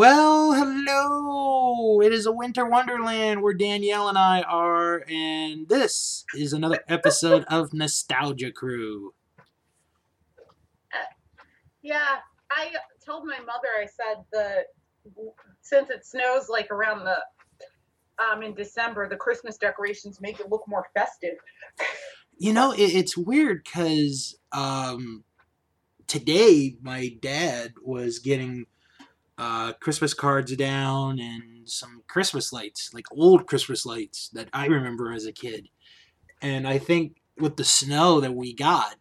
Well, hello! It is a winter wonderland where Danielle and I are, and this is another episode of Nostalgia Crew. Yeah, I told my mother. I said the since it snows like around the um in December, the Christmas decorations make it look more festive. You know, it, it's weird because um, today my dad was getting uh, Christmas cards down and some Christmas lights, like old Christmas lights that I remember as a kid. And I think with the snow that we got,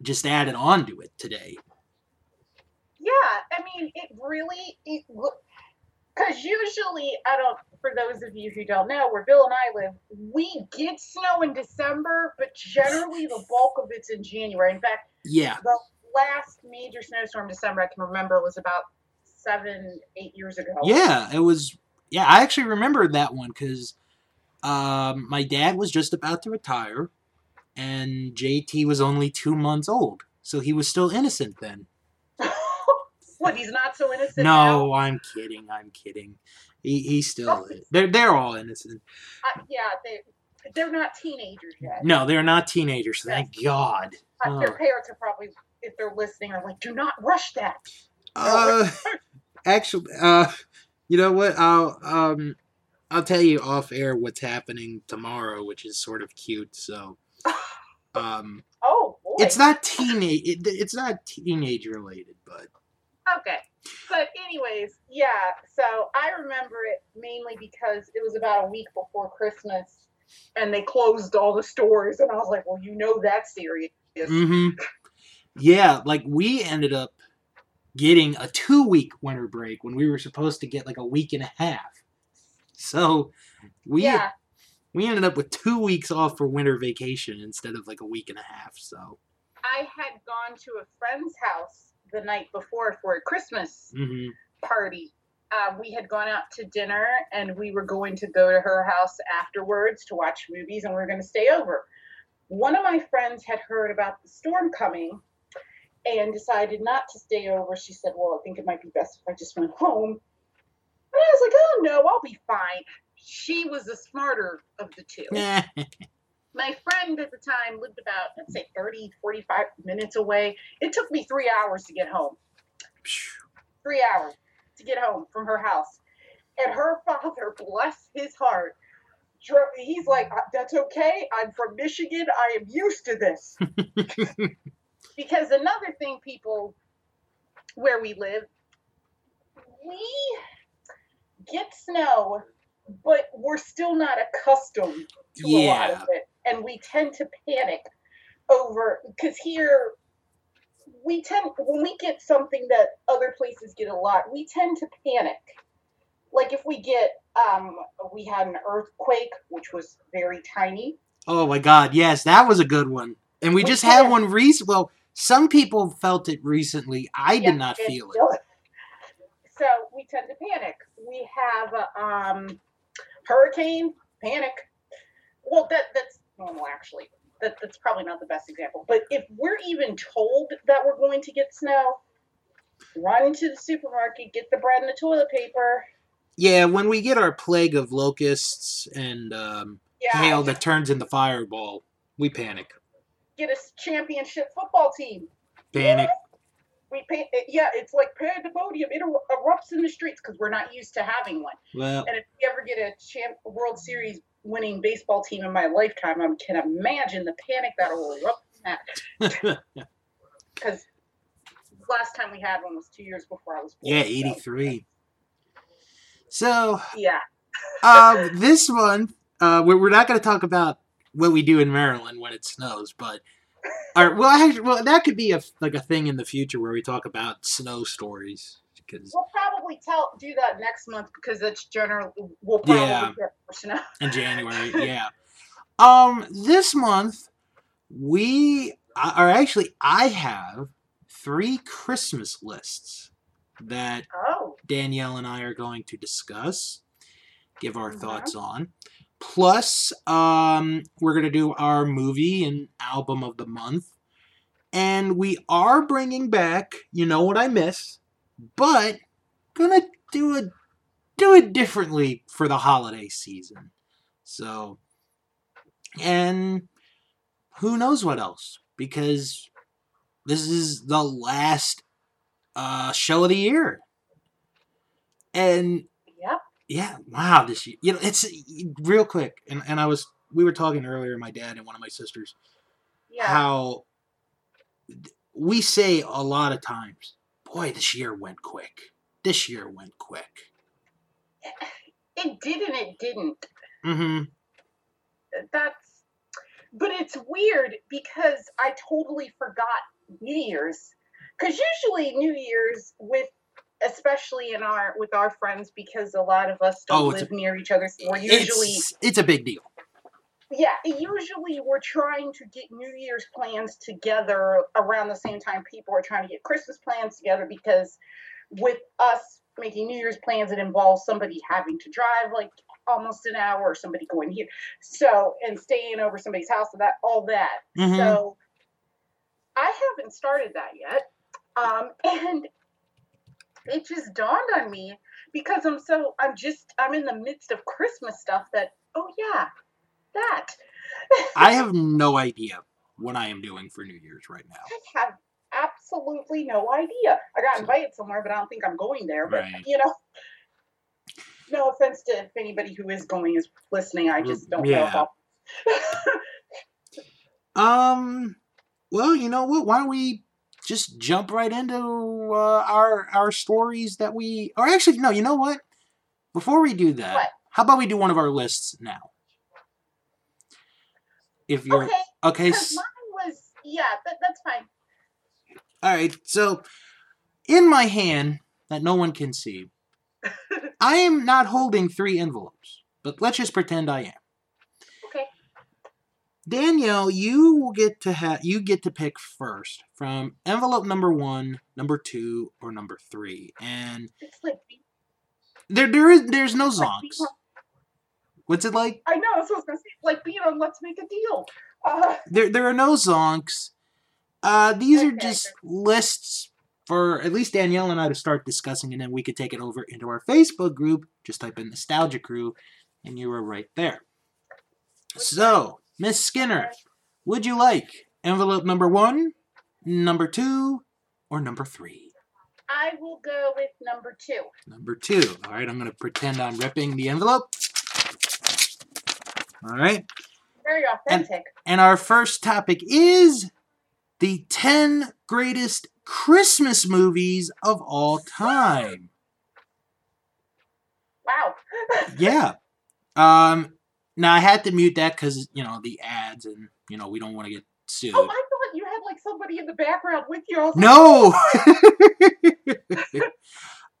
just added on to it today. Yeah, I mean, it really it because usually I don't. For those of you who don't know, where Bill and I live, we get snow in December, but generally the bulk of it's in January. In fact, Yeah. the last major snowstorm December I can remember was about seven, eight years ago. Yeah, it was. Yeah, I actually remember that one because um, my dad was just about to retire, and JT was only two months old, so he was still innocent then. what? He's not so innocent now. No, I'm kidding. I'm kidding. He, he still is. They're they're all innocent. Uh, yeah, they they're not teenagers yet. No, they're not teenagers. Thank God. Uh, Their Oh. parents are probably, if they're listening, are like, "Do not rush that." Uh, actually, uh, you know what? I'll um, I'll tell you off air what's happening tomorrow, which is sort of cute. So, um, Oh boy. it's not teenage. It, it's not teenage related, but Okay. But anyways, yeah. So I remember it mainly because it was about a week before Christmas, and they closed all the stores, and I was like, "Well, you know that's serious." hmm yeah, like we ended up getting a two week winter break when we were supposed to get like a week and a half. So we yeah. we ended up with two weeks off for winter vacation instead of like a week and a half. So. I had gone to a friend's house the night before for a Christmas hmm party. Uh, we had gone out to dinner and we were going to go to her house afterwards to watch movies and we were going to stay over. One of my friends had heard about the storm coming and decided not to stay over. She said, Well, I think it might be best if I just went home. And I was like, Oh no, I'll be fine. She was the smarter of the two. My friend at the time lived about, let's say, 30, 45 minutes away. It took me three hours to get home three hours to get home from her house. And her father, bless his heart, he's like, "Uh, that's okay. I'm from Michigan. I am used to this. because another thing, people where we live, we get snow, but we're still not accustomed to a lot of it. And we tend to panic over, because here, we tend when we get something that other places get a lot, we tend to panic. Like if we get um we had an earthquake which was very tiny. Oh my God! Yes, that was a good one. And we We just had one recent. Well, some people felt it recently. I Yeah, did not feel it. So we tend to panic. We have um hurricane, panic. Well that that's normal actually. That that's probably not the best example. But if we're even told that we're going to get snow, run to the supermarket, get the bread and the toilet paper. Yeah, when we get our plague of locusts and um, Yeah, hail that turns into fireball, we panic. Get a championship football team. Panic. We pay, yeah, it's like pandemonium. It er- erupts in the streets because we're not used to having one. Well, And if we ever get a champ, World Series winning baseball team in my lifetime, I can imagine the panic that will erupt from that. Because last time we had one was two years before I was born. yeah, eighty-three. So Yeah. um, this one, uh, we're, we're not going to talk about what we do in Maryland when it snows, but or well, actually, well, that could be a like a thing in the future where we talk about snow stories because We'll probably tell do that next month because that's generally we'll probably Yeah. get snow. in January, yeah. Um, this month we are actually I have three Christmas lists that Oh, Danielle and I are going to discuss, give our Mhm. thoughts on. Plus, um, we're going to do our movie and album of the month. And we are bringing back, you know what I miss, but gonna do it do it differently for the holiday season. So, and who knows what else? Because this is the last uh, show of the year, and. Yeah, wow, this year, you know, it's real quick. And and I was we were talking earlier, my dad and one of my sisters, Yeah. how we say a lot of times, boy, this year went quick. This year went quick. It did and it didn't. Mm-hmm. That's but it's weird because I totally forgot New Year's. Cause usually New Year's with especially in our with our friends because a lot of us don't Oh, live near each other. So we're usually It's, it's a big deal. yeah, usually we're trying to get New Year's plans together around the same time people are trying to get Christmas plans together because with us making New Year's plans, it involves somebody having to drive like almost an hour or somebody going here. So, and staying over somebody's house and that, all that. Mhm. So, I haven't started that yet. Um, and it just dawned on me because I'm so, I'm just, I'm in the midst of Christmas stuff that, oh yeah, that. I have no idea what I am doing for New Year's right now. I have absolutely no idea. I got invited somewhere, but I don't think I'm going there. But Right. you know, no offense to if anybody who is going is listening. I just don't know Yeah. about. Um, well, you know what? Why don't we just jump right into uh, our our stories that we, or actually, no, you know what? Before we do that, What? how about we do one of our lists now? If you're okay, okay, s- mine was yeah, that, that's fine. all right. So, in my hand that no one can see, I am not holding three envelopes, but let's just pretend I am. Okay, Danielle, you will get to have you get to pick first from envelope number one, number two, or number three, and it's like there there is there's no zonks. What's it like? I know. What I was gonna say. It's like being on Let's Make a Deal. Uh, There there are no zonks. Uh, these are just lists for at least Danielle and I to start discussing, and then we could take it over into our Facebook group. Just type in Nostalgia Crew, and you are right there. So, Miss Skinner, would you like envelope number one, number two, or number three? I will go with number two. Number two. All right, I'm going to pretend I'm ripping the envelope. All right. Very authentic. And our first topic is the 10 greatest Christmas movies of all time. wow. Yeah. Um now I had to mute that cuz you know the ads and you know we don't want to get sued. Oh, I thought you had like somebody in the background with you. No.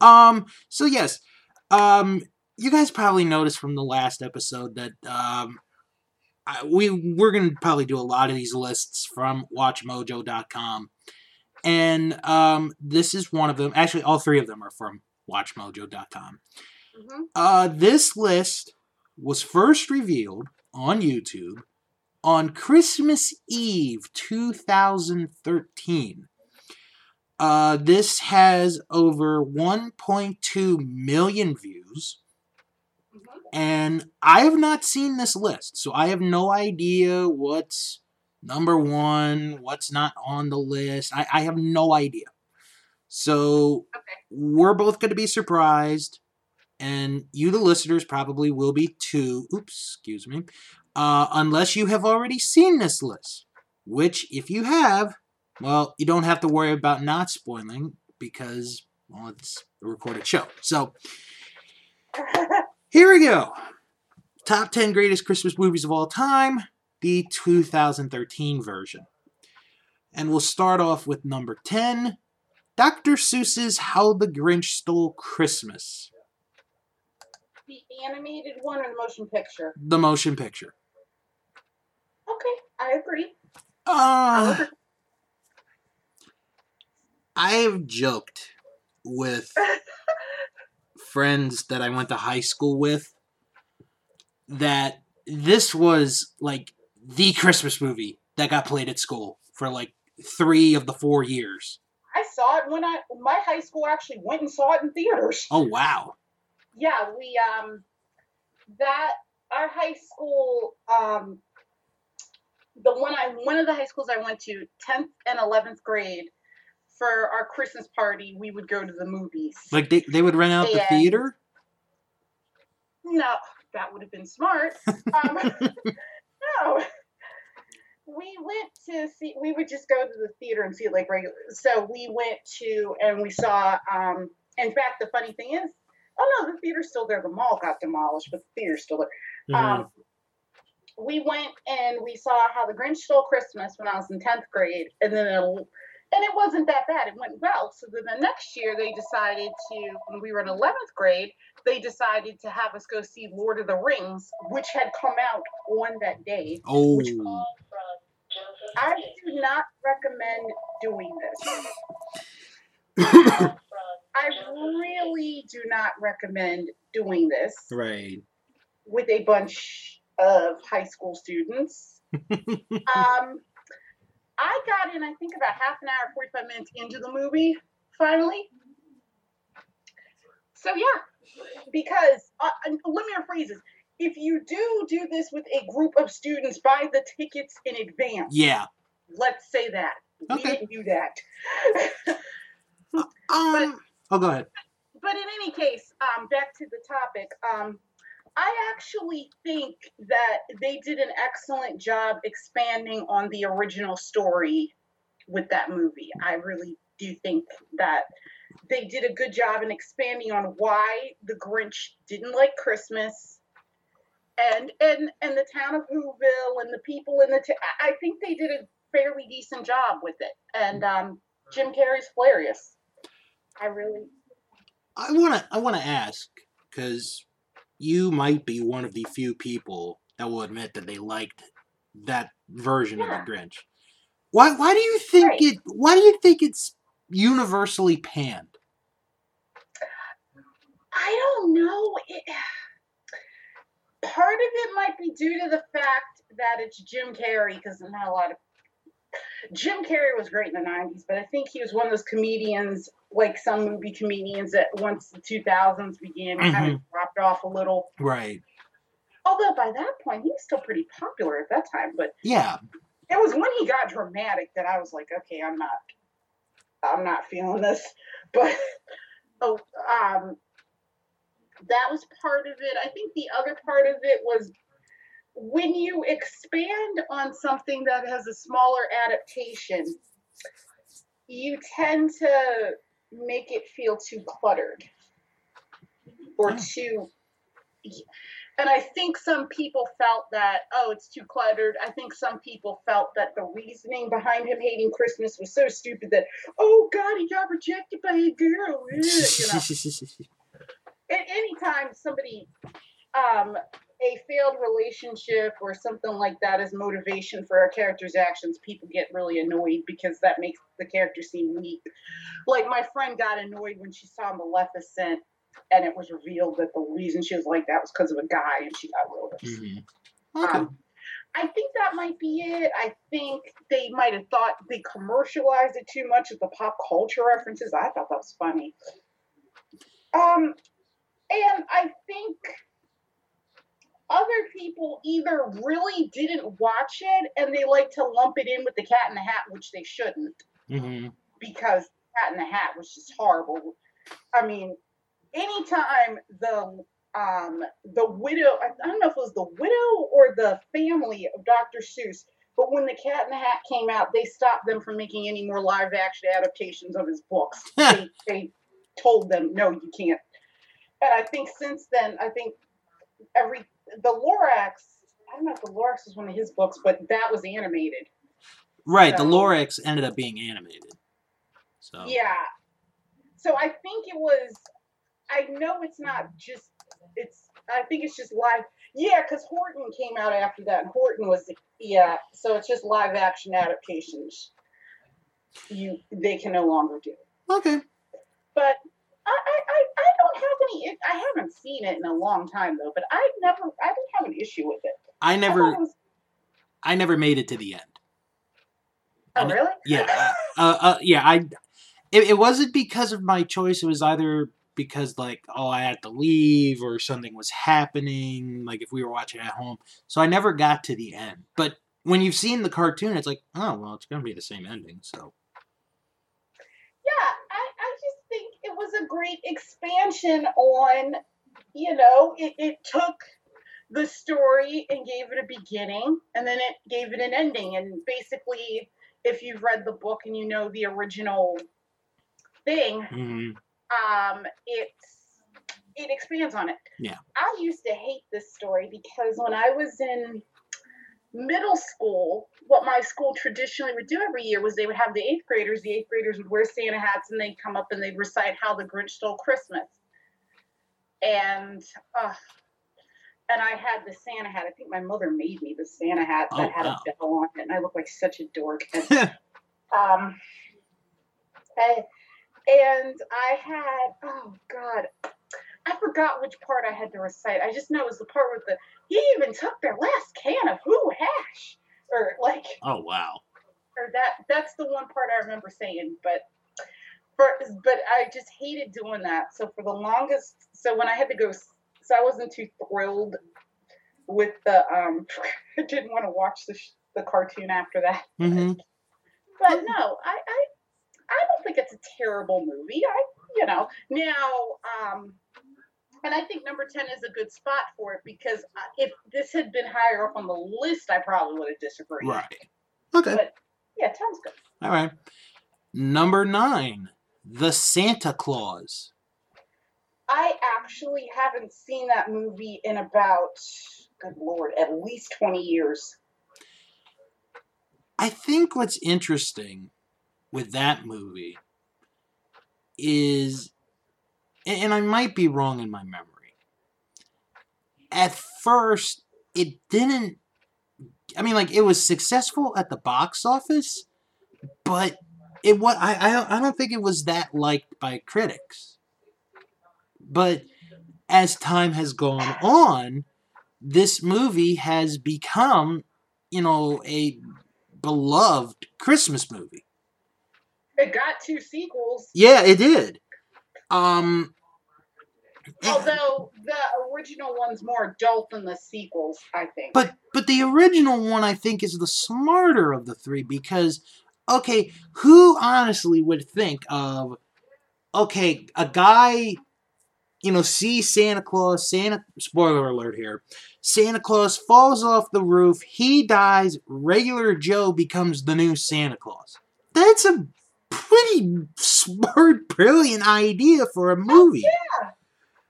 um. So yes. Um. You guys probably noticed from the last episode that um, I, we we're gonna probably do a lot of these lists from WatchMojo.com, and um, this is one of them. Actually, all three of them are from WatchMojo.com. Mhm. Uh, this list was first revealed on YouTube on Christmas Eve 2013. Uh, this has over 1.2 million views, and I have not seen this list, so I have no idea what's number one, what's not on the list. I, I have no idea. So Okay. we're both going to be surprised, and you, the listeners, probably will be too. Oops, excuse me. Uh, unless you have already seen this list, which, if you have, well, you don't have to worry about not spoiling because, well, it's a recorded show. So here we go. Top 10 greatest Christmas movies of all time, the 2013 version. And we'll start off with number 10 Dr. Seuss's How the Grinch Stole Christmas, the animated one or the motion picture? the motion picture. Okay, I agree. Uh, I have joked with friends that I went to high school with that this was like the Christmas movie that got played at school for like three of the four years. I saw it when I my high school actually went and saw it in theaters. Oh wow. Yeah, we um that our high school um the one I one of the high schools I went to, tenth and eleventh grade, for our Christmas party, we would go to the movies. Like they, they would rent out the theater? No, that would have been smart. Um, no. We went to see. We would just go to the theater and see it like regular. So we went to and we saw. Um, in fact, the funny thing is, oh no, the theater's still there. The mall got demolished, but the theater's still there. Mhm. Um, we went and we saw how the Grinch Stole Christmas when I was in tenth grade, and then it, and it wasn't that bad. It went well. So then the next year they decided to, when we were in eleventh grade, they decided to have us go see Lord of the Rings, which had come out on that day. oh. I do not recommend doing this. I really do not recommend doing this. right. with a bunch of high school students. um, I got in, I think, about half an hour, 45 minutes into the movie, finally. So, yeah, because, uh, let me rephrase this. If you do do this with a group of students, buy the tickets in advance. Yeah. Let's say that. We Okay. didn't do that. Um. Oh, go ahead. but in any case, um, back to the topic. Um, I actually think that they did an excellent job expanding on the original story with that movie. I really do think that they did a good job in expanding on why the Grinch didn't like Christmas. And, and and the town of Whoville and the people in the I think they did a fairly decent job with it. And um, Jim Carrey's hilarious. I really I wanna I wanna ask because you might be one of the few people that will admit that they liked that version Yeah. of the Grinch. Why why do you think Right. it why do you think it's universally panned? I don't know. It, part of it might be due to the fact that it's Jim Carrey, because not a lot of Jim Carrey was great in the '90s, but I think he was one of those comedians, like some movie comedians, that once the 2000s began, kind of dropped off a little. Right. Although by that point, he was still pretty popular at that time. But Yeah. it was when he got dramatic that I was like, okay, I'm not, I'm not feeling this. But oh, um, that was part of it. I think the other part of it was when you expand on something that has a smaller adaptation, you tend to make it feel too cluttered or Oh. too. And I think some people felt that, oh, it's too cluttered. I think some people felt that the reasoning behind him hating Christmas was so stupid that, oh, God, he got rejected by a girl. Ugh, You know? at any time somebody um a failed relationship or something like that is motivation for a character's actions people get really annoyed because that makes the character seem weak like my friend got annoyed when she saw maleficent and it was revealed that the reason she was like that was because of a guy and she got real upset. Mhm. Okay. Um, I think that might be it. I think they might have thought they commercialized it too much with the pop culture references. I thought that was funny. Um, and I think other people either really didn't watch it and they like to lump it in with the Cat in the Hat, which they shouldn't Mhm. because Cat in the Hat was just horrible. I mean, anytime the um the widow I, I don't know if it was the widow or the family of Dr. Seuss, but when the Cat in the Hat came out, they stopped them from making any more live action adaptations of his books. they, they told them, no, you can't. And I think since then, I think every the Lorax. I don't know if the Lorax was one of his books, but that was animated. Right. The Lorax ended up being animated. So. Yeah. So I think it was. I know it's not just. It's. I think it's just live. Yeah, because Horton came out after that, and Horton was. Yeah. So it's just live action adaptations. You they can no longer do. Okay. But I I, I, I don't have any. I haven't seen it in a long time though. But I never. I didn't have an issue with it. I I never it was- I never made it to the end. oh and- really? Yeah. Uh, uh, uh, yeah. I it, it wasn't because of my choice. It was either because like oh I had to leave or something was happening. Like if we were watching at home, so I never got to the end. But when you've seen the cartoon, it's like oh well, it's gonna be the same ending. So yeah, I, I just think it was a great expansion on, you know, it, it took the story and gave it a beginning and then it gave it an ending. And basically, if you've read the book and you know the original thing, mhm. um, it's it expands on it. Yeah. I used to hate this story because when I was in middle school, what my school traditionally would do every year was they would have the eighth graders. The eighth graders would wear Santa hats and they'd come up and they'd recite how the Grinch stole Christmas. And uh, and I had the Santa hat. I think my mother made me the Santa hat that Oh, had wow. a bell on it, and I looked like such a dork. And um, and, and I had, oh God, I forgot which part I had to recite. I just know it was the part with the, he even took their last can of who hash. Or like, oh wow. or that, that's the one part I remember saying, but. For, but I just hated doing that. So for the longest, so when I had to go, so I wasn't too thrilled with the, um, I didn't want to watch the, sh- the cartoon after that. hmm But no, I, I I don't think it's a terrible movie. I you know now um and I think number 10 is a good spot for it because uh, if this had been higher up on the list, I probably would have disagreed. Right. Okay. But yeah, 10's good. All right. Number nine, The Santa Claus. I actually haven't seen that movie in about, good lord, at least 20 years. I think what's interesting with that movie is, and I might be wrong in my memory. At first, it didn't. I mean, like it was successful at the box office, but it what I I don't, I don't think it was that liked by critics. But as time has gone on, this movie has become, you know, a beloved Christmas movie. It got two sequels, Yeah, it did. Um, although the original one's more adult than the sequels, I think. but but the original one I think is the smarter of the three because okay, who honestly would think of okay, a guy you know, see Santa Claus, Santa spoiler alert here. Santa Claus falls off the roof, he dies, regular Joe becomes the new Santa Claus. That's a pretty smart, brilliant idea for a movie.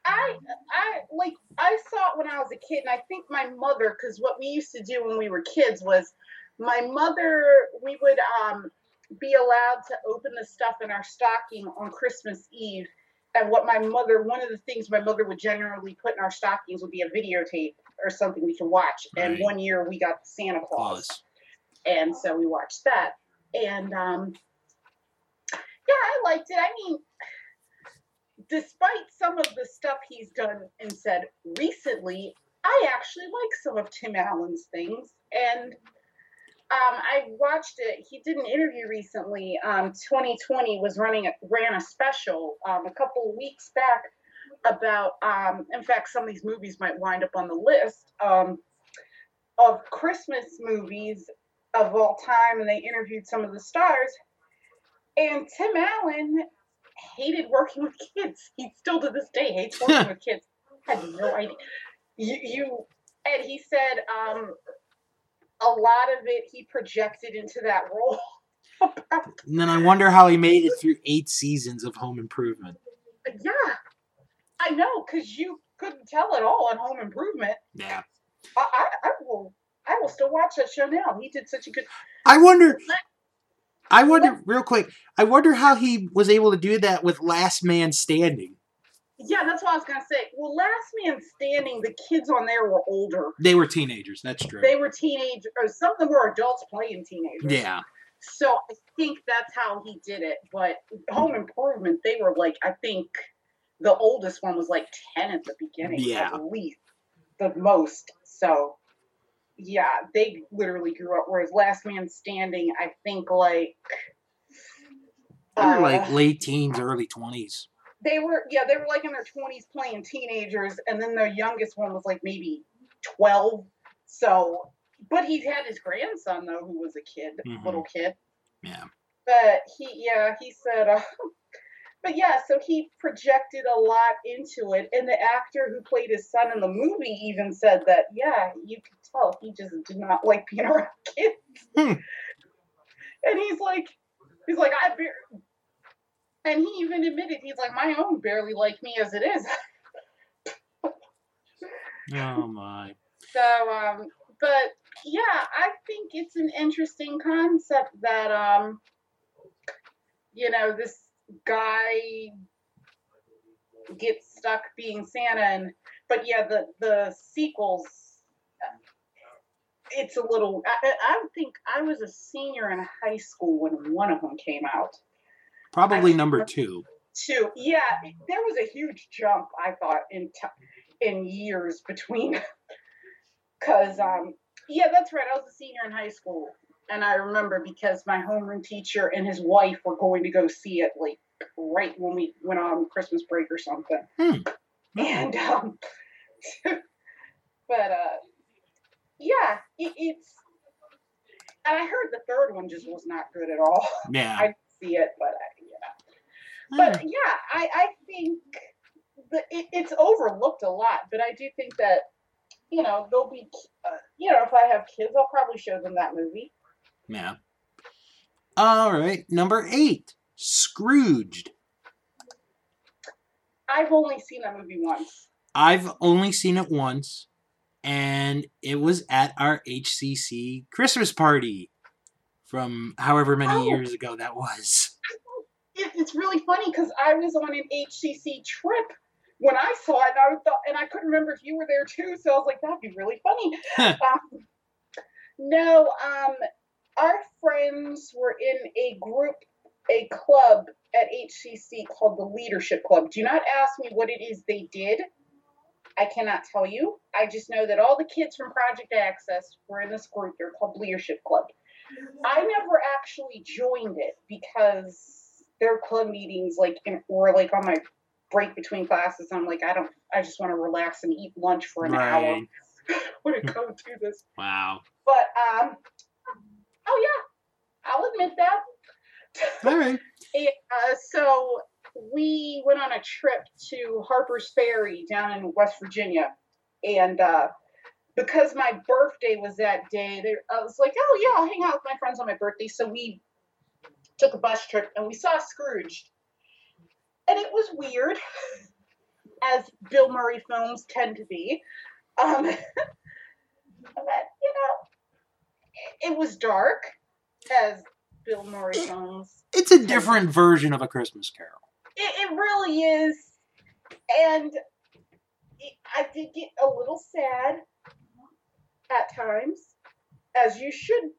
I I like I saw it when I was a kid, and I think my mother, because what we used to do when we were kids was, my mother we would um be allowed to open the stuff in our stocking on Christmas Eve, and what my mother one of the things my mother would generally put in our stockings would be a videotape or something we could watch. And one year we got Santa Claus. Claus. and so we watched that. And um yeah i liked it. I mean despite some of the stuff he's done and said recently i actually like some of tim allen's things and um, I watched it. He did an interview recently. Um, 2020 was running a, ran a special um, a couple of weeks back about. Um, in fact, some of these movies might wind up on the list um, of Christmas movies of all time, and they interviewed some of the stars. And Tim Allen hated working with kids. He still to this day hates working with kids. I had no idea. You, you and he said um, a lot of it he projected into that role. And then I wonder how he made it through eight seasons of Home Improvement. yeah, I know, because you couldn't tell at all on Home Improvement. Yeah. I, I, I will. I will still watch that show now. He did such a good. I wonder. I wonder, real quick, I wonder how he was able to do that with Last Man Standing. Yeah, that's what I was gonna say. Well, Last Man Standing, the kids on there were older. They were teenagers, that's true. They were teenagers, or some of them were adults playing teenagers. Yeah. So I think that's how he did it. But Home Improvement, they were like, I think the oldest one was like 10 at the beginning, Yeah. at least, the most. So yeah, they literally grew up. Whereas Last Man Standing, I think like They were Uh, like late teens, early twenties. they were yeah they were like in their 20s playing teenagers and then the youngest one was like maybe 12 so but he had his grandson though who was a kid Mhm. little kid Yeah. but he yeah he said uh, but yeah so he projected a lot into it and the actor who played his son in the movie even said that yeah you could tell he just did not like being around kids Hmm. and he's like he's like i bar-" and he even admitted he's like my own barely like me as it is Oh my. so um but yeah i think it's an interesting concept that um you know this guy gets stuck being santa and but yeah the the sequels it's a little I, I think i was a senior in high school when one of them came out Probably I- number two. two yeah there was a huge jump i thought in t- in years between because um yeah that's right i was a senior in high school and i remember because my homeroom teacher and his wife were going to go see it like right when we went on christmas break or something Hmm. and um but uh yeah it, it's and i heard the third one just was not good at all Yeah. I see it but I, know Hmm. but yeah, I, I think that it, it's overlooked a lot. But I do think that you know there'll be uh, you know if I have kids, I'll probably show them that movie. Yeah. All right. Number eight. Scrooged. I've only seen that movie once. I've only seen it once, and it was at our HCC Christmas party from however many Oh. years ago that was. It's really funny because I was on an HCC trip when I saw it, and I thought, and I couldn't remember if you were there too. So I was like, that'd be really funny. um, no, um, our friends were in a group, a club at HCC called the Leadership Club. Do not ask me what it is they did. I cannot tell you. I just know that all the kids from Project Access were in this group. They're called Leadership Club. I never actually joined it because their club meetings like in, were like on my break between classes. I'm like, I don't. I just want to relax and eat lunch for an hour. Right. want to go do this. Wow. But um, oh yeah, I'll admit that. All right. It, uh, so we went on a trip to Harper's Ferry down in West Virginia, and uh, because my birthday was that day, they, I was like, "Oh yeah, I'll hang out with my friends on my birthday." So we took a bus trip and we saw Scrooge, and it was weird, as Bill Murray films tend to be. Um, but you know, it, it was dark, as Bill Murray films It's a different version of a Christmas Carol. It, it really is. And it, I did get a little sad at times, as you should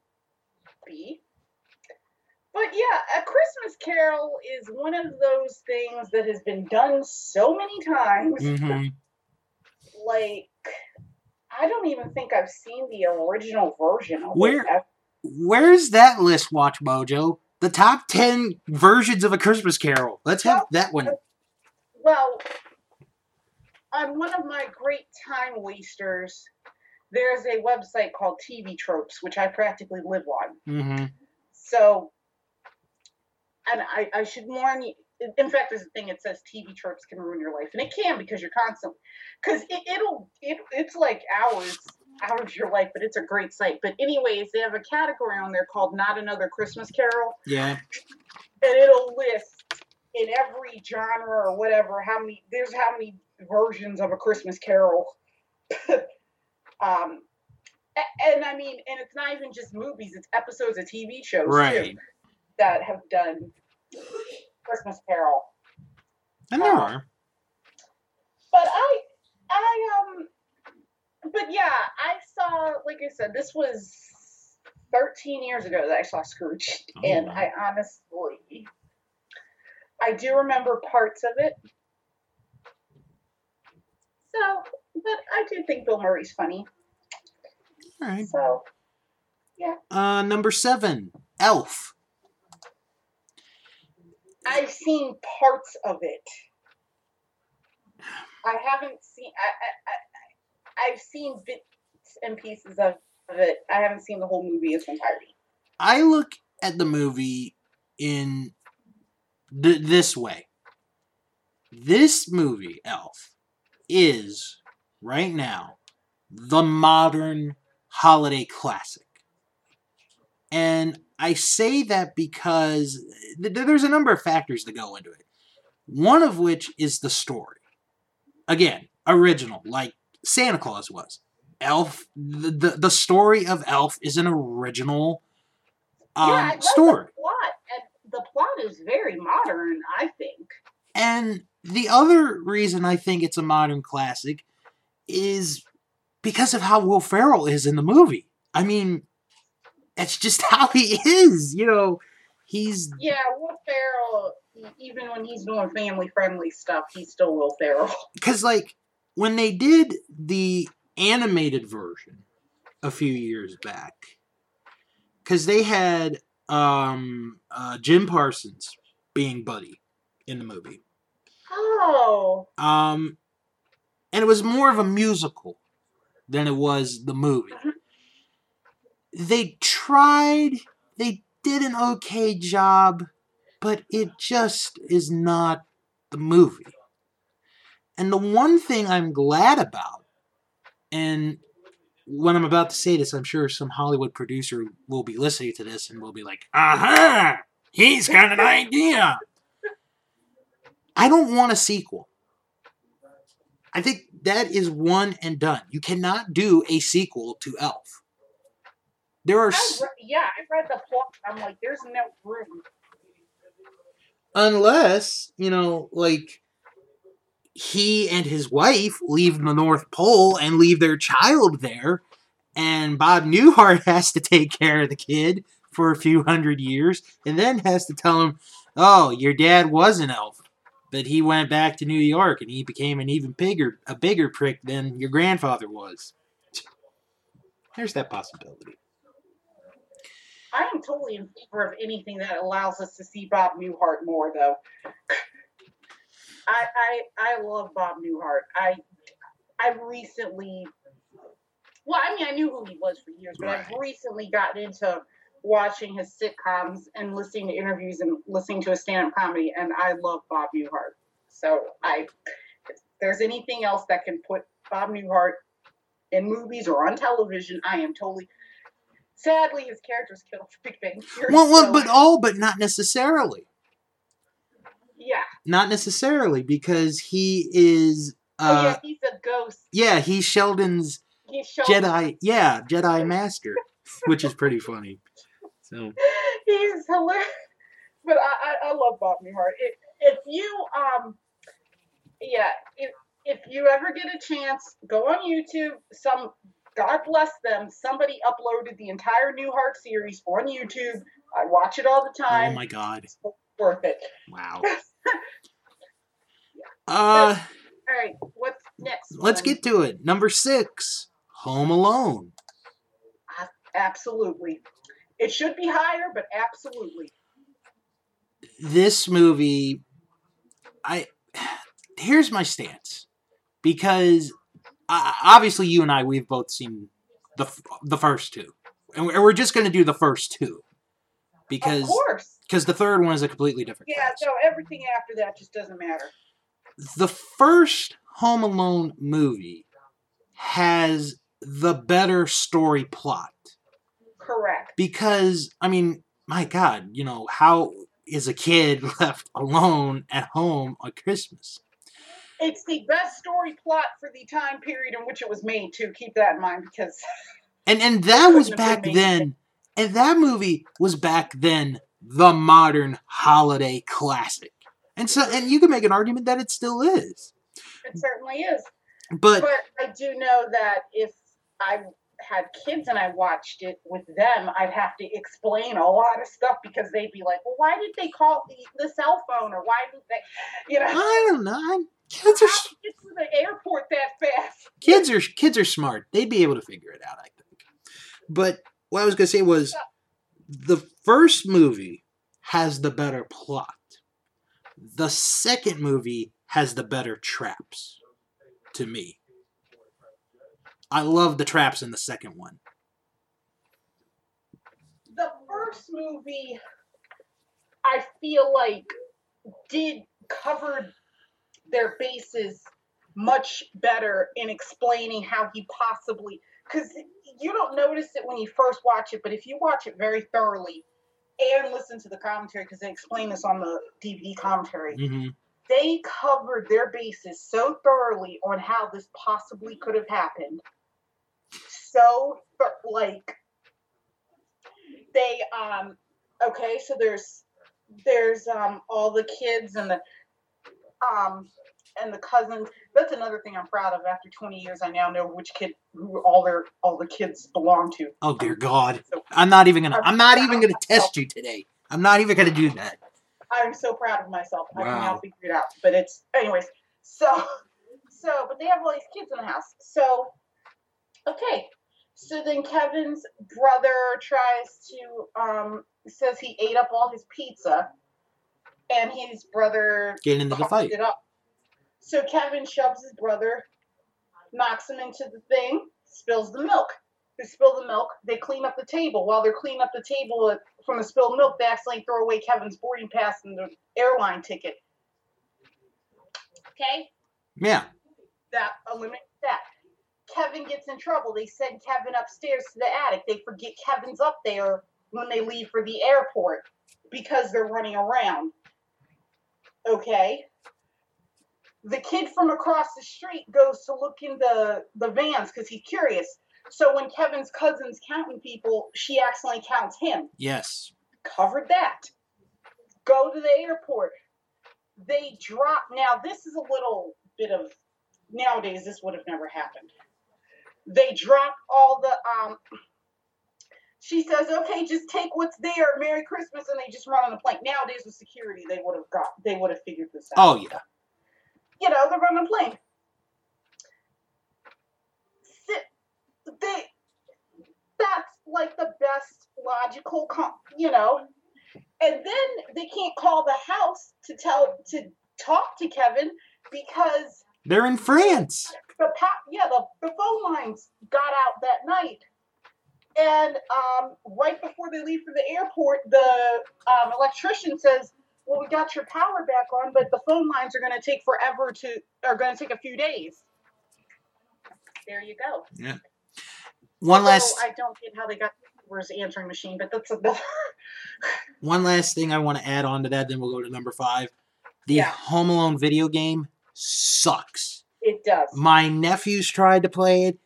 be. But yeah, A Christmas Carol is one of those things that has been done so many times. hmm Like, I don't even think I've seen the original version of Where- it. Where's that list, Watch Mojo? The top 10 versions of a Christmas Carol. Let's have that one. Well, on one of my great time wasters, there's a website called TV Tropes, which I practically live on. hmm So, and I, I should warn you. In fact, there's a thing that says TV tropes can ruin your life, and it can because you're constantly, because it, it'll, it, it's like hours out of your life, but it's a great site. But anyways, they have a category on there called "Not Another Christmas Carol," Yeah. and it'll list in every genre or whatever how many there's how many versions of a Christmas Carol. um, and I mean, and it's not even just movies; it's episodes of TV shows Right. too that have done Christmas Carol. And there are. But I, I um, but yeah, I saw like I said, this was 13 years ago that I saw Scrooge, Oh, and wow. I honestly, I do remember parts of it. So, but I do think Bill Murray's funny. All right. So, Uh, number seven, Elf. I've seen parts of it. I haven't seen. I, I, I I've seen bits and pieces of, it. I haven't seen the whole movie its entirety. I look at the movie in th- this way. This movie, Elf, is right now the modern holiday classic. And I say that because th- there's a number of factors that go into it. One of which is the story. Again, original, like Santa Claus was. Elf, the, the, the story of Elf is an original um, yeah, I love story. the plot, and the plot is very modern. I think. And the other reason I think it's a modern classic is because of how Will Ferrell is in the movie. I mean, it's just how he is. You know, he's Yeah, Will Ferrell. Even when he's doing family-friendly stuff, he's still Will Ferrell. because like when they did the animated version a few years back, because they had um uh, Jim Parsons being Buddy in the movie. Oh, Um, and it was more of a musical than it was the movie. Mhm. They tried, they did an okay job, but it just is not the movie. And the one thing I'm glad about, and when I'm about to say this, I'm sure some Hollywood producer will be listening to this and will be like, aha, he's got an idea. I don't want a sequel. I think that is one and done. You cannot do a sequel to Elf. There are, I yeah, I read the plot. I'm like, there's no room. unless you know, like he and his wife leave the North Pole and leave their child there, and Bob Newhart has to take care of the kid for a few hundred years, and then has to tell him, "Oh, your dad was an elf." But he went back to New York and he became an even bigger a bigger prick than your grandfather was. There's that possibility. I am totally in favor of anything that allows us to see Bob Newhart more, though. I I I love Bob Newhart. I I recently, well, I mean, I knew who he was for years, but I've recently gotten into watching his sitcoms and listening to interviews and listening to his stand-up comedy, and I love Bob Newhart. So I, if there's anything else that can put Bob Newhart in movies or on television, I am totally. Sadly, his character's killed for Big Bang Theory. Well, well, so- but all but not necessarily. Yeah, Not necessarily because he is oh uh yeah, he's a ghost. yeah, he's Sheldon's He's shown, Jedi yeah, Jedi master, which is pretty funny. So He's hilarious. But I, I, I love Bob Newhart. If, if you um, yeah, if if you ever get a chance, go on YouTube. Some God bless them. Somebody uploaded the entire Newhart series on YouTube. I watch it all the time. oh my god. It's worth it. Wow. Uh All right, what's next? let's one? get to it. Number 6, Home Alone. absolutely. It should be higher, but absolutely. This movie I here's my stance because uh, obviously you and I we've both seen the the first two. And we're we're just going to do the first two of because course. because the third one is a completely different Yeah. cast. So everything after that just doesn't matter. the first Home Alone movie has the better story plot Correct. because I mean, my God, you know how is a kid left alone at home on Christmas? It's the best story plot for the time period in which it was made, To Keep that in mind because And and that was back then, and that movie was back then the modern holiday classic. And so, and you can make an argument that it still is, it certainly is. but But I do know that if I had kids and I watched it with them, I'd have to explain a lot of stuff because they'd be like, well, why did they call the, the cell phone or why did they, you know, I don't know. Kids are get to the airport that fast? kids are kids are smart. They'd be able to figure it out, I think. But what I was gonna say was the first movie has the better plot. The second movie has the better traps to me. I love the traps in the second one. The first movie, I feel like, did cover their bases much better in explaining how he possibly because you don't notice it when you first watch it, but if you watch it very thoroughly and listen to the commentary, because they explain this on the DVD commentary, Mm-hmm. they covered their bases so thoroughly on how this possibly could have happened. So, like, they, um, okay, so there's, there's, um, all the kids and the, um, and the cousins. That's another thing I'm proud of. After 20 years, I now know which kid, who all their, all the kids belong to. Oh dear God! So I'm not even gonna. I'm not even gonna test you today. I'm not even gonna do that. I'm so proud of myself. I can now figure it out. But it's anyways. So so but they have all these kids in the house. So okay. So then Kevin's brother tries to um says he ate up all his pizza and his brother Getting into the fight. it up. So Kevin shoves his brother, knocks him into the thing, spills the milk. They spill the milk. They clean up the table. While they're cleaning up the table from the spilled milk, they accidentally throw away Kevin's boarding pass and the airline ticket. Okay, Yeah. that eliminates that. Kevin gets in trouble. They send Kevin upstairs to the attic. They forget Kevin's up there when they leave for the airport because they're running around. Okay. The kid from across the street goes to look in the, the vans because he's curious. So when Kevin's cousin's counting people, she accidentally counts him. Yes. Covered that. Go to the airport. They drop. Now, this is a little bit of. Nowadays, this would have never happened. They drop all the. um. She says, "Okay, just take what's there. Merry Christmas," and they just run on the plane. Nowadays, with security, they would have got. They would have figured this out. Oh yeah. You know, they're running a plane. Sit. They. That's like the best logical, com- you know. And then they can't call the house to tell to talk to Kevin because They're in France. the pop, yeah, the, the phone lines got out that night. And um, right before they leave for the airport, the um, electrician says, "Well, we got your power back on, but the phone lines are going to take forever to, are going to take a few days." There you go. Yeah. One Although last I don't get how they got Uber's answering machine, but that's another. one last thing I want to add on to that, then we'll go to number five. The Yeah. Home Alone video game sucks. it does. My nephews tried to play it.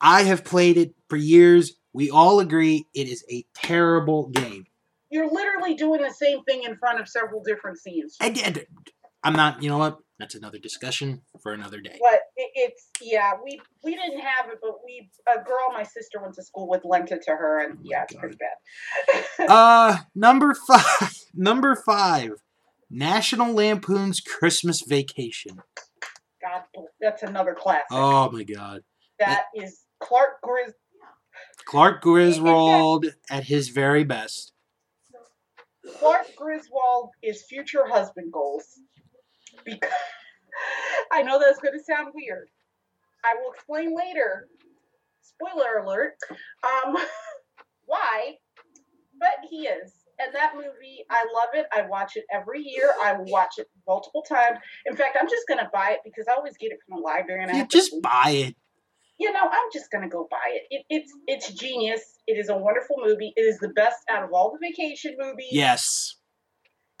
I have played it for years. We all agree it is a terrible game. You're literally doing the same thing in front of several different scenes. I did. I'm not. You know what? That's another discussion for another day. But it, it's yeah, we we didn't have it, but we a girl my sister went to school with lent it to her, and yeah, it's pretty bad. Uh, number five. Number five. National Lampoon's Christmas Vacation. God, that's another classic. Oh my God. that is Clark Gris. Clark Griswold at his very best. Clark Griswold is future husband goals. Because I know that's going to sound weird. I will explain later. Spoiler alert. Um, why? But he is. And that movie, I love it. I watch it every year. I watch it multiple times. In fact, I'm just going to buy it because I always get it from the library. And I just buy it. You know, I'm just gonna go buy it. it. It's it's genius. It is a wonderful movie. It is the best out of all the vacation movies. Yes.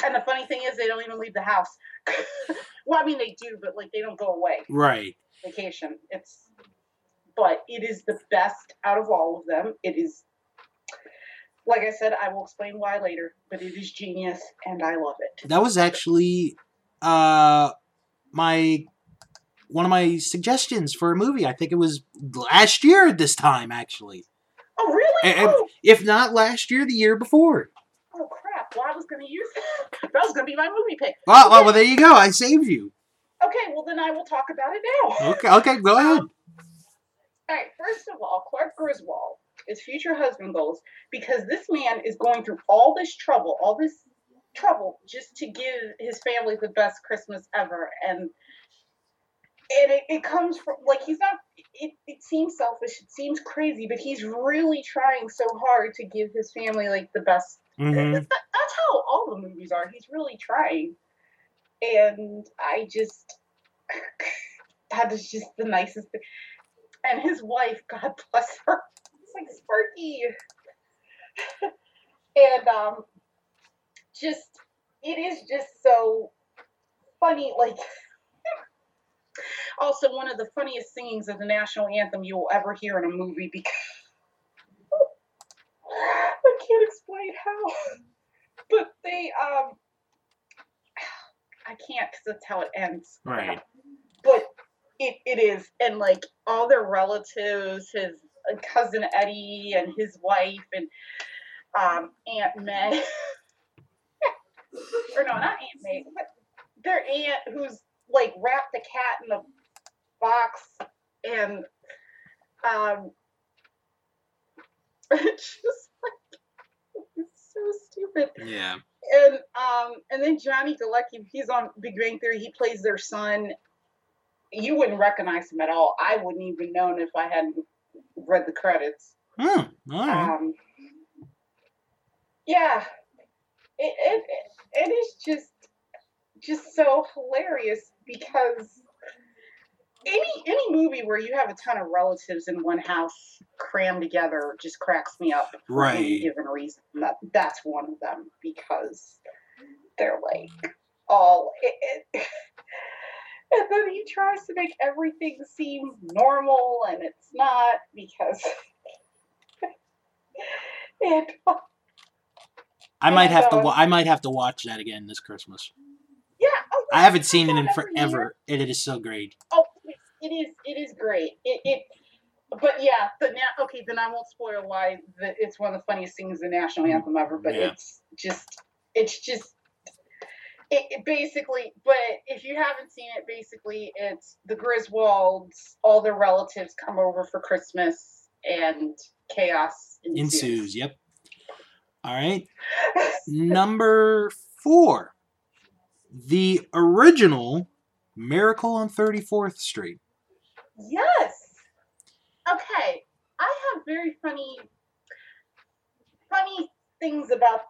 And the funny thing is, they don't even leave the house. well, I mean, they do, but like they don't go away. Right. Vacation. It's, but it is the best out of all of them. It is, like I said, I will explain why later. But it is genius, and I love it. That was actually uh my one of my suggestions for a movie. I think it was last year at this time, actually. Oh, really? Oh, If not last year, the year before. oh, crap! Well, I was gonna use that. That was gonna be my movie pick. Well, well, well, there you go. I saved you. Okay, well then I will talk about it now. Okay, okay, go ahead. Um, all right, first of all, Clark Griswold is future husband goals because this man is going through all this trouble, all this trouble just to give his family the best Christmas ever. And and it, it comes from like he's not it, it seems selfish, it seems crazy, but he's really trying so hard to give his family like the best Mhm. that, that's how all the movies are. He's really trying. And I just that is just the nicest thing. And his wife, God bless her. It's like Sparky. and um just it is just so funny, like also one of the funniest singings of the national anthem you will ever hear in a movie because I can't explain how. But they um I can't because that's how it ends. Right. But it, it is. And like all their relatives, his uh, cousin Eddie and his wife and um Aunt May. or no, not Aunt May, but their aunt who's like wrap the cat in a box and um it's just like it's so stupid. Yeah. And um and then Johnny Galecki, he's on Big Bang Theory, he plays their son. You wouldn't recognize him at all. I wouldn't even known if I hadn't read the credits. All right. Um Yeah. It, it it is just just so hilarious because any any movie where you have a ton of relatives in one house crammed together just cracks me up for any Right. given reason. That that's one of them because they're like all it, it, and then he tries to make everything seem normal and it's not because and I might have to. Wa- um, I might have to watch that again this Christmas. I haven't seen it in thought every year- forever, and it is so great. Oh, it- is. It is great. It. it but yeah, the na- okay. Then I won't spoil why the, it's one of the funniest things the national mm. anthem ever. But Yeah. it's just, it's just, it, it basically. But if you haven't seen it, basically it's the Griswolds, all their relatives come over for Christmas, and chaos ensues. Ensues. Yep. All right. Number four, the original Miracle on Thirty Fourth Street. Yes. Okay. I have very funny, funny things about.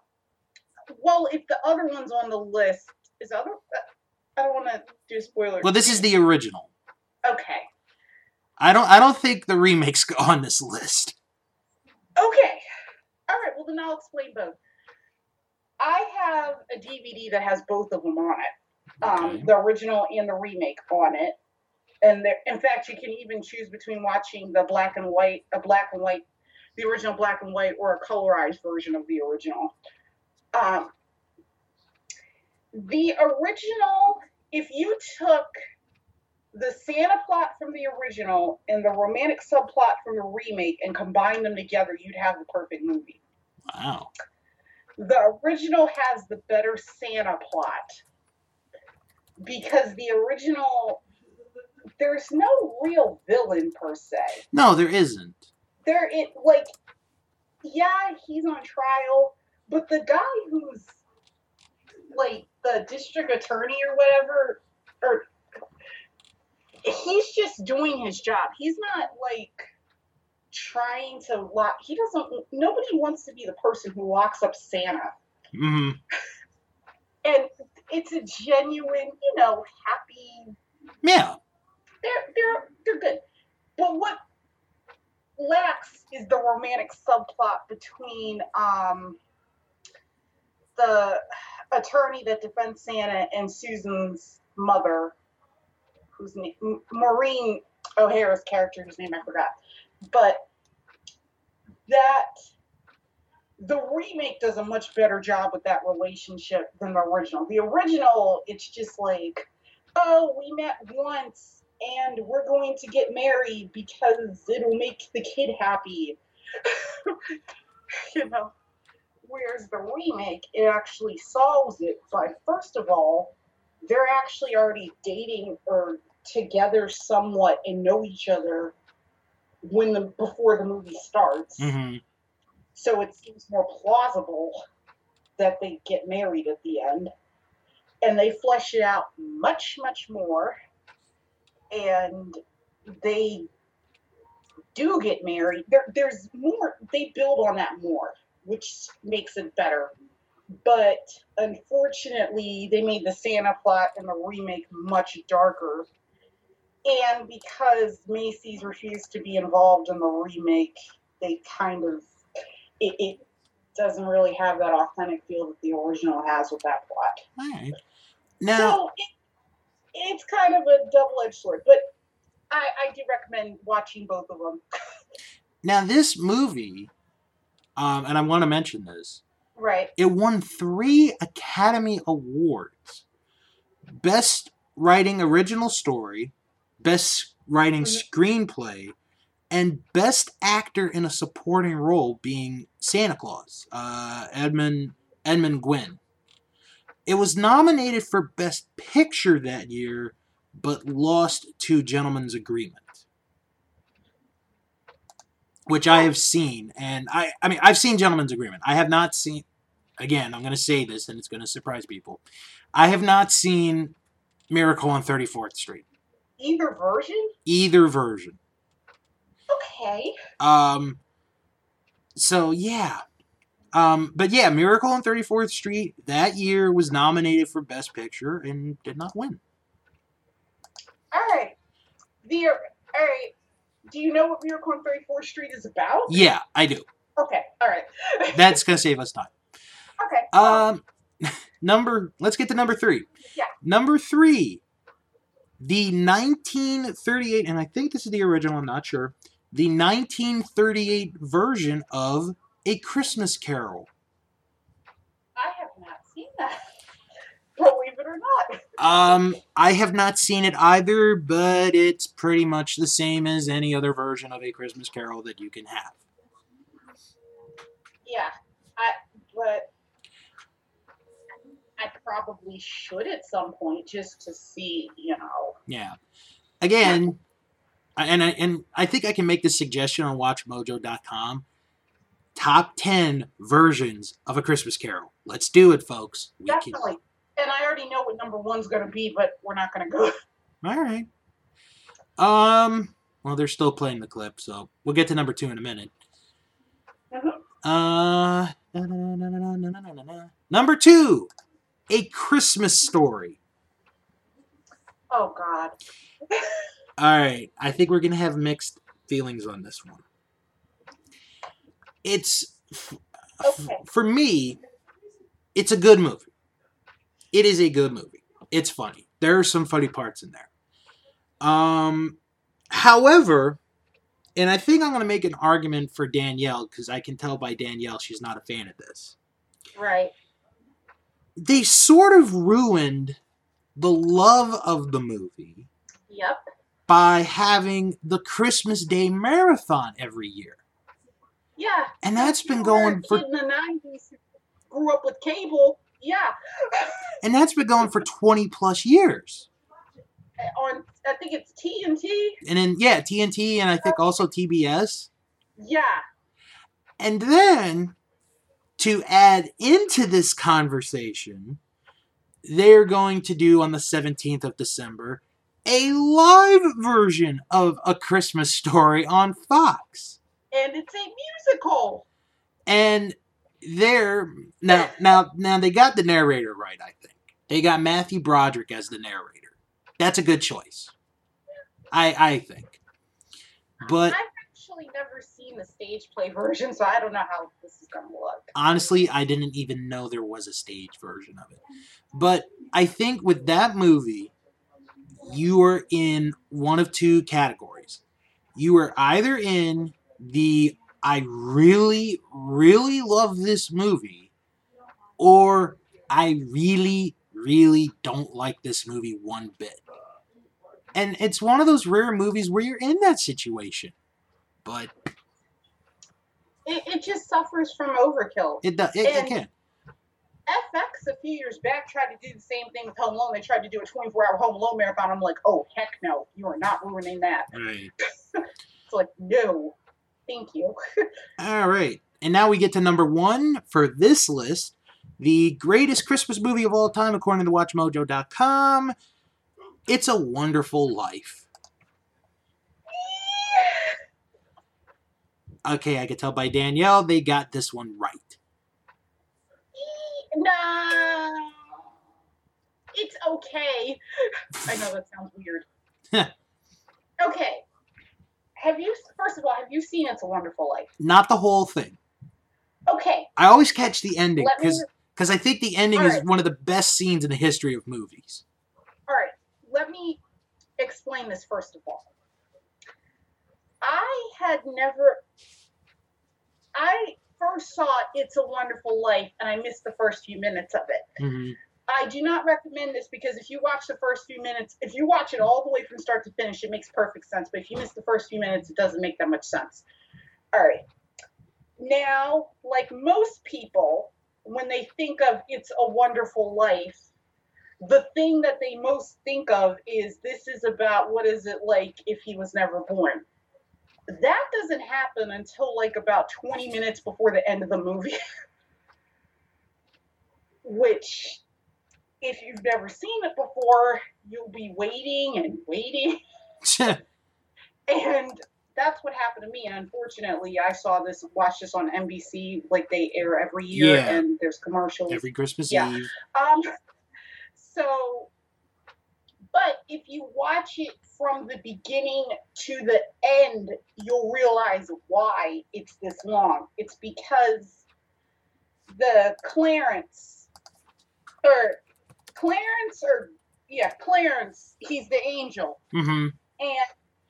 Well, if the other one's on the list, is other. I don't want to do spoilers. Well, this is the original. Okay. I don't. I don't think the remakes go on this list. Okay. All right. Well, then I'll explain both. I have a DVD that has both of them on it. Um, Okay. the original and the remake on it. And there, in fact, you can even choose between watching the black and white, a black and white, the original black and white, or a colorized version of the original. Um, the original, if you took the Santa plot from the original and the romantic subplot from the remake and combined them together, you'd have the perfect movie. Wow. The original has the better Santa plot because the original there's no real villain per se. No, there isn't. There it like yeah, he's on trial, but the guy who's like the district attorney or whatever or he's just doing his job. He's not like trying to lock he doesn't nobody wants to be the person who locks up Santa. hmm and it's a genuine, you know, happy. Yeah. They're they're they're good, but what lacks is the romantic subplot between um the attorney that defends Santa and Susan's mother, whose name Maureen O'Hara's character, whose name I forgot, but that the remake does a much better job with that relationship than the original. The original, it's just like, oh, we met once and we're going to get married because it'll make the kid happy. you know. Whereas the remake, it actually solves it by first of all, they're actually already dating or together somewhat and know each other when the before the movie starts hmm so it seems more plausible that they get married at the end. And they flesh it out much, much more. And they do get married. There, there's more, they build on that more, which makes it better. But unfortunately, they made the Santa plot in the remake much darker. And because Macy's refused to be involved in the remake, they kind of it, it doesn't really have that authentic feel that the original has with that plot. All right. Now, So it, it's kind of a double-edged sword, but I, I do recommend watching both of them. now this movie, um, and I want to mention this. Right. It won three Academy Awards: Best Writing Original Story, Best Writing Mhm. Screenplay, and Best Actor in a Supporting Role, being Santa Claus, uh, Edmund Edmund Gwenn. It was nominated for Best Picture that year, but lost to Gentleman's Agreement, which I have seen, and I I mean I've seen Gentleman's Agreement. I have not seen. Again, I'm going to say this, and it's going to surprise people. I have not seen Miracle on 34th Street, Either version? either version. Okay. Um, so yeah. Um, but yeah, Miracle on 34th Street that year was nominated for Best Picture and did not win. All right. The all right. Do you know what Miracle on 34th Street is about? Yeah, I do. Okay. All right. That's gonna save us time. okay. Um, number. Let's get to number three. Yeah. Number three, the 1938, and I think this is the original. I'm not sure. The 1938 version of A Christmas Carol. I have not seen that. Believe it or not. Um, I have not seen it either, but it's pretty much the same as any other version of A Christmas Carol that you can have. Yeah. I but probably should at some point just to see, you know. Yeah. Again, and I, and I think I can make this suggestion on watchmojo.com. Top 10 versions of A Christmas Carol. Let's do it, folks. We Definitely. Can... And I already know what number one's going to be, but we're not going to go. All right. Um. Well, they're still playing the clip, so we'll get to number two in a minute. Mm-hmm. Uh, na, na, na, number two, a Christmas Story. Oh God. All right. I think we're gonna have mixed feelings on this one. It's f- f- for me. It's a good movie. It is a good movie. It's funny. There are some funny parts in there. Um, however, and I think I'm going to make an argument for Danielle because I can tell by Danielle she's not a fan of this. Right. They sort of ruined the love of the movie Yep. by having the Christmas Day marathon every year. Yeah. And that's been You were a going for in the nineties. Grew up with cable. Yeah. and that's been going for 20 plus years. Uh, on I think it's TNT. And then yeah, TNT and I think also TBS. Yeah. And then to add into this conversation, they're going to do on the 17th of December a live version of A Christmas Story on Fox. And it's a musical. And they're now now now they got the narrator right, I think. They got Matthew Broderick as the narrator. That's a good choice. I I think. But I've actually never seen the stage play version, so I don't know how this is gonna look. honestly, I didn't even know there was a stage version of it. But I think with that movie, you are in one of two categories. You are either in the I really, really love this movie, or I really, really don't like this movie one bit. And it's one of those rare movies where you're in that situation. But It, it just suffers from overkill. it, does. it, it can. FX a few years back tried to do the same thing with Home Alone. They tried to do a 24 hour Home Alone marathon. I'm like, oh, heck no. You are not ruining that. Right. It's like, no. Thank you. All right. And now we get to number one for this list The greatest Christmas movie of all time, according to WatchMojo.com. It's a Wonderful Life. Okay, I could tell by Danielle they got this one right. No. It's okay. I know that sounds weird. okay. Have you, first of all, have you seen It's a Wonderful Life? Not the whole thing. Okay. I always catch the ending because because I think the ending All is one of the best scenes in the history of movies. All right. Let me explain this first of all. I had never. I first saw It's a Wonderful Life and I missed the first few minutes of it. Mhm. I do not recommend this because if you watch the first few minutes, if you watch it all the way from start to finish, it makes perfect sense. But if you miss the first few minutes, it doesn't make that much sense. All right. Now, like most people, when they think of It's a Wonderful Life, the thing that they most think of is this is about what is it like if he was never born. That doesn't happen until like about 20 minutes before the end of the movie. Which, if you've never seen it before, you'll be waiting and waiting. And that's what happened to me. And unfortunately, I saw this, watched this on NBC, like they air every year, Yeah. and there's commercials. Every Christmas Yeah. Eve. Um, so, but if you watch it from the beginning to the end, you'll realize why it's this long. It's because the Clarence, or Clarence, or yeah, Clarence, he's the angel. hmm And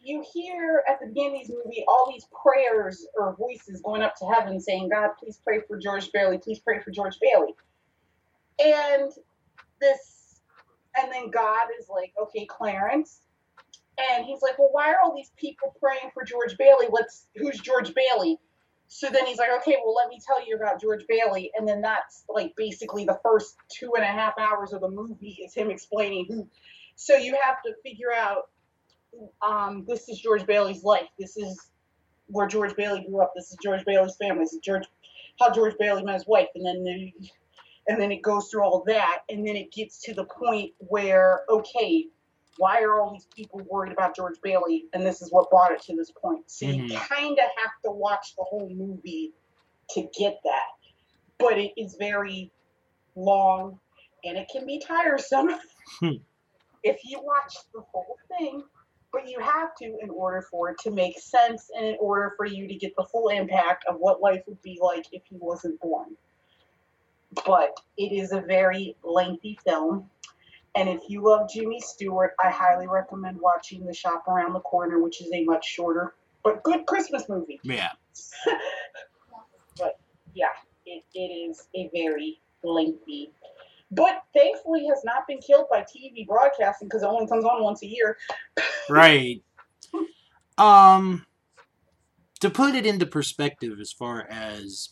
you hear at the beginning of this movie all these prayers or voices going up to heaven saying, God, please pray for George Bailey, please pray for George Bailey. And this, and then God is like, okay, Clarence. And he's like, well, why are all these people praying for George Bailey? Let's, who's George Bailey? So then he's like, okay, well, let me tell you about George Bailey. And then that's like basically the first two and a half hours of the movie is him explaining who. So you have to figure out um, this is George Bailey's life. This is where George Bailey grew up. This is George Bailey's family. This is George, how George Bailey met his wife, and then the, and then it goes through all that, and then it gets to the point where okay, why are all these people worried about George Bailey? And this is what brought it to this point. So you Mhm. kind of have to watch the whole movie to get that, but it is very long, and it can be tiresome Hmm. if you watch the whole thing but you have to in order for it to make sense and in order for you to get the full impact of what life would be like if he wasn't born. But it is a very lengthy film. And if you love Jimmy Stewart, I highly recommend watching The Shop Around the Corner, which is a much shorter but good Christmas movie. Yeah. But yeah, it, it is a very lengthy, but thankfully has not been killed by TV broadcasting because it only comes on once a year. Right. Um to put it into perspective as far as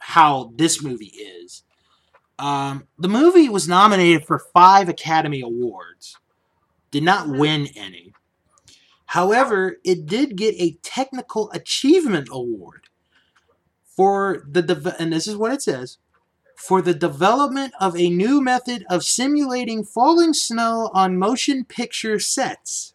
how this movie is. Um the movie was nominated for 5 Academy Awards. Did not win any. However, it did get a technical achievement award for the deve- and this is what it says for the development of a new method of simulating falling snow on motion picture sets.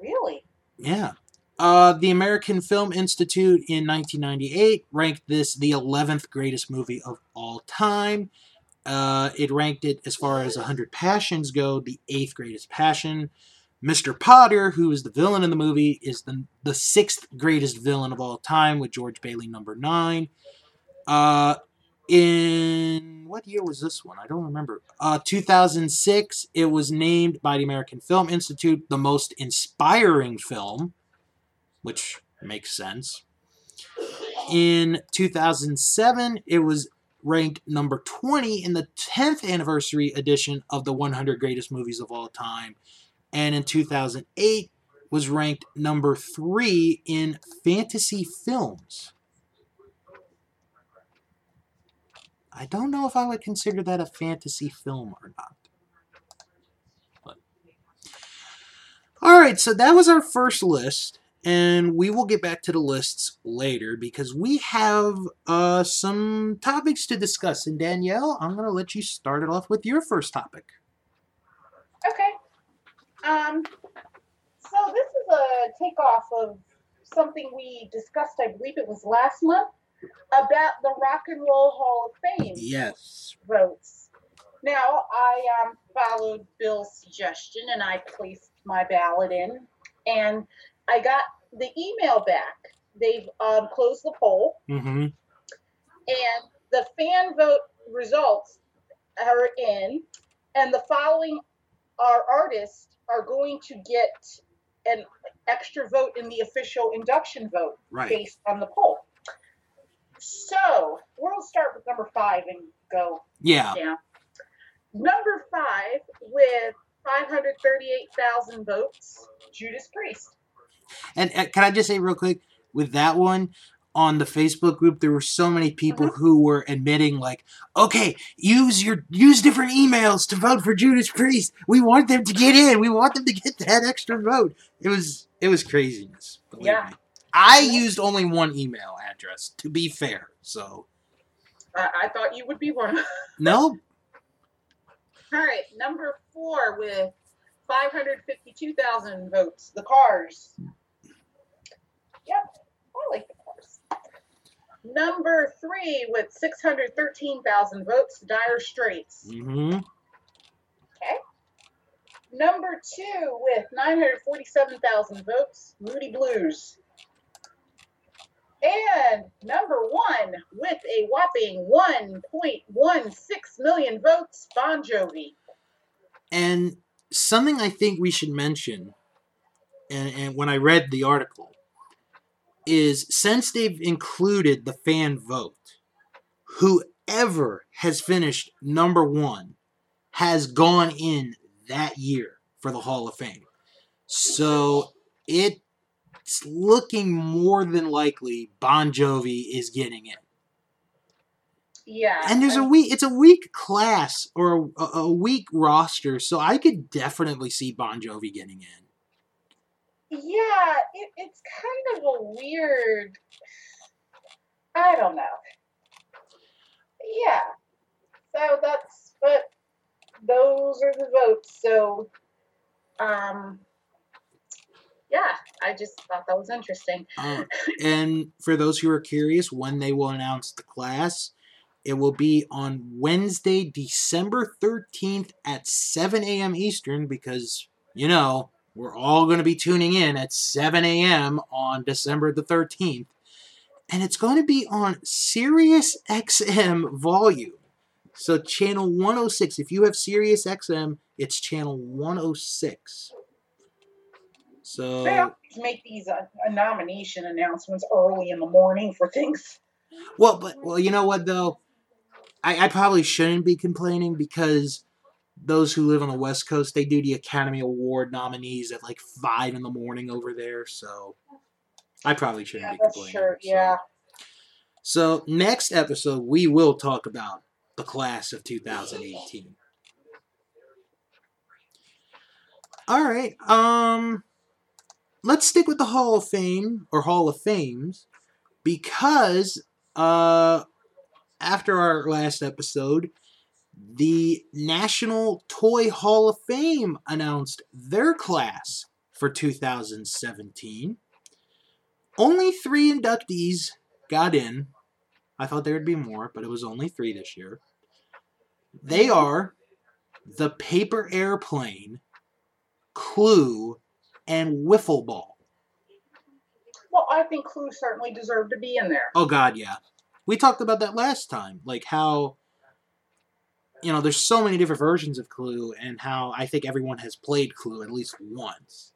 Really? Yeah. Uh, the American Film Institute in 1998 ranked this the 11th greatest movie of all time. Uh, it ranked it, as far as 100 Passions go, the eighth greatest passion. Mr. Potter, who is the villain in the movie, is the, the sixth greatest villain of all time, with George Bailey number nine. Uh, in what year was this one? I don't remember. Uh, 2006, it was named by the American Film Institute the most inspiring film, which makes sense. In 2007, it was ranked number 20 in the 10th anniversary edition of the 100 greatest movies of all time. And in 2008, was ranked number 3 in fantasy films. I don't know if I would consider that a fantasy film or not. But. All right, so that was our first list. And we will get back to the lists later because we have uh, some topics to discuss. And Danielle, I'm going to let you start it off with your first topic. Okay. Um. So this is a takeoff of something we discussed. I believe it was last month about the Rock and Roll Hall of Fame Yes. votes. Now I um, followed Bill's suggestion and I placed my ballot in, and I got the email back. They've um, closed the poll, Mm-hmm. and the fan vote results are in, and the following our artists are going to get an extra vote in the official induction vote Right. based on the poll. So we'll start with number five and go Yeah. down. Number five with 538,000 votes, Judas Priest. And uh, can I just say real quick with that one on the Facebook group, there were so many people who were admitting like, okay, use your use different emails to vote for Judas Priest. We want them to get in. We want them to get that extra vote. It was it was craziness. Yeah. me. I used only one email address to be fair. So I, I thought you would be one. no, All right, number four with 552,000 votes, the Cars. Yep, I like the Cars. Number three with 613,000 votes, Dire Straits. hmm Number two with 947,000 votes, Moody Blues. And number one with a whopping 1.16 million votes, Bon Jovi. And something I think we should mention, and, and when I read the article, is since they've included the fan vote, whoever has finished number one has gone in that year for the Hall of Fame. So it's looking more than likely Bon Jovi is getting in. Yeah. And there's a weak, it's a weak class or a, a weak roster, so I could definitely see Bon Jovi getting in. Yeah, it, it's kind of a weird. I don't know. Yeah. So that's, but those are the votes. So, um, yeah, I just thought that was interesting. Uh, and for those who are curious, when they will announce the class, it will be on Wednesday, December 13th at 7 a.m. Eastern because, you know, we're all going to be tuning in at 7 a.m. on December the 13th. And it's going to be on Sirius XM volume. So channel 106. If you have Sirius XM, it's channel 106. So They always make these uh, nomination announcements early in the morning for things. Well, but well, you know what though, I, I probably shouldn't be complaining because those who live on the West Coast they do the Academy Award nominees at like five in the morning over there, so I probably shouldn't Yeah, be complaining. true. so. Yeah. So next episode we will talk about the class of 2018. All right. Um let's stick with the Hall of Fame or Hall of Fames because uh after our last episode the National Toy Hall of Fame announced their class for 2017. Only 3 inductees got in. I thought there would be more, but it was only 3 this year. They are the Paper Airplane, Clue, and Wiffle Ball. Well, I think Clue certainly deserved to be in there. Oh God, yeah. We talked about that last time, like how you know there's so many different versions of Clue, and how I think everyone has played Clue at least once.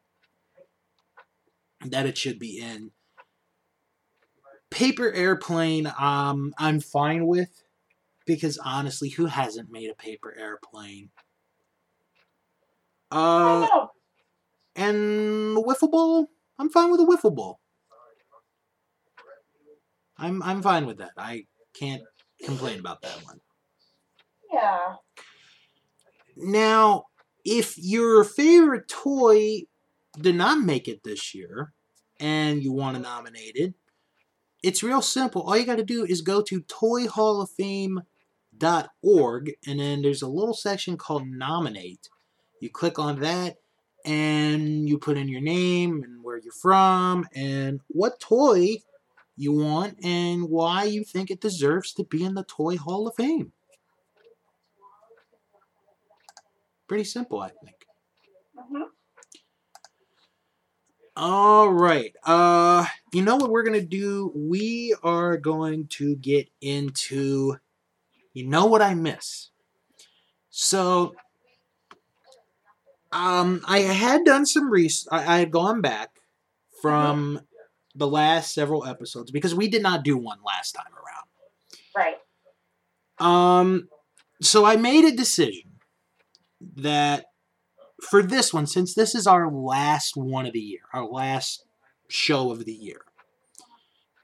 That it should be in. Paper airplane, um, I'm fine with, because honestly, who hasn't made a paper airplane? Uh, and wiffle ball, I'm fine with a wiffle ball. I'm I'm fine with that. I can't complain about that one. Yeah. Now, if your favorite toy did not make it this year, and you want to nominate it, it's real simple. All you got to do is go to toyhalloffame.org and then there's a little section called nominate. You click on that and you put in your name and where you're from and what toy you want and why you think it deserves to be in the Toy Hall of Fame. Pretty simple, I think. Mhm. All right. Uh, you know what we're gonna do? We are going to get into. You know what I miss. So, um, I had done some research. I, I had gone back from the last several episodes because we did not do one last time around. Right. Um, so I made a decision that for this one, since this is our last one of the year, our last show of the year,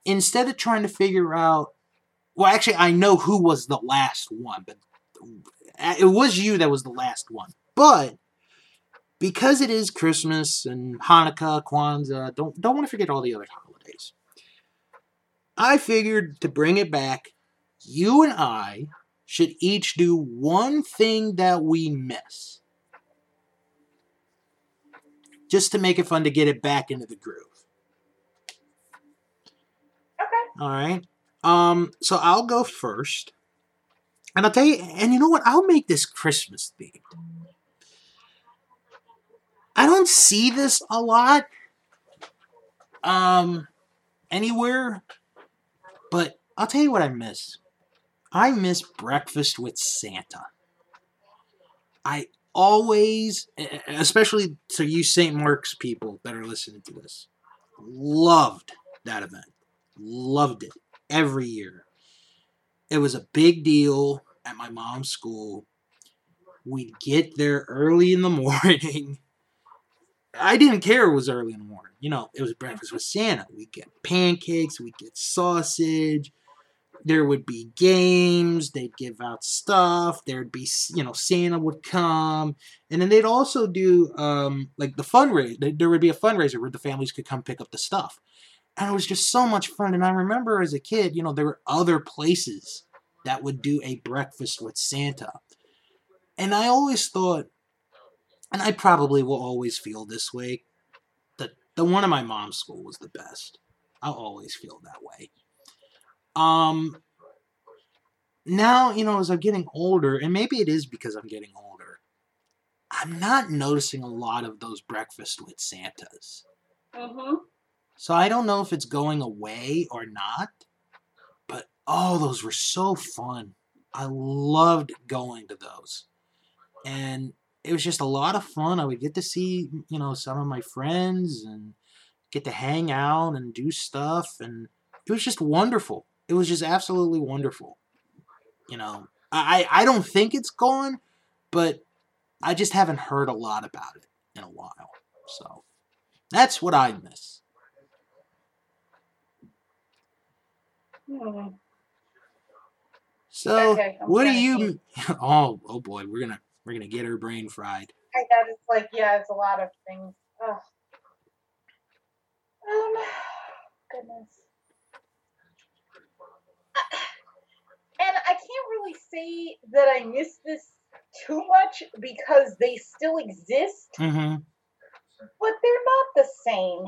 instead of trying to figure out, well, actually, I know who was the last one, but it was you that was the last one. But because it is Christmas and Hanukkah, Kwanzaa, don't don't want to forget all the other holidays. I figured to bring it back, you and I should each do one thing that we miss. Just to make it fun to get it back into the groove. Okay. All right. Um, so I'll go first. And I'll tell you, and you know what? I'll make this Christmas themed. I don't see this a lot um anywhere, but I'll tell you what I miss. I miss breakfast with Santa. I always, especially to you St. Mark's people that are listening to this, loved that event. Loved it every year. It was a big deal at my mom's school. We'd get there early in the morning. I didn't care it was early in the morning. You know, it was breakfast with Santa. We'd get pancakes, we'd get sausage. There would be games. They'd give out stuff. There'd be, you know, Santa would come. And then they'd also do, um, like, the fundraiser. There would be a fundraiser where the families could come pick up the stuff. And it was just so much fun. And I remember as a kid, you know, there were other places that would do a breakfast with Santa. And I always thought, and I probably will always feel this way, that the one at my mom's school was the best. I'll always feel that way. Um, now, you know, as I'm getting older, and maybe it is because I'm getting older, I'm not noticing a lot of those breakfast with Santas. Mm-hmm. So I don't know if it's going away or not, but oh, those were so fun. I loved going to those. And it was just a lot of fun. I would get to see, you know, some of my friends and get to hang out and do stuff and it was just wonderful. It was just absolutely wonderful. You know, I I don't think it's gone, but I just haven't heard a lot about it in a while. So that's what I miss. Hmm. So Okay, what do you? Oh, oh boy, we're gonna we're gonna get her brain fried. I got it's like yeah, it's a lot of things. Ugh. Um, goodness. I- And I can't really say that I miss this too much because they still exist, Mm-hmm. but they're not the same.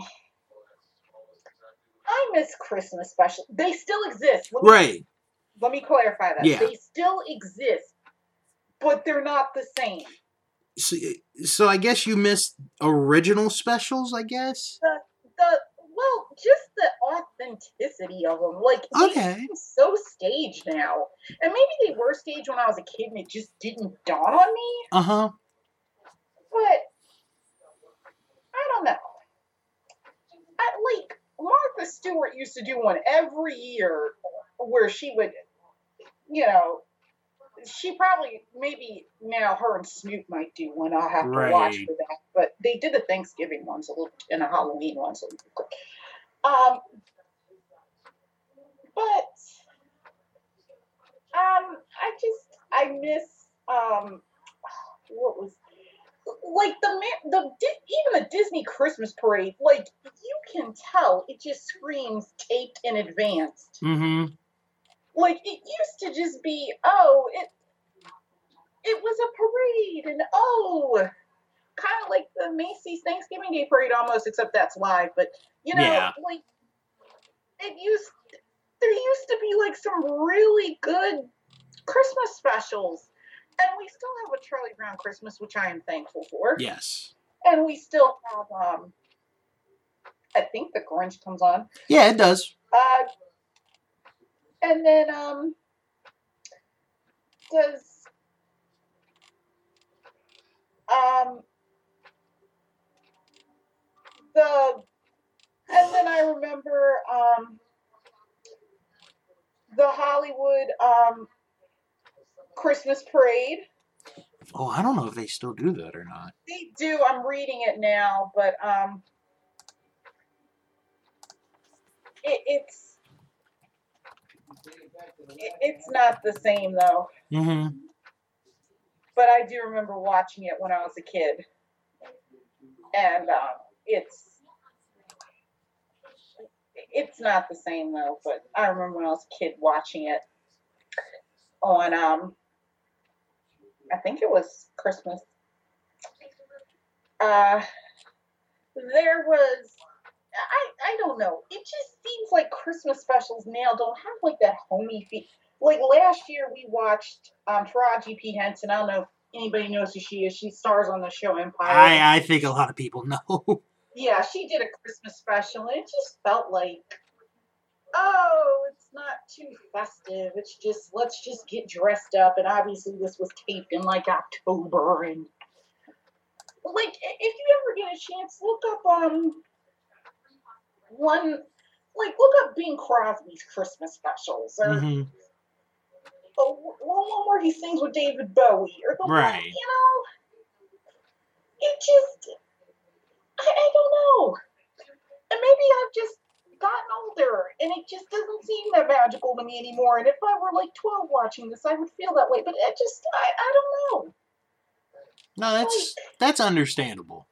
I miss Christmas special. They still exist. Let me, Right. Let me clarify that. Yeah. They still exist, but they're not the same. So, so I guess you missed original specials. I guess. the well, just the authenticity of them. Like Okay. so staged now, and maybe they were staged when I was a kid, and it just didn't dawn on me. Uh huh. But I don't know. I, like Martha Stewart used to do one every year, where she would, you know. She probably maybe now her and Snoop might do one. I'll have to watch for that. But they did the Thanksgiving ones a little and a Halloween one, so um, but um, I just I miss um, what was like the the even the Disney Christmas parade. Like you can tell it just screams taped in advance. Mm-hmm. Like it used to just be, oh, it it was a parade, and oh, kind of like the Macy's Thanksgiving Day parade almost, except that's live. But you know, Yeah. like it used there used to be like some really good Christmas specials. And we still have a Charlie Brown Christmas, which I am thankful for. Yes. And we still have um I think the Grinch comes on. Yeah, it does. Uh and then um does um the and then I remember um the Hollywood um Christmas parade. Oh, I don't know if they still do that or not. They do. I'm reading it now, but um, it, it's it, it's not the same though. Mm-hmm. But I do remember watching it when I was a kid, and um, it's it's not the same though. But I remember when I was a kid watching it on um, I think it was Christmas. Uh, there was I I don't know. It just seems like Christmas specials now don't have like that homey feel. Like last year we watched um Taraji P Henson. I don't know if anybody knows who she is. She stars on the show Empire. I I think a lot of people know. Yeah, she did a Christmas special, and it just felt like, oh, it's not too festive. It's just let's just get dressed up, and obviously this was taped in like October, and like if you ever get a chance, look up um one like look up Bing Crosby's Christmas specials, or hmm the one where he sings with David Bowie, or the one, Right. you know, it just, I, I don't know. And maybe I've just gotten older, and it just doesn't seem that magical to me anymore. And if I were like 12 watching this, I would feel that way. But it just, I, I don't know. No, that's that's understandable.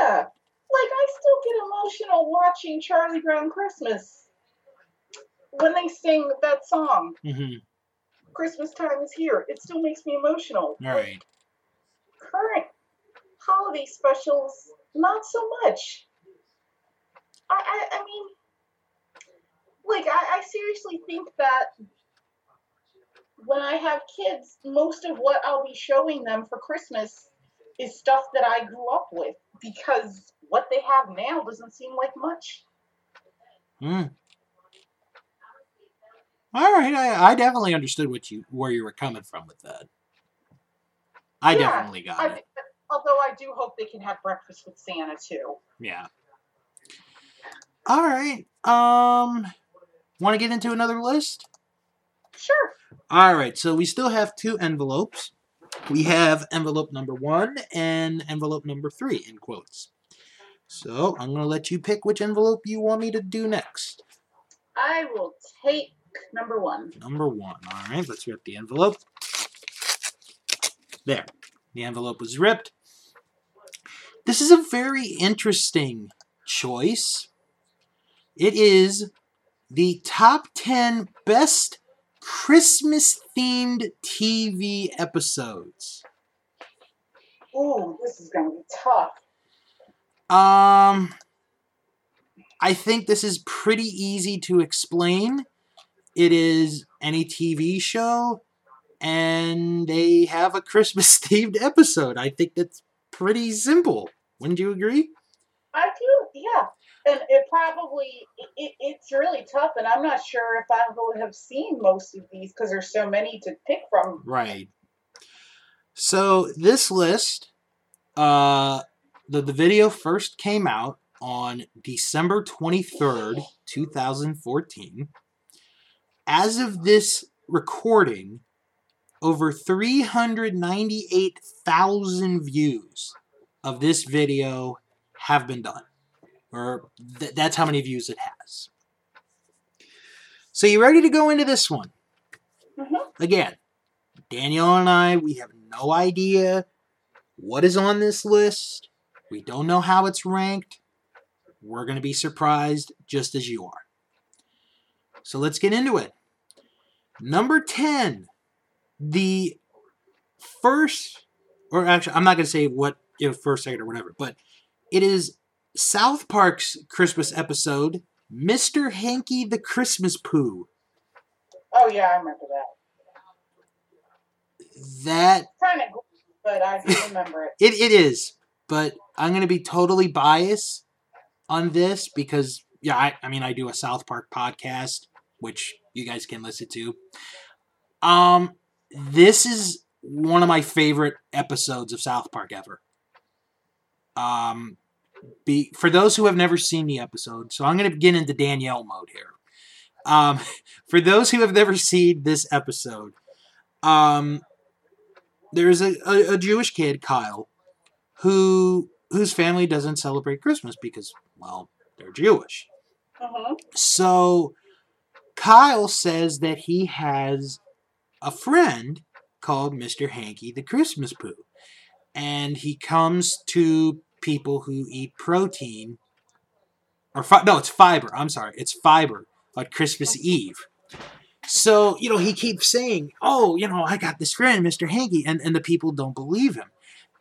Yeah. Like, I still get emotional watching Charlie Brown Christmas when they sing that song, Mm-hmm. Christmas Time is Here. It still makes me emotional. Right. current holiday specials, not so much. I, I, I mean, like, I, I seriously think that when I have kids, most of what I'll be showing them for Christmas is stuff that I grew up with because what they have now doesn't seem like much. Mm. All right, I, I definitely understood what you where you were coming from with that. I Yeah, definitely got I, it. although I do hope they can have breakfast with Santa too. Yeah. All right. Um, want to get into another list? Sure. All right. So we still have two envelopes. We have envelope number one and envelope number three in quotes. So I'm gonna let you pick which envelope you want me to do next. I will take number one. Number one. All right. Let's rip the envelope. There. The envelope was ripped. This is a very interesting choice. It is the top 10 best Christmas themed TV episodes. Oh, this is gonna be tough. Um, I think this is pretty easy to explain. It is any TV show, and they have a Christmas themed episode. I think that's pretty simple. Wouldn't you agree? I do, yeah. And it probably it, it's really tough, and I'm not sure if I would have seen most of these because there's so many to pick from. Right. So this list, uh, the the video first came out on December twenty third, two thousand fourteen. As of this recording, over three hundred ninety eight thousand views of this video have been done, or th- that's how many views it has. So you ready to go into this one? Mhm. Again, Daniel and I, we have no idea what is on this list. We don't know how it's ranked. we're going to be surprised just as you are. So let's get into it. Number 10, the first, or actually, I'm not going to say what, you know, first, second, or whatever, but it is South Park's Christmas episode, Mr. Hanky the Christmas Poo. Oh, yeah, I remember that. That. Kind of, but I do remember it. it. It is, but I'm going to be totally biased on this because, yeah, I, I mean, I do a South Park podcast, which you guys can listen to. Um, this is one of my favorite episodes of South Park ever. Um, be for those who have never seen the episode, so I'm going to get into Danielle mode here. Um, for those who have never seen this episode, um, there's a, a, a Jewish kid, Kyle, who whose family doesn't celebrate Christmas because, well, they're Jewish. hmm So Kyle says that he has a friend called Mr. Hanky the Christmas Poo. And he comes to people who eat protein or fi- no, it's fiber. I'm sorry. It's fiber on Christmas Eve. So, you know, he keeps saying, "Oh, you know, I got this friend, Mr. Hanky," and and the people don't believe him.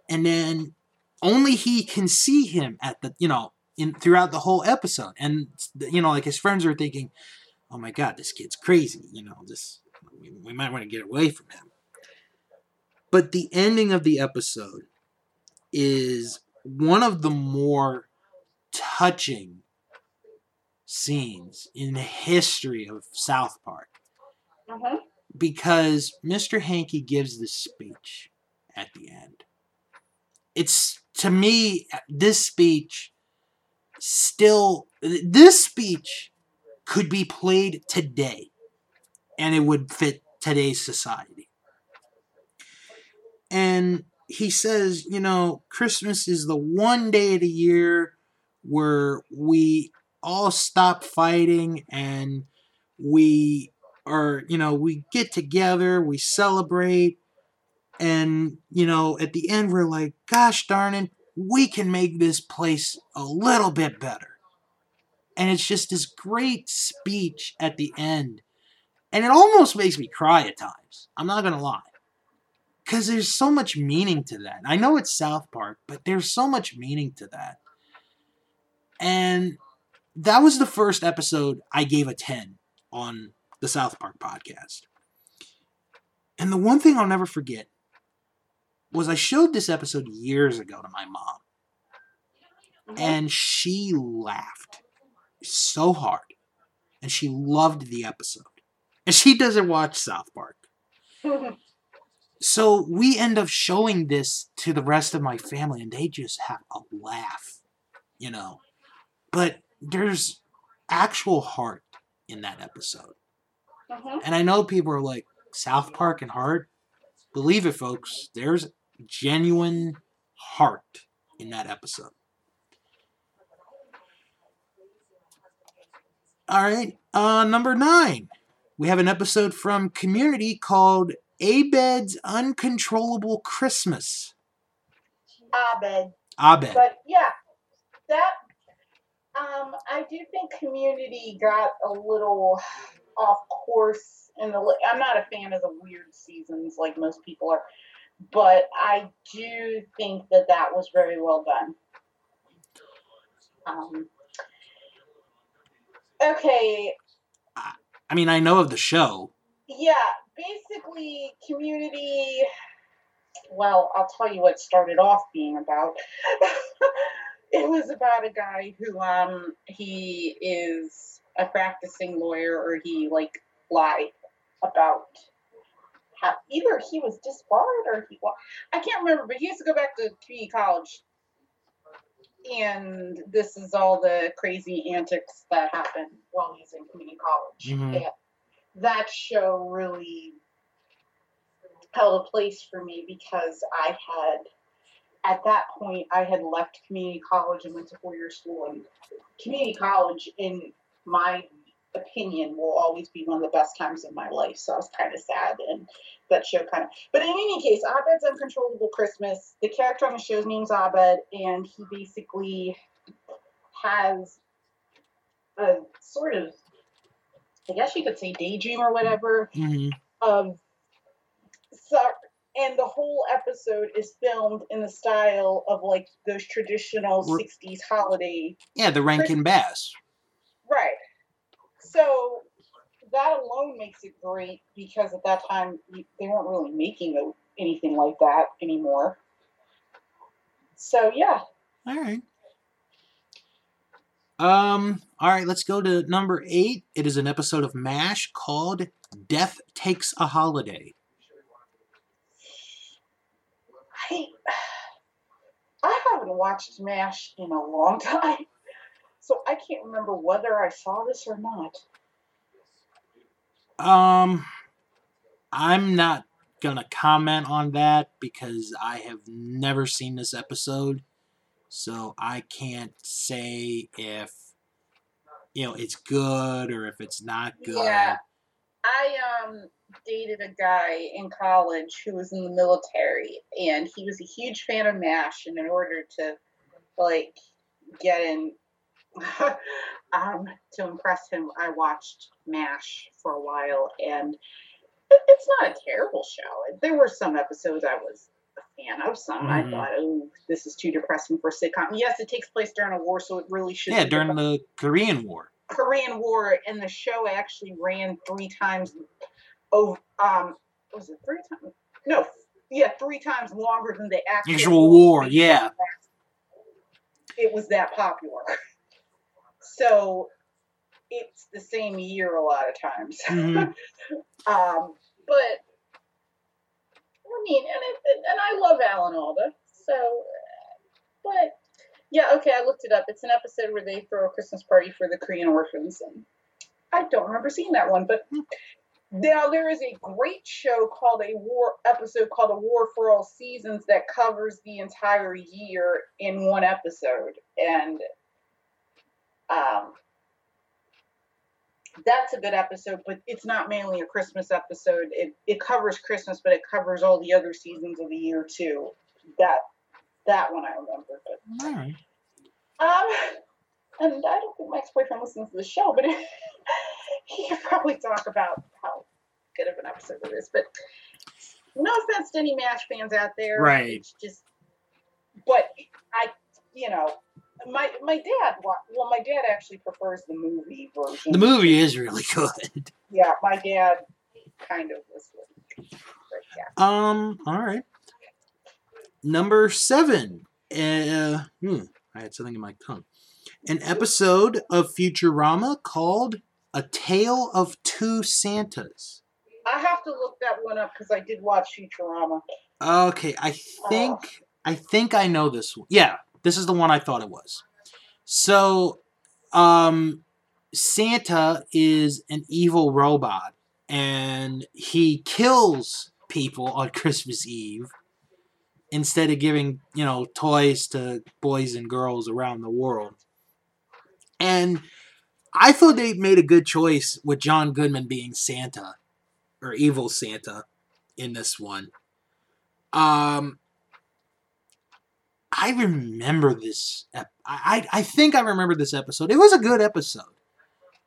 And then only he can see him at the, you know, in throughout the whole episode. And you know, like his friends are thinking, "Oh my god, this kid's crazy." You know, this we, we might want to get away from him. But the ending of the episode is one of the more touching scenes in the history of South Park hmm because Mr. Hanky gives this speech at the end. It's to me this speech still this speech could be played today and it would fit today's society. And he says, you know, Christmas is the one day of the year where we all stop fighting and we are, you know, we get together, we celebrate, and, you know, at the end we're like, gosh darn it, we can make this place a little bit better. And it's just this great speech at the end. And it almost makes me cry at times. I'm not going to lie. Because there's so much meaning to that. I know it's South Park, but there's so much meaning to that. And that was the first episode I gave a 10 on the South Park podcast. And the one thing I'll never forget was I showed this episode years ago to my mom, and she laughed so hard, and she loved the episode. And she doesn't watch South Park. So we end up showing this to the rest of my family, and they just have a laugh, you know. But there's actual heart in that episode. hmm And I know people are like, South Park and heart. Believe it, folks. There's genuine heart in that episode. All right. Uh, number nine. We have an episode from Community called Abed's Uncontrollable Christmas. Abed. Abed. But yeah, that um, I do think Community got a little off course in the. I'm not a fan of the weird seasons like most people are, but I do think that that was very well done. Um, okay, I mean, I know of the show. yeah, basically, Community. Well, I'll tell you what started off being about. it was about a guy who um he is a practicing lawyer or he like lied about either he was disbarred or he I can't remember, but he used to go back to community college. And this is all the crazy antics that happen while he's in community college. Mhm. And that show really held a place for me because I had at that point I had left community college and went to four year school and community college in my opinion will always be one of the best times of my life. So I was kind of sad and that show kind of but in any case, Abed's Uncontrollable Christmas, the character on the show's name's Abed and he basically has a sort of, I guess you could say daydream or whatever hmm of so and the whole episode is filmed in the style of like those traditional R- 60s holiday Yeah, the Rankin Bass. right so that alone makes it great because at that time they weren't really making a, anything like that anymore so yeah All right. Um. All right. Let's go to number eight. It is an episode of Mash called "Death Takes a Holiday." i i haven't watched mash in a long time so i can't remember whether i saw this or not Um, I'm not gonna comment on that because I have never seen this episode, so I can't say if you know it's good or if it's not good. Yeah. I um dated a guy in college who was in the military and he was a huge fan of MASH and in order to like get in um to impress him I watched MASH for a while and it, it's not a terrible show. There were some episodes I was a fan of, some Mhm. I thought, oh, this is too depressing for a sitcom. Yes, it takes place during a war, so it really should Yeah, during depressing. the Korean War. Korean War, and the show actually ran three times. Oh, um, was it three times? No, yeah, three times longer than the actual, Actual war, yeah. It was that popular. So it's the same year a lot of times. Mhm. um, but I mean, and it, and I love Alan Alda, so but yeah, okay, I looked it up. It's an episode where they throw a Christmas party for the Korean orphans, and I don't remember seeing that one. But now there is a great show called a war episode called A War for All Seasons that covers the entire year in one episode, and um, that's a good episode, but it's not mainly a Christmas episode. It it covers Christmas, but it covers all the other seasons of the year too. That that one I remember. But All right. um, and I don't think my ex-boyfriend listens to the show, but he could probably talk about how good of an episode it is. But no offense to any Mash fans out there, Right. It's just, but I, you know, my my dad, well, my dad actually prefers the movie version. The movie is really good. Yeah, my dad kind of was. But yeah. Um. All right. Number seven. Uh, hmm, I had something in my tongue. An episode of Futurama called "A Tale of Two Santas." I have to look that one up because I did watch Futurama. Okay, I think I think I know this one. Yeah, this is the one I thought it was. So, um, Santa is an evil robot, and he kills people on Christmas Eve instead of giving you know toys to boys and girls around the world. And I thought they made a good choice with John Goodman being Santa or evil Santa in this one. Um, I remember this. Ep- I, I I think I remember this episode. It was a good episode.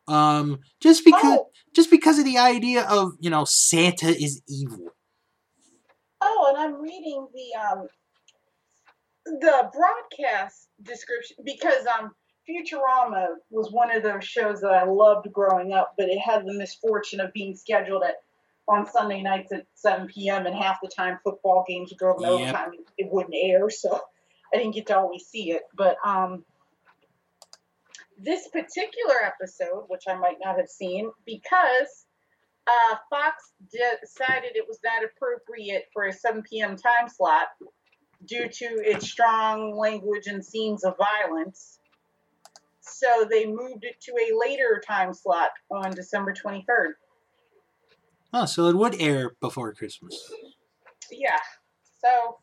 Um, just because Oh, just because of the idea of you know Santa is evil. Oh, and I'm reading the um the broadcast description because um Futurama was one of those shows that I loved growing up, but it had the misfortune of being scheduled at on Sunday nights at 7 p.m. and half the time football games would go over Yep. overtime. It wouldn't air, so I didn't get to always see it. But um this particular episode, which I might not have seen, because uh, Fox de- decided it was not appropriate for a 7 p.m. time slot due to its strong language and scenes of violence. So they moved it to a later time slot on December 23rd. Oh, so it would air before Christmas. Yeah. So,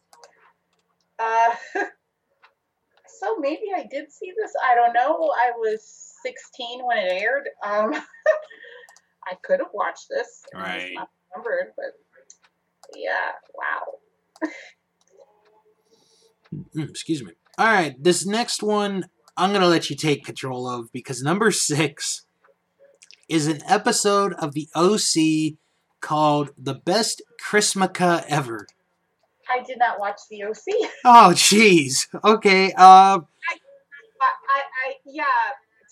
uh, so maybe I did see this. I don't know. I was 16 when it aired. Um, I could have watched this. Right. Not remembered, but yeah. Wow. Mm, excuse me. All right, this next one I'm gonna let you take control of because number six is an episode of the OC called "The Best Chrismukkah Ever." I did not watch the OC. Oh, jeez. Okay. Uh, I, I, I, yeah.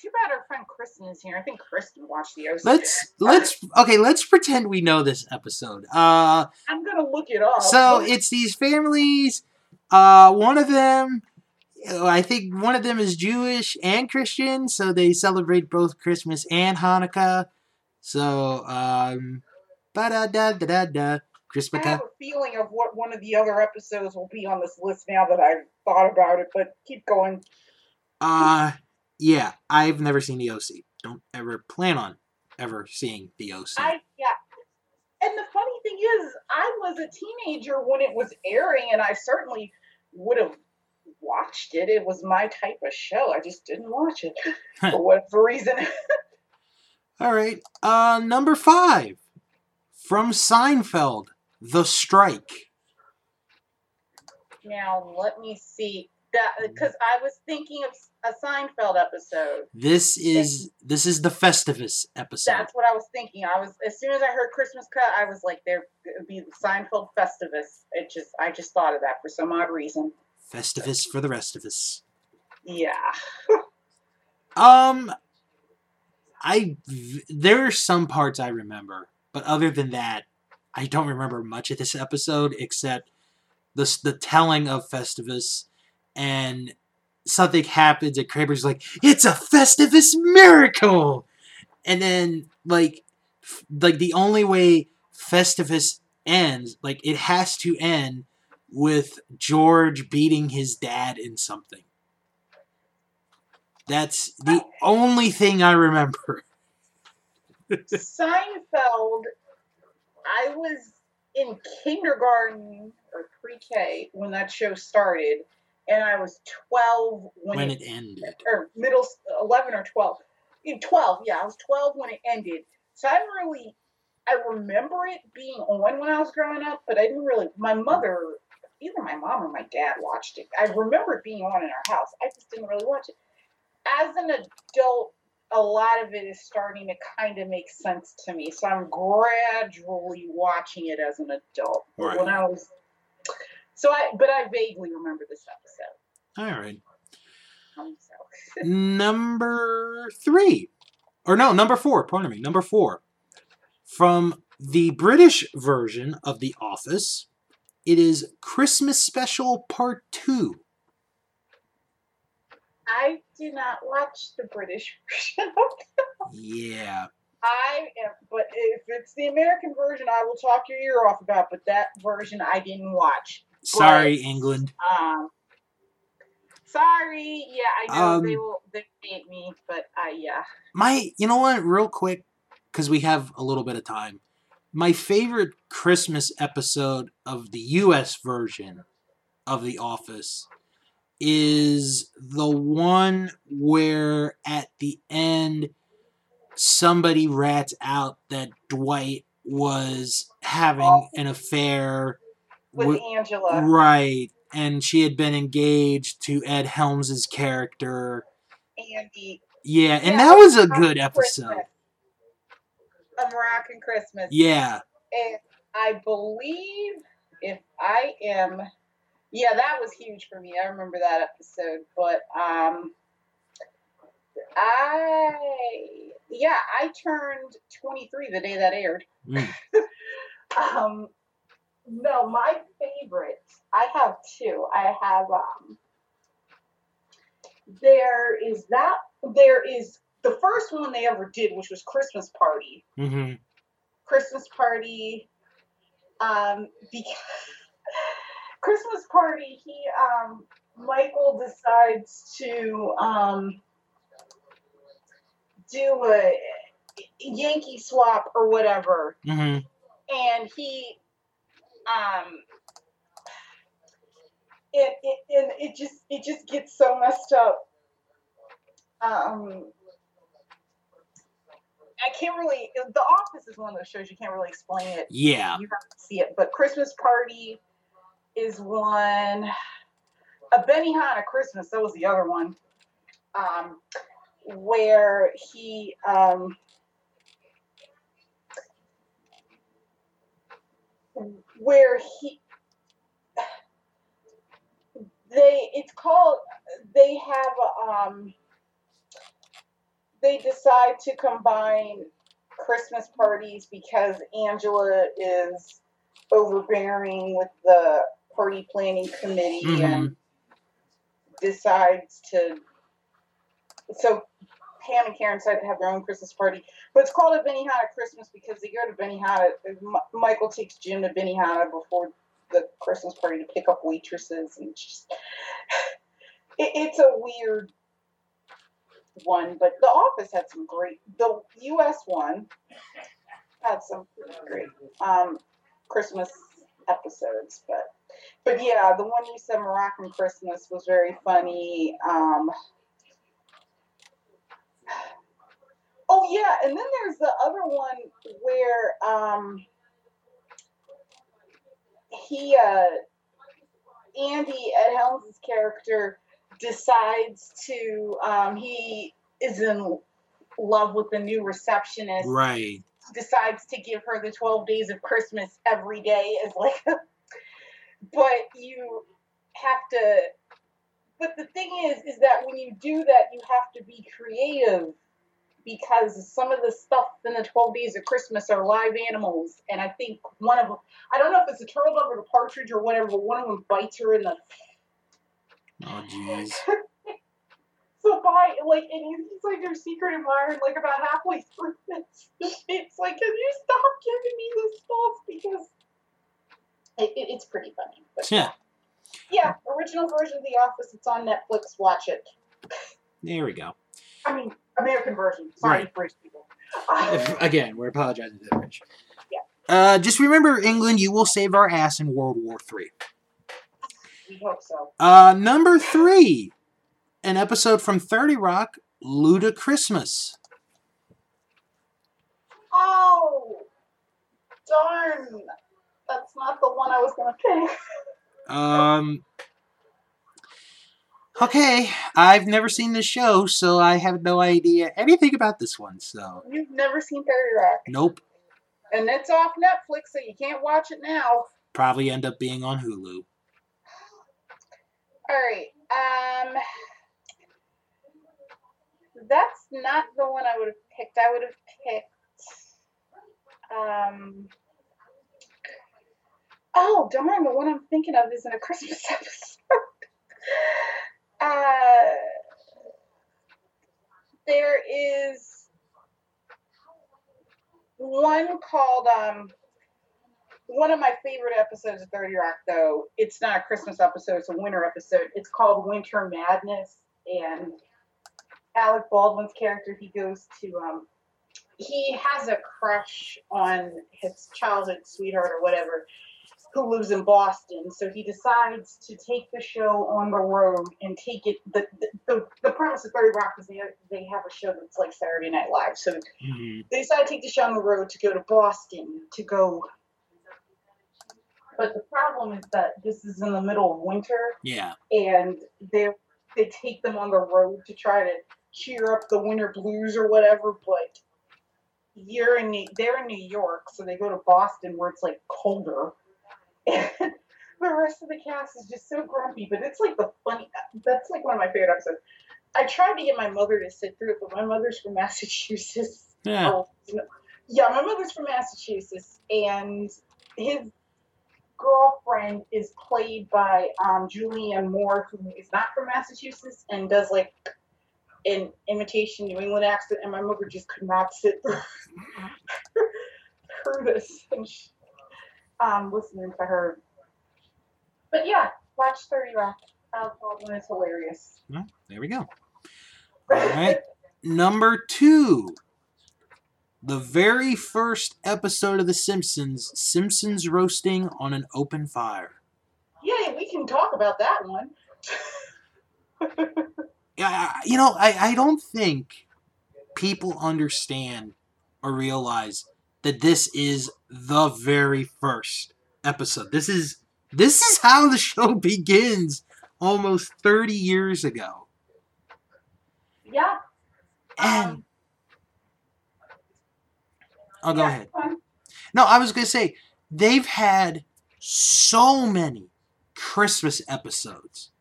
Too bad our friend Kristen is here. I think Kristen watched the OC. let's let's okay. Let's pretend we know this episode. Uh, I'm gonna look it up. so it's these families. Uh, one of them, I think one of them is Jewish and Christian, so they celebrate both Christmas and Hanukkah. So, um, ba da da da da da. I have a feeling of what one of the other episodes will be on this list now that I've thought about it. But keep going. Uh, yeah, I've never seen the OC. Don't ever plan on ever seeing the OC. I yeah. And the funny thing is, I was a teenager when it was airing, and I certainly would have watched it. It was my type of show. I just didn't watch it for whatever reason. All right. Uh, number five from Seinfeld, The Strike. now let me see that because I was thinking of a Seinfeld episode. This is this is the Festivus episode. That's what I was thinking. I was as soon as I heard Christmas cut, I was like, there would be the Seinfeld Festivus. It just I just thought of that for some odd reason. Festivus for the rest of us. Yeah. Um, I there are some parts I remember, but other than that, I don't remember much of this episode except the the telling of Festivus and something happens and Kramer's like, "It's a Festivus miracle," and then like f- like the only way Festivus ends, like it has to end with George beating his dad in something. That's the only thing I remember. Seinfeld, I was in kindergarten or pre-K when that show started, and I was 12 when, when it, it ended. or middle 11 or 12. In 12, yeah, I was 12 when it ended. So I really, I remember it being on when I was growing up, but I didn't really. My mother, either my mom or my dad watched it. I remember it being on in our house. I just didn't really watch it. As an adult, a lot of it is starting to kind of make sense to me. So I'm gradually watching it as an adult. Right. When I was, so I, but I vaguely remember this episode. All right. Um, so. Number three. Or no, number four, pardon me. Number four. From the British version of The Office, it is Christmas Special Part 2. I do not watch the British version. Yeah. I am, but if it's the American version, I will talk your ear off about. But that version I didn't watch. Sorry, But, England. Um, sorry. Yeah, I know Um, they will. They hate me, but I yeah. My, you know what, real quick, because we have a little bit of time. My favorite Christmas episode of the US version of The Office is the one where at the end somebody rats out that Dwight was having oh. an affair With with, Angela, right and she had been engaged to Ed Helms's character. Andy, Yeah, and Yeah, that was a good episode. Christmas. American Christmas. Yeah. And I believe if I am, yeah, that was huge for me. I remember that episode. But um, I, yeah, I turned 23 the day that aired. Mm. Um, no, my favorite. I have two. I have um. There is that. There is the first one they ever did, which was Christmas Party. hmm Christmas party. Um, the Christmas party. He um, Michael decides to um, do a Yankee swap or whatever, hmm and he um. It, it and it just it just gets so messed up. Um, I can't really. The Office is one of those shows you can't really explain it Yeah. you have to see it. But Christmas Party is one. A Benny Benihana Christmas, that was the other one. um, where he um, where he they it's called they have um they decide to combine Christmas parties because Angela is overbearing with the party planning committee Mhm. and decides to so Pam and Karen decide to have their own Christmas party. But it's called a Benihana Christmas because they go to Benihana. Michael takes Jim to Benihana before the Christmas party to pick up waitresses, and it's just it, it's a weird one. But The Office had some great. The U.S. one had some great um, Christmas episodes, but but yeah, the one you said Moroccan Christmas was very funny. Um, oh yeah, and then there's the other one where um, he uh, Andy Ed Helms' character decides to um, he is in love with the new receptionist Right. decides to give her the 12 days of Christmas every day as like but you have to but the thing is is that when you do that you have to be creative because some of the stuff in the 12 days of Christmas are live animals and I think one of them I don't know if it's a turtle dove or the partridge or whatever but one of them bites her in the Oh, jeez. so by like and he's like your secret admirer like about halfway through this it's like can you stop giving me this stuff because it, it, it's pretty funny but Yeah. yeah original version of the office it's on netflix watch it There we go. i mean american version sorry Right. british people If- Again, we're apologizing to the British. Yeah. Uh, just remember, England, you will save our ass in World War Three. we hope so Uh, number three, an episode from 30 Rock, Ludachristmas. oh darn that's not the one i was gonna pick Um, okay, I've never seen this show, so I have no idea anything about this one, so you've never seen 30 rock nope. and it's off netflix so you can't watch it now Probably end up being on Hulu. All right. Um, that's not the one I would have picked. I would have picked. Um. Oh darn! The one I'm thinking of isn't a Christmas episode. uh, there is one called um one of my favorite episodes of 30 Rock, though, it's not a Christmas episode, it's a winter episode. It's called Winter Madness. And Alec Baldwin's character, he goes to, um, he has a crush on his childhood sweetheart or whatever who lives in Boston. So he decides to take the show on the road and take it. The, the, the, the premise of 30 Rock is they have, they have a show that's like Saturday Night Live. So Mhm. they decide to take the show on the road to go to Boston to go. But the problem is that this is in the middle of winter, Yeah. and they they take them on the road to try to cheer up the winter blues or whatever. But you're in New, they're in New York, so they go to Boston where it's like colder, the rest of the cast is just so grumpy. But it's like the funny. That's like one of my favorite episodes. I tried to get my mother to sit through it, but my mother's from Massachusetts. Yeah. Oh, yeah, my mother's from Massachusetts, and his girlfriend is played by um, Julianne Moore, who is not from Massachusetts and does like an imitation New England accent, and my mother just could not sit through, through this and she, um, listening to her. But yeah, watch 30 Rock. Alec Baldwin is hilarious. There we go. All right. Number two. The very first episode of The Simpsons, Simpsons roasting on an open fire. Yay, we can talk about that one. Yeah, you know, I, I don't think people understand or realize that this is the very first episode. This is this is how the show begins almost 30 years ago. Yeah. And Um, oh, go yeah, ahead. No, I was gonna say they've had so many Christmas episodes,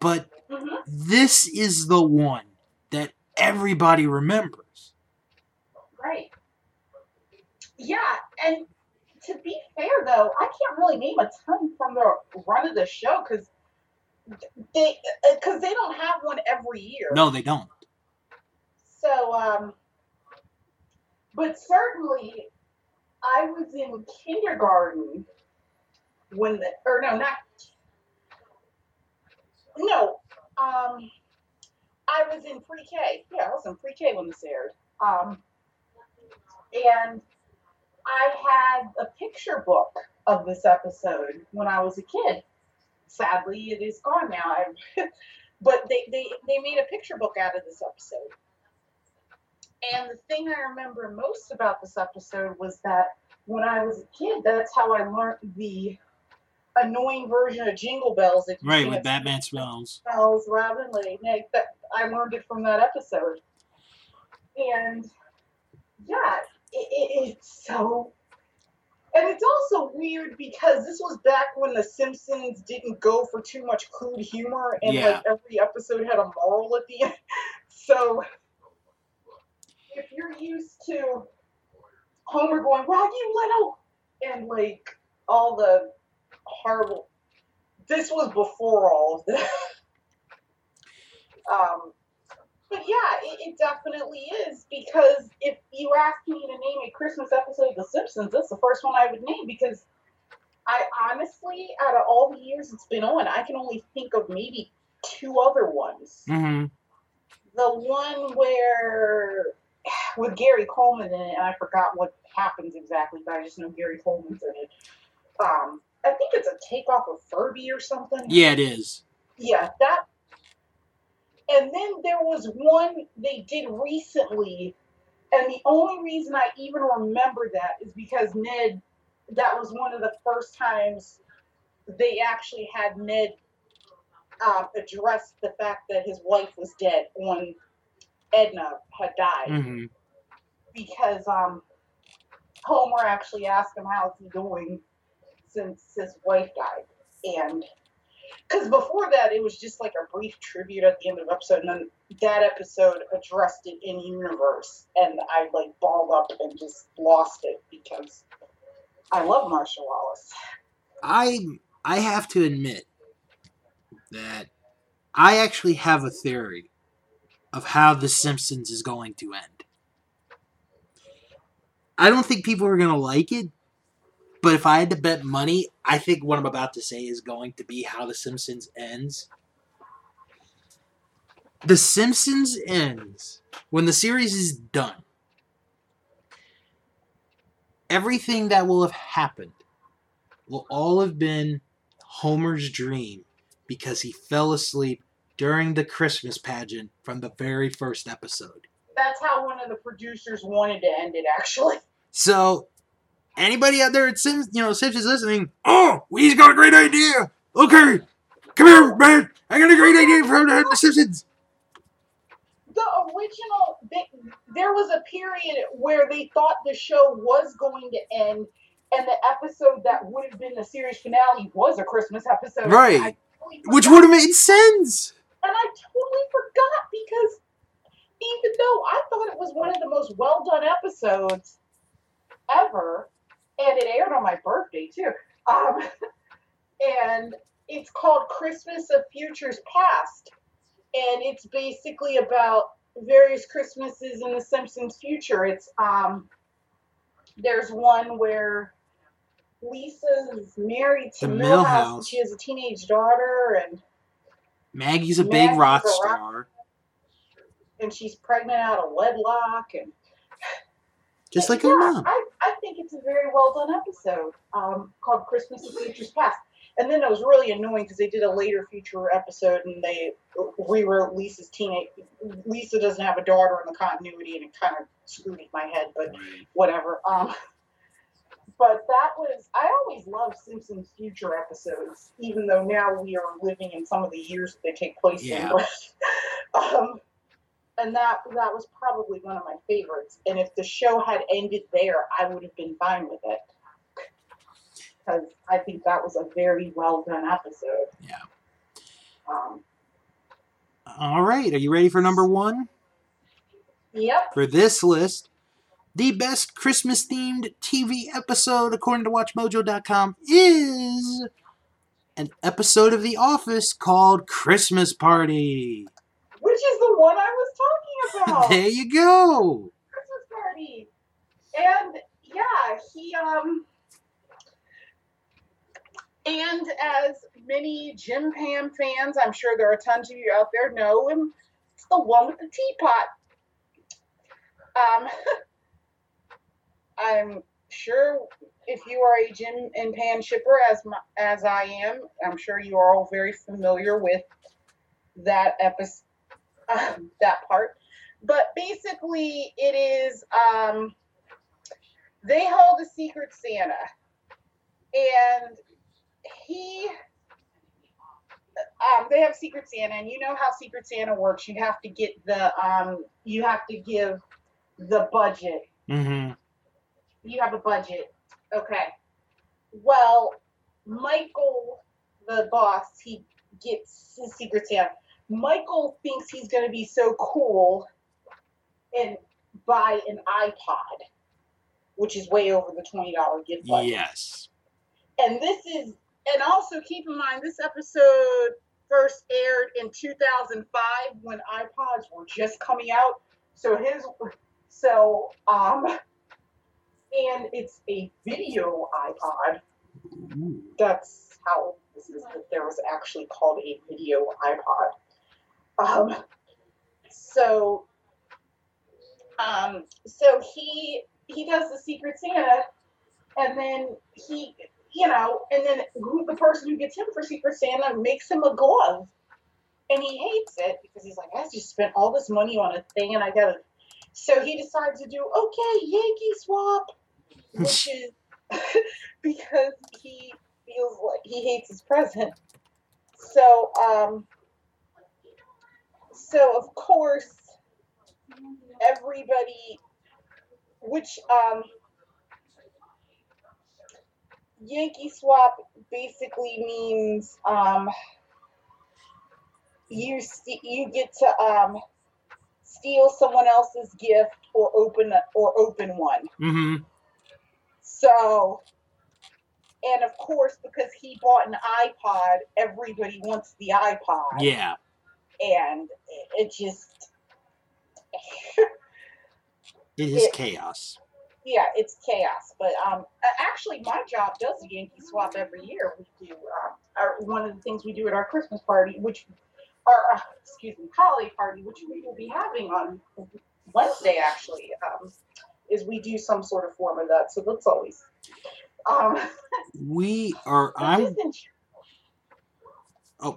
but Mhm. this is the one that everybody remembers. Right. Yeah, and to be fair though, I can't really name a ton from the run of the show because they because they don't have one every year. No, they don't. So, um, but certainly, I was in kindergarten when the or no, not no, um, I was in pre-K. Yeah, I was in pre-K when this aired. Um, and I had a picture book of this episode when I was a kid. Sadly, it is gone now. I, but they, they, they made a picture book out of this episode. And the thing I remember most about this episode was that when I was a kid, that's how I learned the annoying version of Jingle Bells. Right, with Batman spells. smells Robin that I learned it from that episode. And yeah, it, it, it's so. And it's also weird because this was back when The Simpsons didn't go for too much crude humor, and Yeah. like every episode had a moral at the end. So if you're used to Homer going, "Well, you little," and like all the horrible. This was before all of that. um, but yeah, it, it definitely is because if you ask me to name a Christmas episode of The Simpsons, that's the first one I would name because I honestly, out of all the years it's been on, I can only think of maybe two other ones. Mm-hmm. The one where with Gary Coleman in it, and I forgot what happens exactly, but I just know Gary Coleman's in it. Um, I think it's a takeoff of Furby or something. Yeah, it is. Yeah, that. And then there was one they did recently, and the only reason I even remember that is because Ned, that was one of the first times they actually had Ned um, address the fact that his wife was dead when Edna had died Mm-hmm. because um, Homer actually asked him how's he doing since his wife died, and because before that it was just like a brief tribute at the end of the episode, and then that episode addressed it in universe, and I like balled up and just lost it because I love Marcia Wallace. I I have to admit that I actually have a theory of how The Simpsons is going to end. I don't think people are going to like it, but if I had to bet money, I think what I'm about to say is going to be how The Simpsons ends. The Simpsons ends when the series is done. Everything that will have happened will all have been Homer's dream because he fell asleep during the Christmas pageant from the very first episode. That's how one of the producers wanted to end it, actually. So, anybody out there at Sims, you know, Simpsons listening, oh, we've got a great idea. Okay, come here, man. I got a great idea for the the Simpsons. the original they, there was a period where they thought the show was going to end and the episode that would have been the series finale was a christmas episode Right. Totally Which would have made sense. and i totally forgot because even though i thought it was one of the most well done episodes ever and it aired on my birthday too. Um, and it's called christmas of futures past and it's basically about various Christmases in the Simpsons future. It's um, there's one where Lisa's married to Milhouse, and she has a teenage daughter, and Maggie's a big rock a rock- star, and she's pregnant out of wedlock, and just like yeah, her mom. I, I think it's a very well done episode um, called Christmas of Futures Past. And then it was really annoying because they did a later future episode and they rewrote Lisa's teenage. Lisa doesn't have a daughter in the continuity, and it kind of screwed with my head, but whatever. Um, but that was I always loved Simpsons future episodes, even though now we are living in some of the years that they take place Yeah. in. But, um, and that that was probably one of my favorites. And if the show had ended there, I would have been fine with it because I think that was a very well done episode. Yeah. Um, All right. Are you ready for number one? yep. For this list, the best Christmas themed TV episode, according to WatchMojo.com, is an episode of The Office called Christmas Party. Which is the one I There you go. Christmas party. And yeah, he um and as many Jim Pam fans, I'm sure there are tons of you out there know him. It's the one with the teapot. Um I'm sure if you are a Jim and Pam shipper as my, as I am, I'm sure you are all very familiar with that episode um, that part but basically it is um they hold a secret santa. And he um they have secret santa and you know how secret santa works. You have to get the um you have to give the budget. Mm-hmm. you have a budget. Okay. Well michael the boss he gets his secret santa. Michael thinks he's going to be so cool and buy an ipod which is way over the $20 gift budget Yes. and this is and also keep in mind this episode first aired in 2005 when ipods were just coming out so his so um and it's a video ipod Ooh. that's how this is that there was actually called a video ipod um so um so he he does the secret santa and then he you know and then who the person who gets him for secret santa makes him a glove. And he hates it because he's like i just spent all this money on a thing and i gotta so he decides to do okay yankee swap which is because he feels like he hates his present. So um so of course everybody which um Yankee swap basically means um you st- you get to um steal someone else's gift or open a, or open one. Mm-hmm. So and of course because he bought an iPod, everybody wants the iPod Yeah. and it- it just It is It- chaos. yeah, it's chaos. But um, actually, my job does a Yankee swap every year. We do uh, our, one of the things we do at our Christmas party, which our uh, excuse me holiday party, which we will be having on Wednesday actually, um, is we do some sort of form of that. So that's always. Um, We are. I'm. Oh, oh,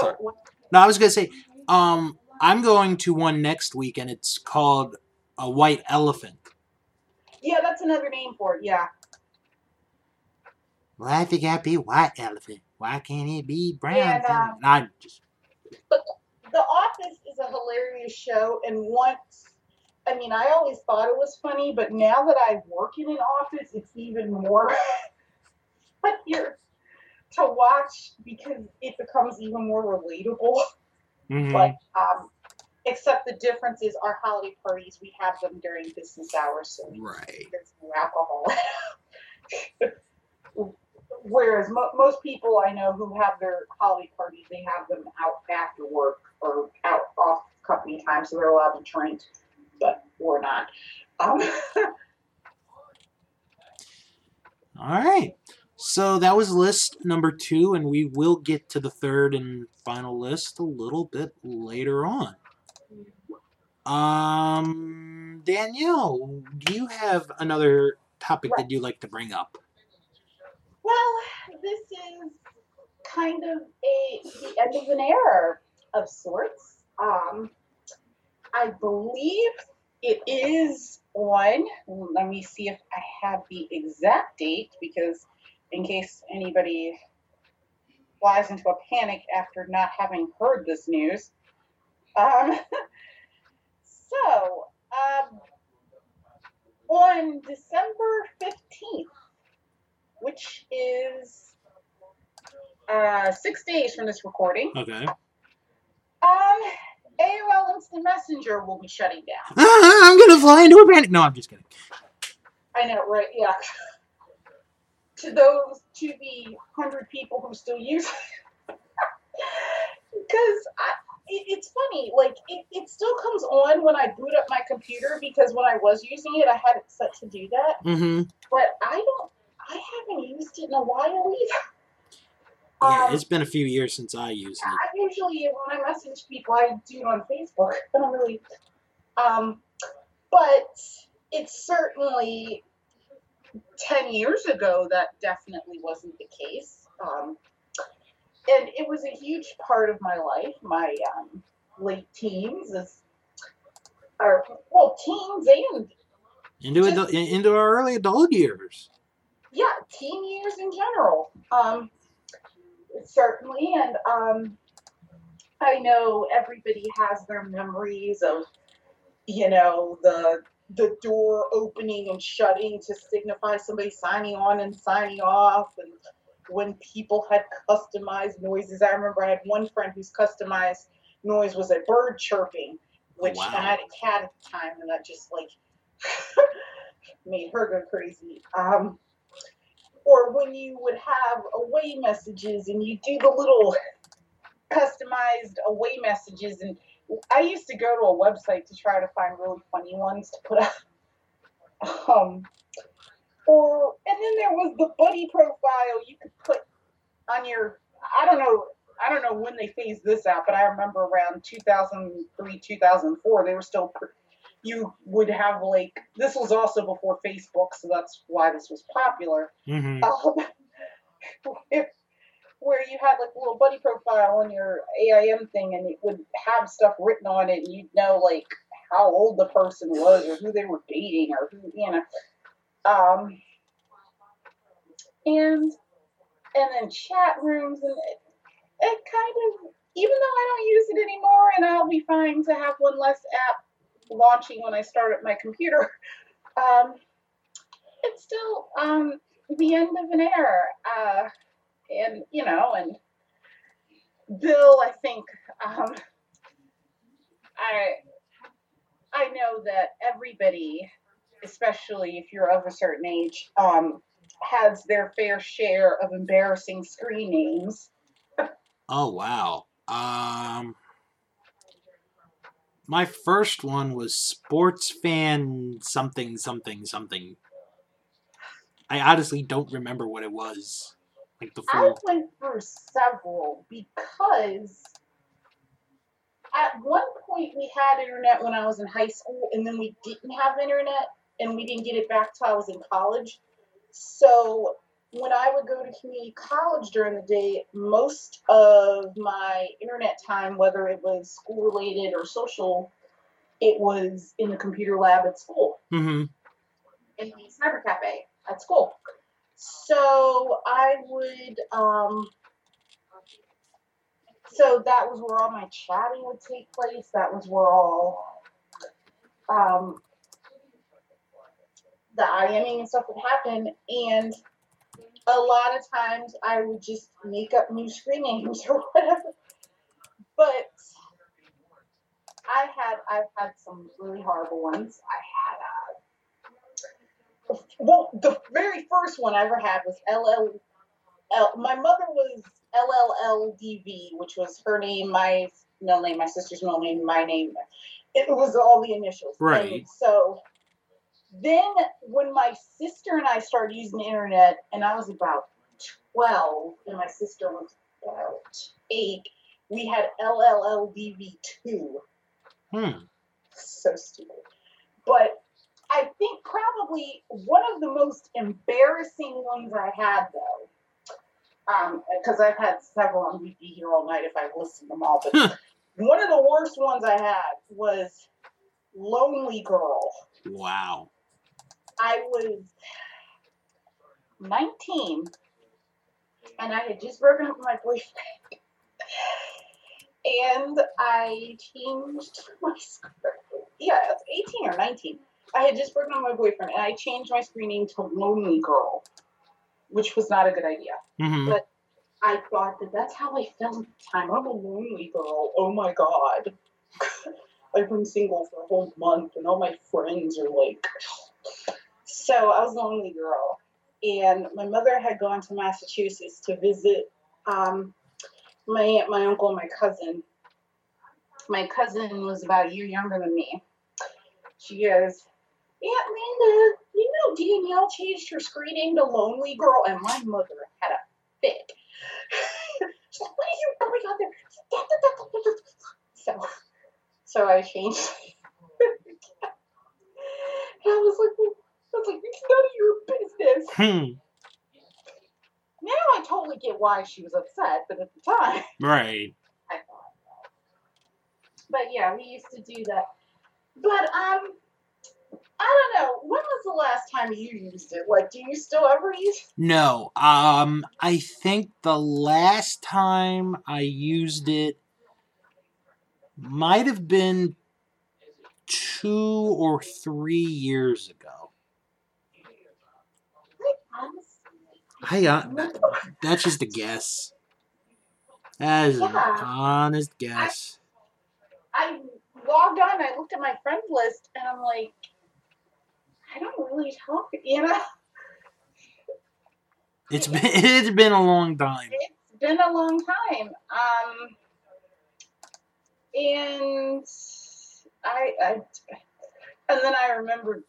sorry. what- No, I was gonna say. Um, I'm going to one next week, and it's called a white elephant. yeah, that's another name for it. Yeah. Why it gotta be white elephant? Why can't it be brown? And, uh? I just. The Office is a hilarious show, and once, I mean, I always thought it was funny, but now that I work in an office, it's even more funnier to watch because it becomes even more relatable. Mhm. But um, except the difference is our holiday parties we have them during business hours, so Right. there's no alcohol. Whereas mo- most people I know who have their holiday parties, they have them out after work or out off company time, so they're allowed to drink, but we're not. Um, All right. So that was list number two, and we will get to the third and final list a little bit later on. Um, Danielle, do you have another topic that you'd like to bring up? well, this is kind of a the end of an era of sorts. Um, I believe it is on. Let me see if I have the exact date because, in case anybody flies into a panic after not having heard this news. Um, So, um, on December 15th, which is uh, six days from this recording, okay. um, AOL Instant Messenger will be shutting down. Ah, I'm going to fly into a panic. No, I'm just kidding. I know, right? Yeah. to those, to the hundred people who still use it. because I, it, it's funny, like, it, it still comes on when I boot up my computer because when I was using it, I had it set to do that. Mm-hmm. But I don't, I haven't used it in a while either. Yeah, Um, it's been a few years since I used it. I usually, when I message people, I do it on Facebook. I don't really. Um, but it's certainly 10 years ago that definitely wasn't the case. Um, and it was a huge part of my life, my um, late teens, is, or, well, teens and, Into adu- into our early adult years. yeah, teen years in general. Um, certainly, and um, I know everybody has their memories of, you know, the the door opening and shutting to signify somebody signing on and signing off, and when people had customized noises. I remember I had one friend whose customized noise was a bird chirping, which Wow. I had a cat at the time, and that just like made her go crazy. Um, or when you would have away messages and you do the little customized away messages and I used to go to a website to try to find really funny ones to put up. Um, or and then there was the buddy profile you could put on your I don't know I don't know when they phased this out, but I remember around 2003 2004 they were still you would have like this was also before Facebook, so that's why this was popular Mm-hmm. um, if, where you had like a little buddy profile on your AIM thing and it would have stuff written on it and you'd know like how old the person was or who they were dating or who you know um and and then chat rooms and it, it kind of even though I don't use it anymore and I'll be fine to have one less app launching when I start up my computer um it's still um the end of an era. Uh, and, you know, and Bill, I think, um, I, I know that everybody, especially if you're of a certain age, um, has their fair share of embarrassing screen names. Oh wow. Um, my first one was sports fan something something something. I honestly don't remember what it was. Like the I went through several because at one point we had internet when I was in high school, and then we didn't have internet, and we didn't get it back till I was in college. So when I would go to community college during the day, most of my internet time, whether it was school related or social, it was in the computer lab at school Mm-hmm. in the cyber cafe at school. So I would um so that was where all my chatting would take place. That was where all um the IMing and stuff would happen and a lot of times I would just make up new screen names or whatever. But I had I've had some really horrible ones. I had uh, well, the very first one I ever had was LL. L, my mother was LLLDV, which was her name, my middle name, my sister's middle name, my name. It was all the initials. Right. And so then when my sister and I started using the internet, and I was about 12, and my sister was about 8, we had LLLDV2 Hmm. so stupid. But I think probably one of the most embarrassing ones I had though, um, because I've had several we'd be here all night if I listened to them all. But one of the worst ones I had was Lonely Girl. Wow. I was 19 and I had just broken up with my boyfriend. And I changed my skirt. Yeah, I was 18 or 19. I had just broken up with my boyfriend, and I changed my screen name to Lonely Girl, which was not a good idea. hmm But I thought that that's how I felt at the time. I'm a lonely girl. Oh my god. I've been single for a whole month, and all my friends are like. So I was a lonely girl, and my mother had gone to Massachusetts to visit um, my aunt, my uncle, and my cousin. My cousin was about a year younger than me. She goes, Aunt Linda, you know Danielle changed her screen name to Lonely Girl, and my mother had a fit. She's like, what are you doing out there? So, so I changed. and I was like, I was like, it's none of your business. Hmm. Now I totally get why she was upset, but at the time, Right. I thought. But yeah, we used to do that. But um, I don't know. When was the last time you used it? Like, do you still ever use? No. Um. I think the last time I used it might have been two or three years ago. Honestly, I uh, that's just a guess. That is an honest guess. I logged on. I looked at my friends list, and I'm like, I don't really talk. You know, It's been it's been a long time. it's been a long time. Um, and I, I, and then I remember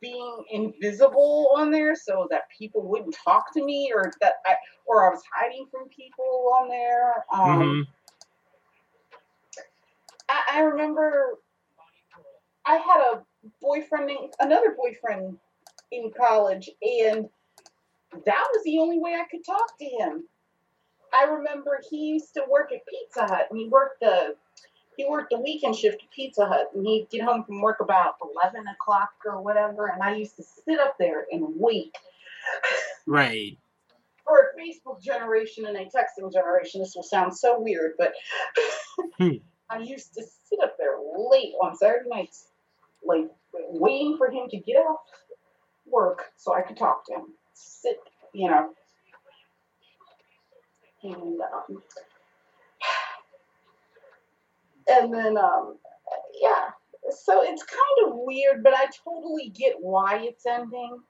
being invisible on there so that people wouldn't talk to me, or that I, or I was hiding from people on there. Um, hmm I, I remember I had a boyfriend, in- another boyfriend in college, and that was the only way I could talk to him. I remember he used to work at Pizza Hut, and he worked the he worked the weekend shift at Pizza Hut, and he'd get home from work about eleven o'clock or whatever, and I used to sit up there and wait. Right. For a Facebook generation and a texting generation, this will sound so weird, but Hmm. I used to sit up there late on Saturday nights, like waiting for him to get off work so I could talk to him. Sit, you know. And um, and then um, yeah. So it's kind of weird, but I totally get why it's ending.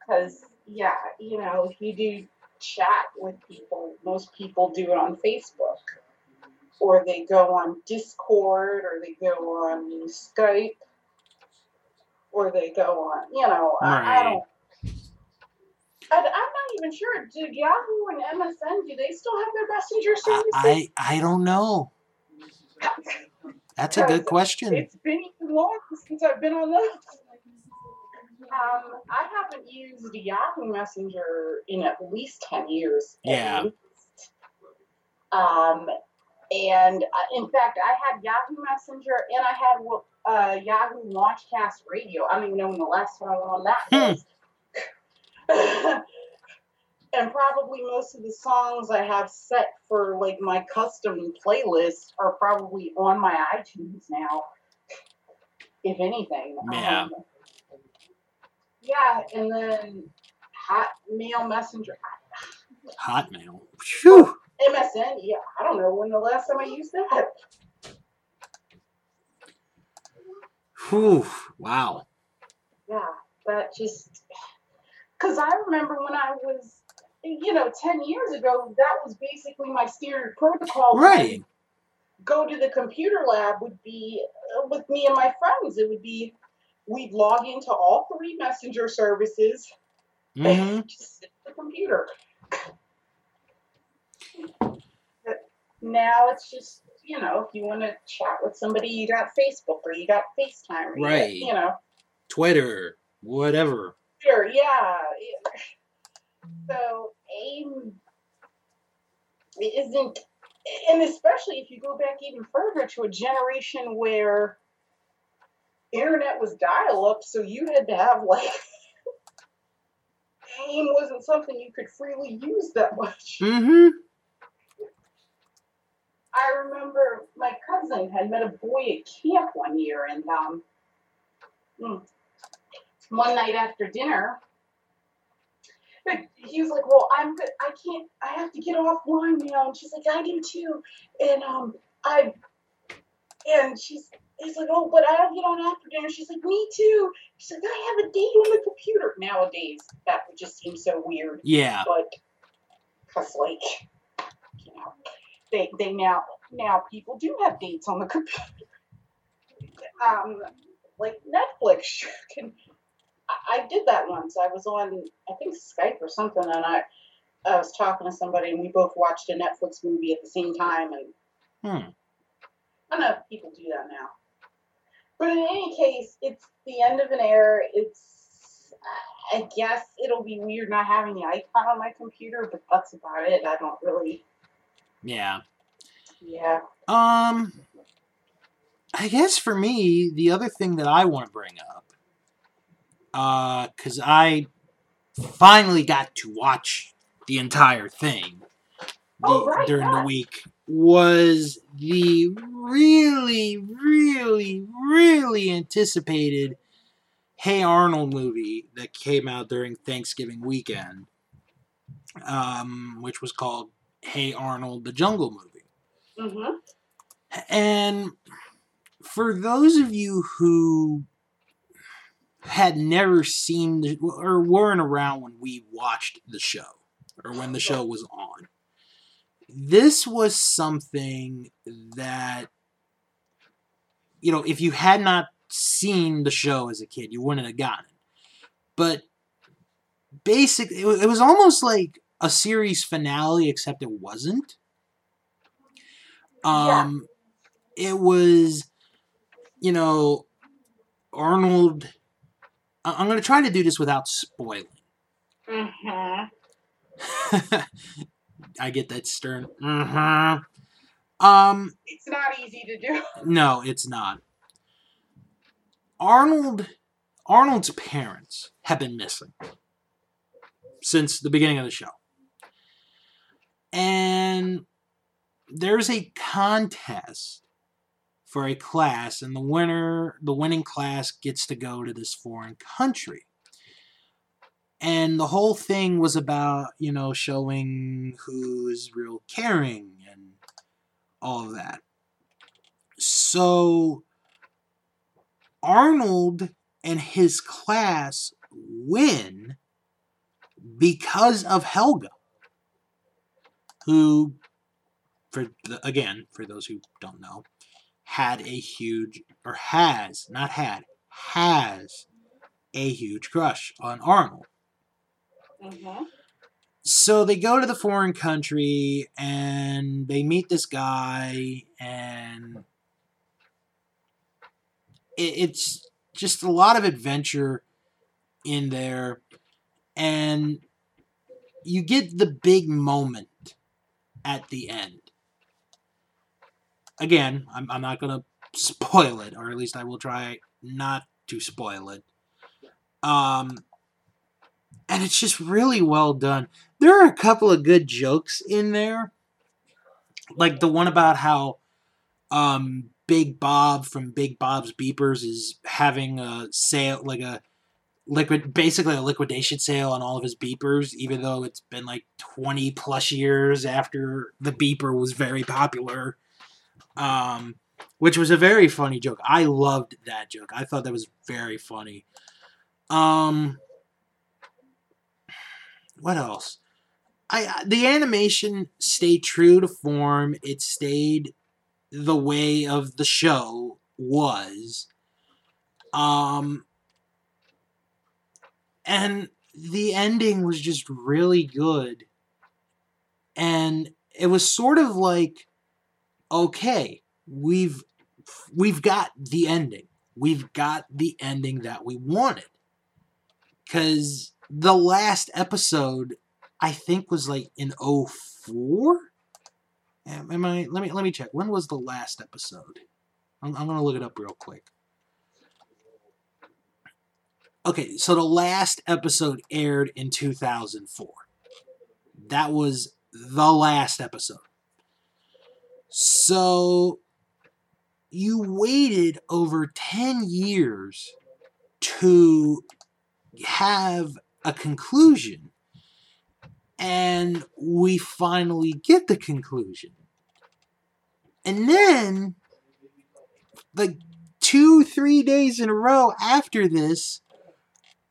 Because yeah, you know, if you do chat with people, most people do it on Facebook or they go on Discord, or they go on Skype, or they go on, you know, I, I don't. I, I'm not even sure. Do Yahoo and MSN do they still have their messenger services? I I don't know. That's a good question. It's been even long since I've been on those. Um, I haven't used Yahoo Messenger in at least ten years. Yeah. Um, and uh, in fact, I had Yahoo Messenger and I had uh, Yahoo Launchcast Radio. I don't even know when the last time I went on that Hmm. was. and probably most of the songs I have set for like my custom playlist are probably on my iTunes now. If anything. Yeah. Um, yeah, and then Hotmail Messenger. Hotmail. Phew. MSN, yeah, I don't know when the last time I used that. Whew. Wow. Yeah, that just because I remember when I was, you know, ten years ago, that was basically my standard protocol. Right. Go to the computer lab would be uh, with me and my friends. It would be we'd log into all three messenger services. hmm and just sit at the computer. But now it's just you know if you want to chat with somebody, you got Facebook or you got FaceTime, or you got, Right. you know. Twitter. Whatever. Sure, yeah. So AIM isn't, and especially if you go back even further to a generation where internet was dial-up, so you had to have like AIM wasn't something you could freely use that much. Mm-hmm. I remember my cousin had met a boy at camp one year, and um, Mm. One night after dinner, he was like, "Well, I'm good. I can't. I have to get offline now." And she's like, "I do too." And um, I, and she's, he's like, "Oh, but I'll get on after dinner." She's like, "Me too." She's like, "I have a date on the computer." Nowadays, that would just seem so weird. Yeah. But, cause like, you know, they they now now people do have dates on the computer. Um, like Netflix can I did that once. I was on, I think Skype or something, and I, I was talking to somebody, and we both watched a Netflix movie at the same time. And hmm. I don't know if people do that now. But in any case, it's the end of an era. It's, I guess it'll be weird not having the icon on my computer, but that's about it. I don't really. Yeah. Yeah. Um, I guess for me, the other thing that I want to bring up because uh, I finally got to watch the entire thing the, oh, right, during the week was the really, really, really anticipated Hey Arnold movie that came out during Thanksgiving weekend, um, which was called Hey Arnold, the Jungle Movie. Mm-hmm. And for those of you who had never seen the, or weren't around when we watched the show or when the show was on. This was something that, you know, if you had not seen the show as a kid, you wouldn't have gotten it. But basically, it was almost like a series finale, except it wasn't. Um, yeah. it was, you know, Arnold I'm going to try to do this without spoiling. Mm-hmm. I get that stern. Mm-hmm. Um, it's not easy to do. No, it's not. Arnold, Arnold's parents have been missing since the beginning of the show, and there's a contest for a class, and the winner, the winning class, gets to go to this foreign country. And the whole thing was about, you know, showing who's real caring and all of that. So Arnold and his class win because of Helga, who, for the, again, for those who don't know, had a huge, or has, not had, has a huge crush on Arnold. Mm-hmm. So they go to the foreign country and they meet this guy, and it, it's just a lot of adventure in there. And you get the big moment at the end again, I'm, I'm not going to spoil it, or at least I will try not to spoil it. Um, and it's just really well done. There are a couple of good jokes in there, like the one about how um, Big Bob from Big Bob's Beepers is having a sale, like a liquid, basically a liquidation sale on all of his beepers, even though it's been like 20 plus years after the beeper was very popular um, which was a very funny joke. I loved that joke. I thought that was very funny. Um, what else? I the animation stayed true to form. It stayed the way of the show was. Um, and the ending was just really good. And it was sort of like okay, we've we've got the ending. We've got the ending that we wanted. Cuz the last episode I think was like in 04. Am I let me let me check. When was the last episode? I'm, I'm going to look it up real quick. Okay, so the last episode aired in 2004. That was the last episode. So you waited over 10 years to have a conclusion. And we finally get the conclusion. And then, like two, three days in a row after this,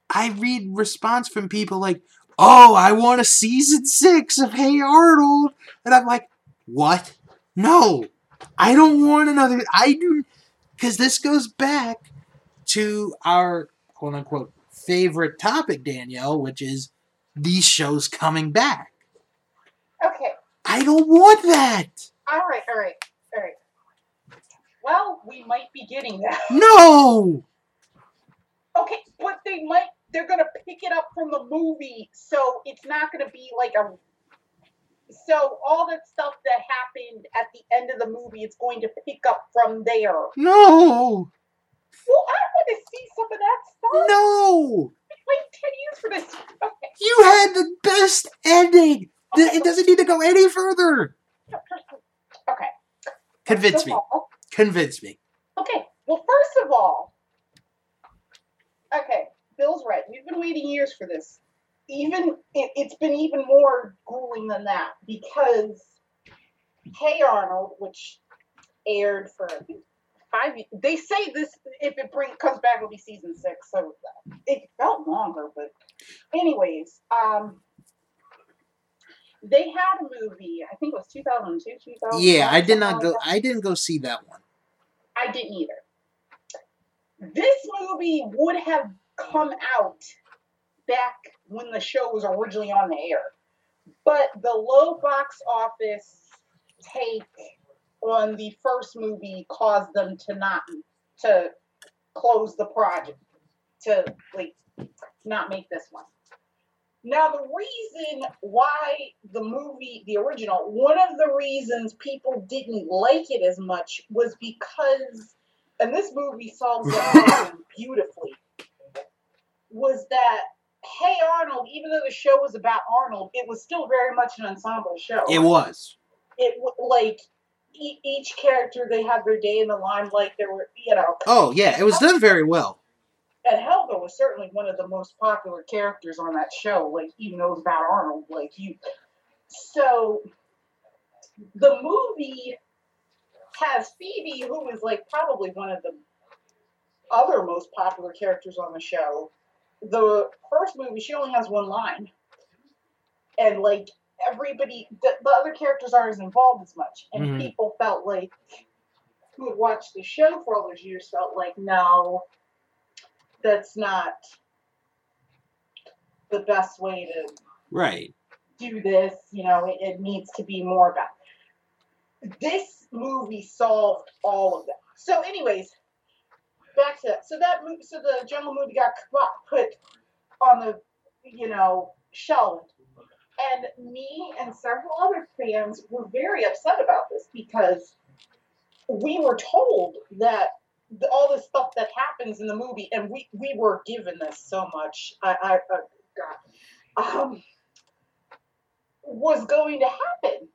I read response from people like, oh, I want a season six of Hey Arnold. And I'm like, what? No, I don't want another. I do, because this goes back to our quote unquote favorite topic, Danielle, which is these shows coming back. Okay. I don't want that. All right. All right. All right. Well, we might be getting that. No. Okay, but they might. They're gonna pick it up from the movie, so it's not gonna be like a. So all that stuff that happened at the end of the movie, is going to pick up from there. No. Well, I want to see some of that stuff. No. Wait ten years for this. Okay. You had the best ending. Th- It doesn't need to go any further. Okay. Convince me. all- Convince me. Okay. Well, first of all, okay, Bill's right. We've been waiting years for this. Even it, it's been even more grueling than that because Hey Arnold, which aired for five. They say this if it bring comes back will be season six. So it felt longer, but anyways, um. They had a movie, I think it was 2002, 2000. Yeah, I did not go. I didn't go see that one. I didn't either. This movie would have come out back when the show was originally on the air, but the low box office take on the first movie caused them to not to close the project to like not make this one. Now, the reason why the movie, the original, one of the reasons people didn't like it as much was because, and this movie solves problem beautifully, was that Hey Arnold, even though the show was about Arnold, it was still very much an ensemble show. It was. It like e- each character they had their day in the limelight. There were, you know, Oh yeah, it was done very well. and Helga was certainly one of the most popular characters on that show. Like even though it was about Arnold, like you. So the movie has Phoebe, who is like probably one of the other most popular characters on the show. The first movie, she only has one line, and like everybody, the, the other characters aren't as involved as much, and Mhm. people felt like who had watched the show for all those years felt like no that's not the best way to Right. do this. You know, it, it needs to be more about. This movie solved all of that. So, anyways, back to that. So that so the jungle movie got put on the, you know, shelved. And me and several other fans were very upset about this because we were told that the, all this stuff that happens in the movie, and we we were given this so much. I, I, I God, um, was going to happen.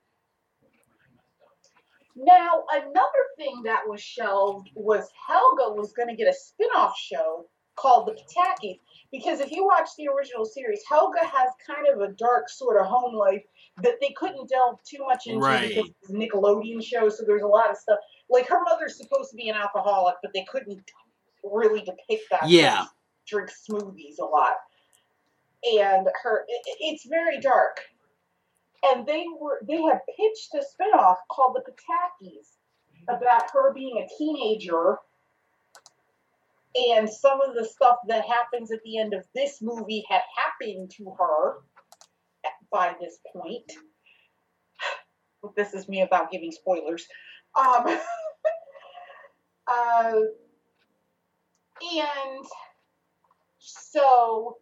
Now, another thing that was shelved was Helga was going to get a spin-off show called The Patakis. Because if you watch the original series, Helga has kind of a dark sort of home life that they couldn't delve too much into Right. because it's a Nickelodeon show, so there's a lot of stuff. Like her mother's supposed to be an alcoholic, but they couldn't really depict that. Yeah. Drink smoothies a lot. And her it- it's very dark and they were they had pitched a spinoff called the Patakis about her being a teenager and some of the stuff that happens at the end of this movie had happened to her by this point. This is me about giving spoilers. Um, uh, and so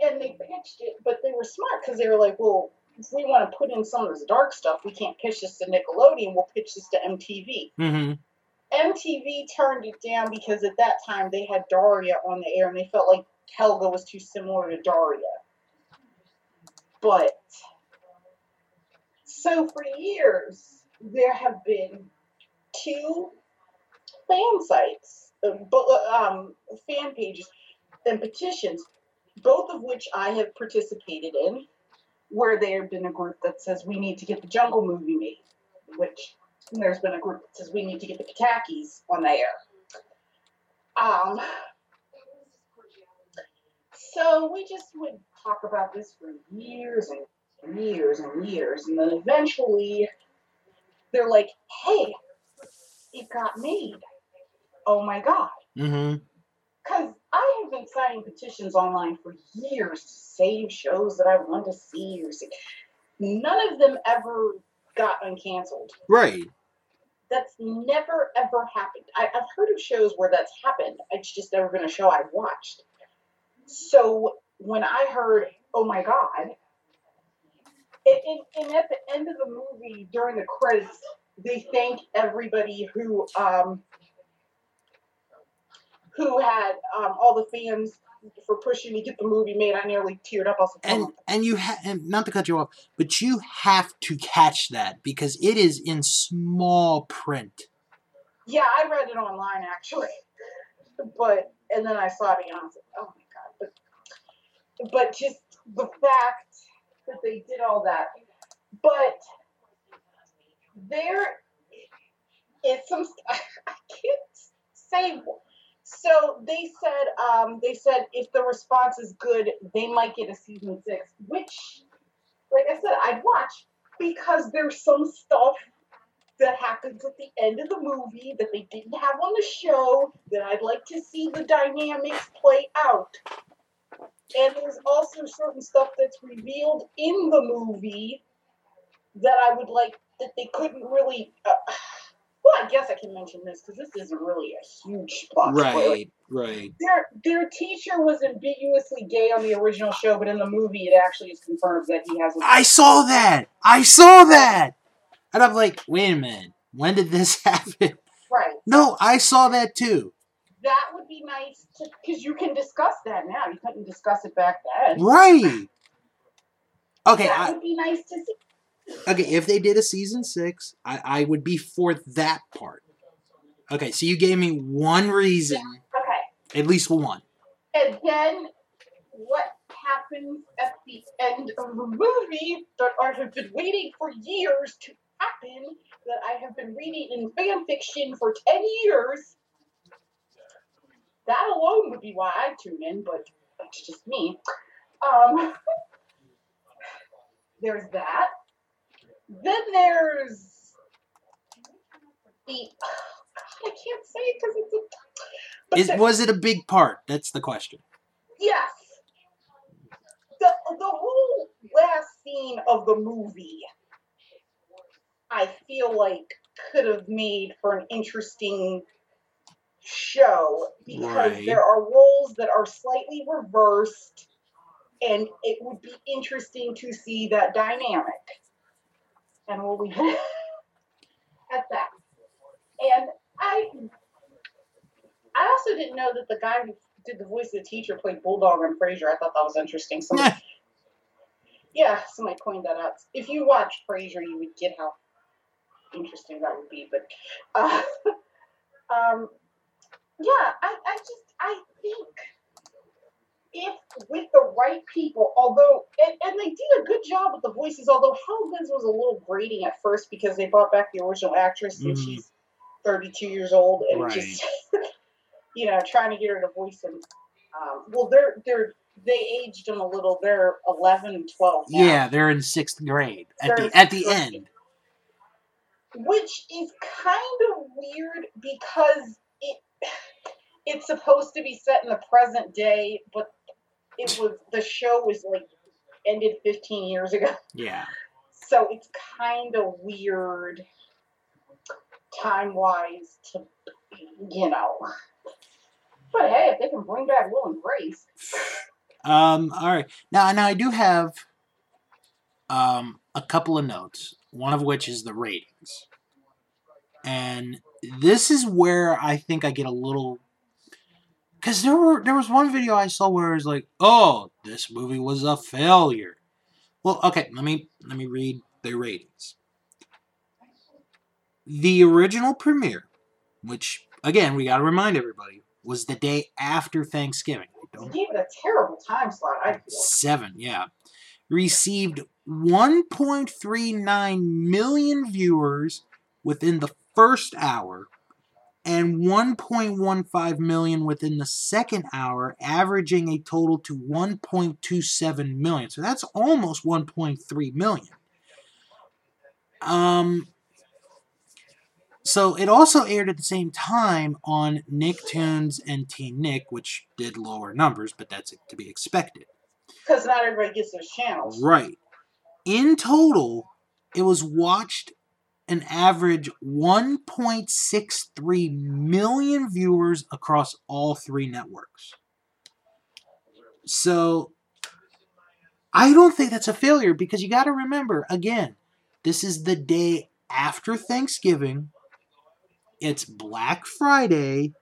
and they pitched it, but they were smart because they were like, well, if we want to put in some of this dark stuff, we can't pitch this to Nickelodeon. We'll pitch this to MTV. Mm-hmm. MTV turned it down because at that time they had Daria on the air and they felt like Helga was too similar to Daria. But so for years there have been two fan sites uh, um, fan pages and petitions, both of which I have participated in, where there have been a group that says we need to get the Jungle movie made, which there's been a group that says we need to get the Patakis on the air. Um, so we just would talk about this for years and years and years, and then eventually they're like, "Hey, it got made! Oh my god!" Mm-hmm. Because I have been signing petitions online for years to save shows that I want to see or see. None of them ever got uncanceled. Right. That's never ever happened. I, I've heard of shows where that's happened. It's just never been a show I've watched. So when I heard, oh my god, and, and, and at the end of the movie, during the credits, they thank everybody who um, who had um, all the fans for pushing to get the movie made. I nearly teared up. I was like, And oh. and you ha- and not to cut you off, but you have to catch that because it is in small print. yeah, I read it online actually, but and then I saw it again. I was like, oh my god! But but just the fact that they did all that, but there is some. I can't say. So they said, um, they said if the response is good, they might get a season six. Which, like I said, I'd watch because there's some stuff that happens at the end of the movie that they didn't have on the show that I'd like to see the dynamics play out. And there's also certain stuff that's revealed in the movie that I would like that they couldn't really. Uh, well, I guess I can mention this because this isn't really a huge plot. spoiler. Right. Right. Their their teacher was ambiguously gay on the original show, but in the movie, it actually is confirmed that he has a. I saw that. I saw that. And I'm like, wait a minute. When did this happen? right. No, I saw that too. That would be nice because you can discuss that now. You couldn't discuss it back then. Right. Okay, that I, would be nice to see. Okay. If they did a season six, I, I would be for that part. Okay, so you gave me one reason, Okay. at least one. And then what happens at the end of the movie that I have been waiting for years to happen, that I have been reading in fan fiction for 10 years. That alone would be why I tune in, but that's just me. Um, there's that. Then there's the. Oh, God, I can't say it because it's a. but Is, there- was it a big part? That's the question. Yes. The the whole last scene of the movie, I feel like could have made for an interesting show because Right. there are roles that are slightly reversed, and it would be interesting to see that dynamic. And we'll leave it at that. And I, I also didn't know that the guy who did the voice of the teacher played Bulldog on Frasier. I thought that was interesting. Somebody, yeah, somebody coined that out. If you watch Frasier, you would get how interesting that would be. But, uh, um, yeah, I, I just I think if with the right people, although and, and they did a good job with the voices, although Helen was a little grating at first because they brought back the original actress and Mhm. she's 32 years old and Right. just you know trying to get her to voice them. Um, well, they're they're they aged them a little. They're 11 and 12 now. Yeah, they're in sixth grade at They're the at the in- end. which is kind of weird because it it's supposed to be set in the present day, but it was the show was like ended 15 years ago, Yeah. so it's kind of weird time wise to you know. But hey, if they can bring back Will and Grace, Um. All right. Now, now I do have um a couple of notes. One of which is the ratings, and this is where I think I get a little. Cause there were there was one video I saw where it was like, oh, this movie was a failure. Well, okay, let me let me read the ratings. The original premiere, which again, we got to remind everybody, was the day after Thanksgiving. They gave it a terrible time slot. I feel. Seven, yeah. Received 1.39 million viewers within the first hour and 1.15 million within the second hour, averaging a total to 1.27 million. So that's almost 1.3 million. Um, so it also aired at the same time on Nicktoons and Teen Nick, which did lower numbers, but that's to be expected. Because not everybody gets those channels. Right. In total, it was watched an average 1.63 million viewers across all three networks. So I don't think that's a failure because you got to remember again, this is the day after Thanksgiving. It's Black Friday.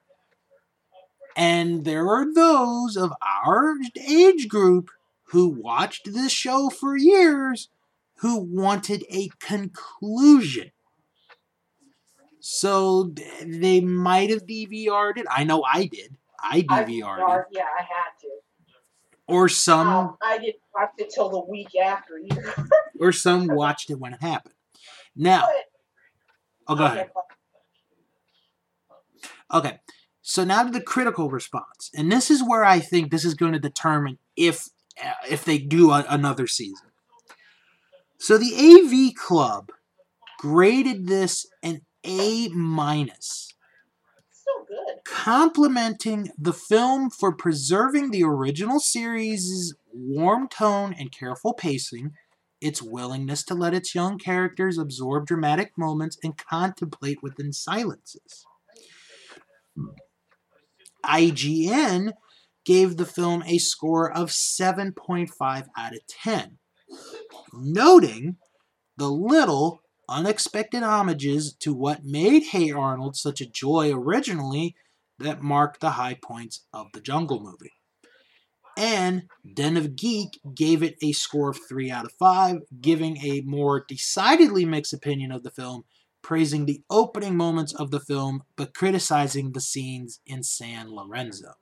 And there are those of our age group who watched this show for years who wanted a conclusion. So they might have DVR'd it. I know I did. I DVR'd I, it. Yeah, I had to. Or some Um, I didn't watch it till the week after either. or some watched it when it happened. Now, But- oh go okay, ahead. Okay. So now to the critical response. And this is where I think this is going to determine if uh, if they do a, another season. So the AV Club graded this an A minus, Still good. complimenting the film for preserving the original series' warm tone and careful pacing, its willingness to let its young characters absorb dramatic moments and contemplate within silences. IGN gave the film a score of 7.5 out of 10, noting the little unexpected homages to what made Hey Arnold such a joy originally that marked the high points of the Jungle movie. And Den of Geek gave it a score of 3 out of 5, giving a more decidedly mixed opinion of the film, praising the opening moments of the film but criticizing the scenes in San Lorenzo.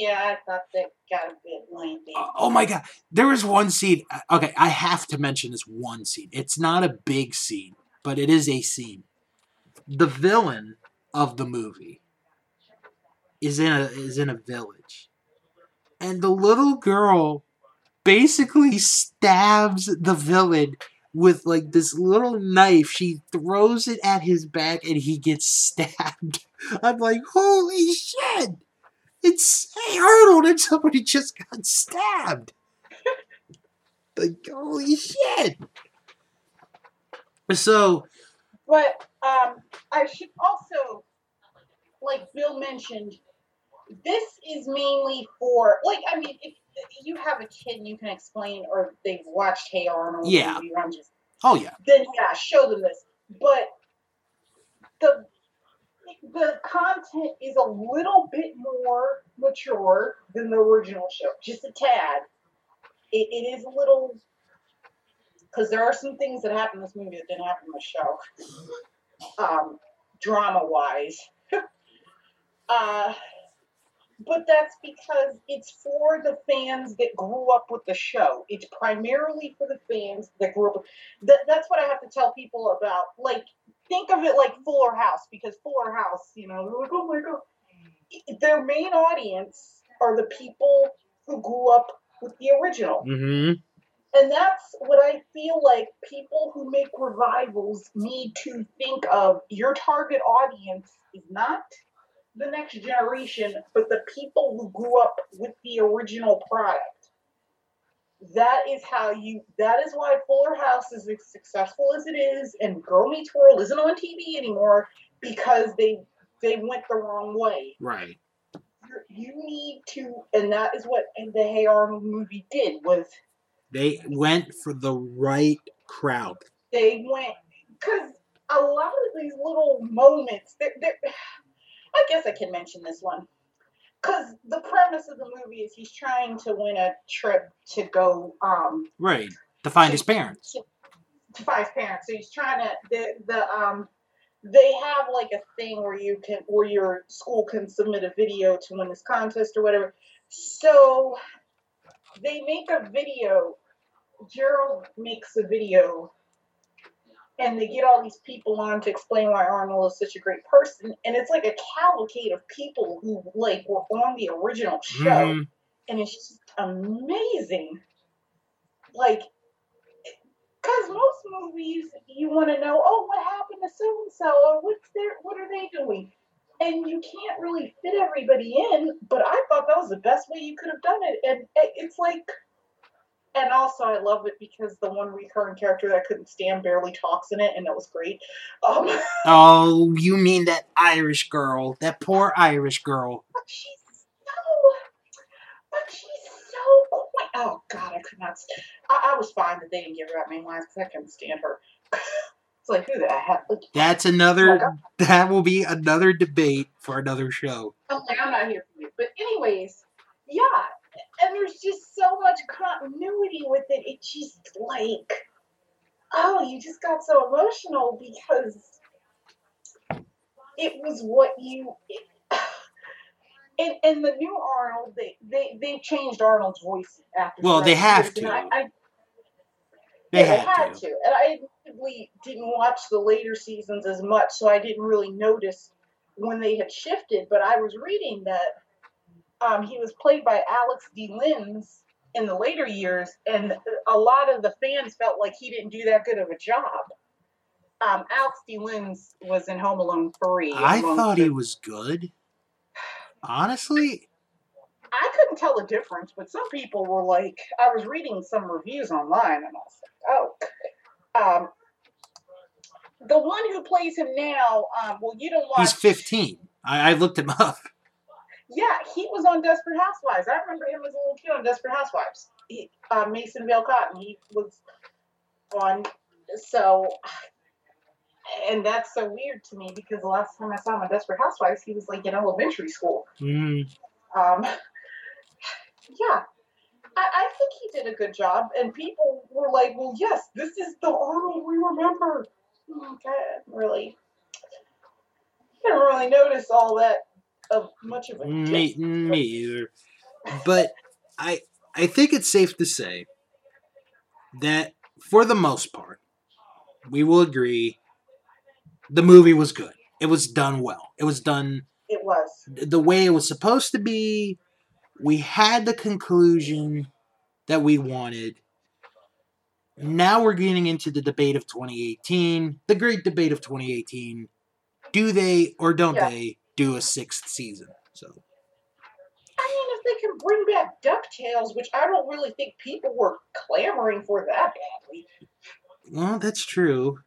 Yeah, I thought that got a bit lengthy. Uh, oh my god, there was one scene. uh, Okay, I have to mention this one scene. It's not a big scene, but it is a scene. The villain of the movie is in a is in a village, and the little girl basically stabs the villain with like this little knife. She throws it at his back, and he gets stabbed. I'm like, holy shit! It's hey Arnold, and somebody just got stabbed. like holy shit! So But um, I should also, like Bill mentioned, this is mainly for like I mean, if you have a kid, and you can explain, or they've watched Hey Arnold, Yeah. reruns, oh yeah, then yeah, show them this. But the the content is a little bit more mature than the original show, just a tad. It, it is a little because there are some things that happen in this movie that didn't happen in the show, um, drama wise. uh, but that's because it's for the fans that grew up with the show. It's primarily for the fans that grew up. That, that's what I have to tell people about. Like, think of it like Fuller House, because Fuller House, you know, they're like, oh my god. Their main audience are the people who grew up with the original. mm-hmm. And that's what I feel like people who make revivals need to think of. Your target audience is not the next generation, but the people who grew up with the original product. That is how you, that is why Fuller House is as successful as it is, and Girl Meets World isn't on TV anymore because they they went the wrong way. right. You're, you need to, and that is what the Hey Arnold movie did was They went for the right crowd. they went because a lot of these little moments they're, i guess i can mention this one because the premise of the movie is he's trying to win a trip to go um Right. To find his parents. to find his parents so he's trying to the the um they have like a thing where you can where your school can submit a video to win this contest or whatever. So they make a video. Gerald makes a video and they get all these people on to explain why Arnold is such a great person, and it's like a cavalcade of people who like were on the original show, Mhm. and it's just amazing. Like, because most movies you want to know, oh, what happened to so and so, or what's their, what are they doing, and you can't really fit everybody in. But I thought that was the best way you could have done it, and it's like. And also, I love it because the one recurring character that I couldn't stand barely talks in it, and that was great. Um, Oh, you mean that Irish girl? That poor Irish girl. but she's so, but she's so. Oh God, I could not. I, I was fine that they didn't give her that main lines because I couldn't stand her. it's like who the heck? Like, That's another. That will be another debate for another show. I'm like, I'm not here for you. But anyways, yeah, and there's just so much continuity with it. It just like, oh, you just got so emotional because it was what you. It, and, and the new Arnold, they they they changed Arnold's voice after. Well, they have to. I, I, They yeah, had to. and I admittedly didn't watch the later seasons as much, so I didn't really notice when they had shifted. But I was reading that um, he was played by Alex D. Linz in the later years, and a lot of the fans felt like he didn't do that good of a job. Um, Alex D. Linz was in Home Alone 3. I thought he was good. Honestly, I couldn't tell the difference, but some people were like, I was reading some reviews online, and I was like, oh. Um, the one who plays him now, um, well, you don't watch. he's 15. I, I looked him up. Yeah, he was on Desperate Housewives. I remember him as a little kid on Desperate Housewives. He, uh, Mason Vale Cotton, he was on. So, and that's so weird to me because the last time I saw him on Desperate Housewives, he was like in elementary school. Mm, Um, yeah, I, I think he did a good job, and people were like, "Well, yes, this is the Arnold we remember." Okay, really, didn't really notice all that of much of a me, me either. But I, I think it's safe to say that for the most part, we will agree the movie was good. It was done well. It was done It was. the way it was supposed to be. We had the conclusion that we wanted. Now we're getting into the debate of 2018, the great debate of 2018. Do they or don't Yeah. they do a sixth season? So I mean, if they can bring back Ducktales, which I don't really think people were clamoring for that badly. Well, that's true.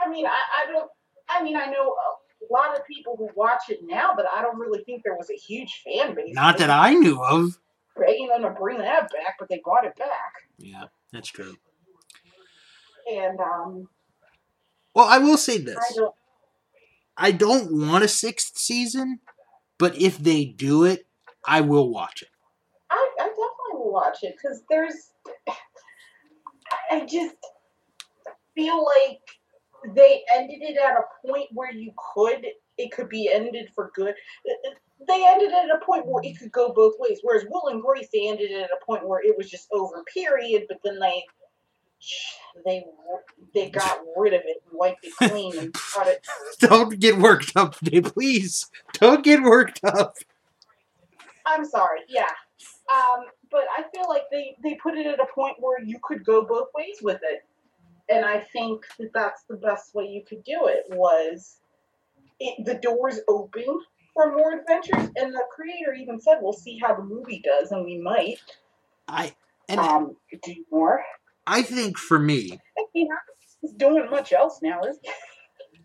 I mean, I, I don't. I mean, I know a lot of people who watch it now, but I don't really think there was a huge fan base. Not that I knew of. begging them to bring that back, but they brought it back. Yeah, that's true. And um, Well, I will say this. I don't. I don't want a sixth season, but if they do it, I will watch it. I, I definitely will watch it because there's. I just feel like they ended it at a point where you could. It could be ended for good. They ended it at a point where it could go both ways. Whereas Will and Grace, they ended it at a point where it was just over. Period. But then they. They they got rid of it and wiped it clean and brought it Don't get worked up, please. Don't get worked up. I'm sorry, yeah. Um, but I feel like they, they put it at a point where you could go both ways with it. And I think that that's the best way you could do it was it, the doors open for more adventures. And the creator even said, we'll see how the movie does, and we might I and um, do more. I think for me, he's doing much else now, is he?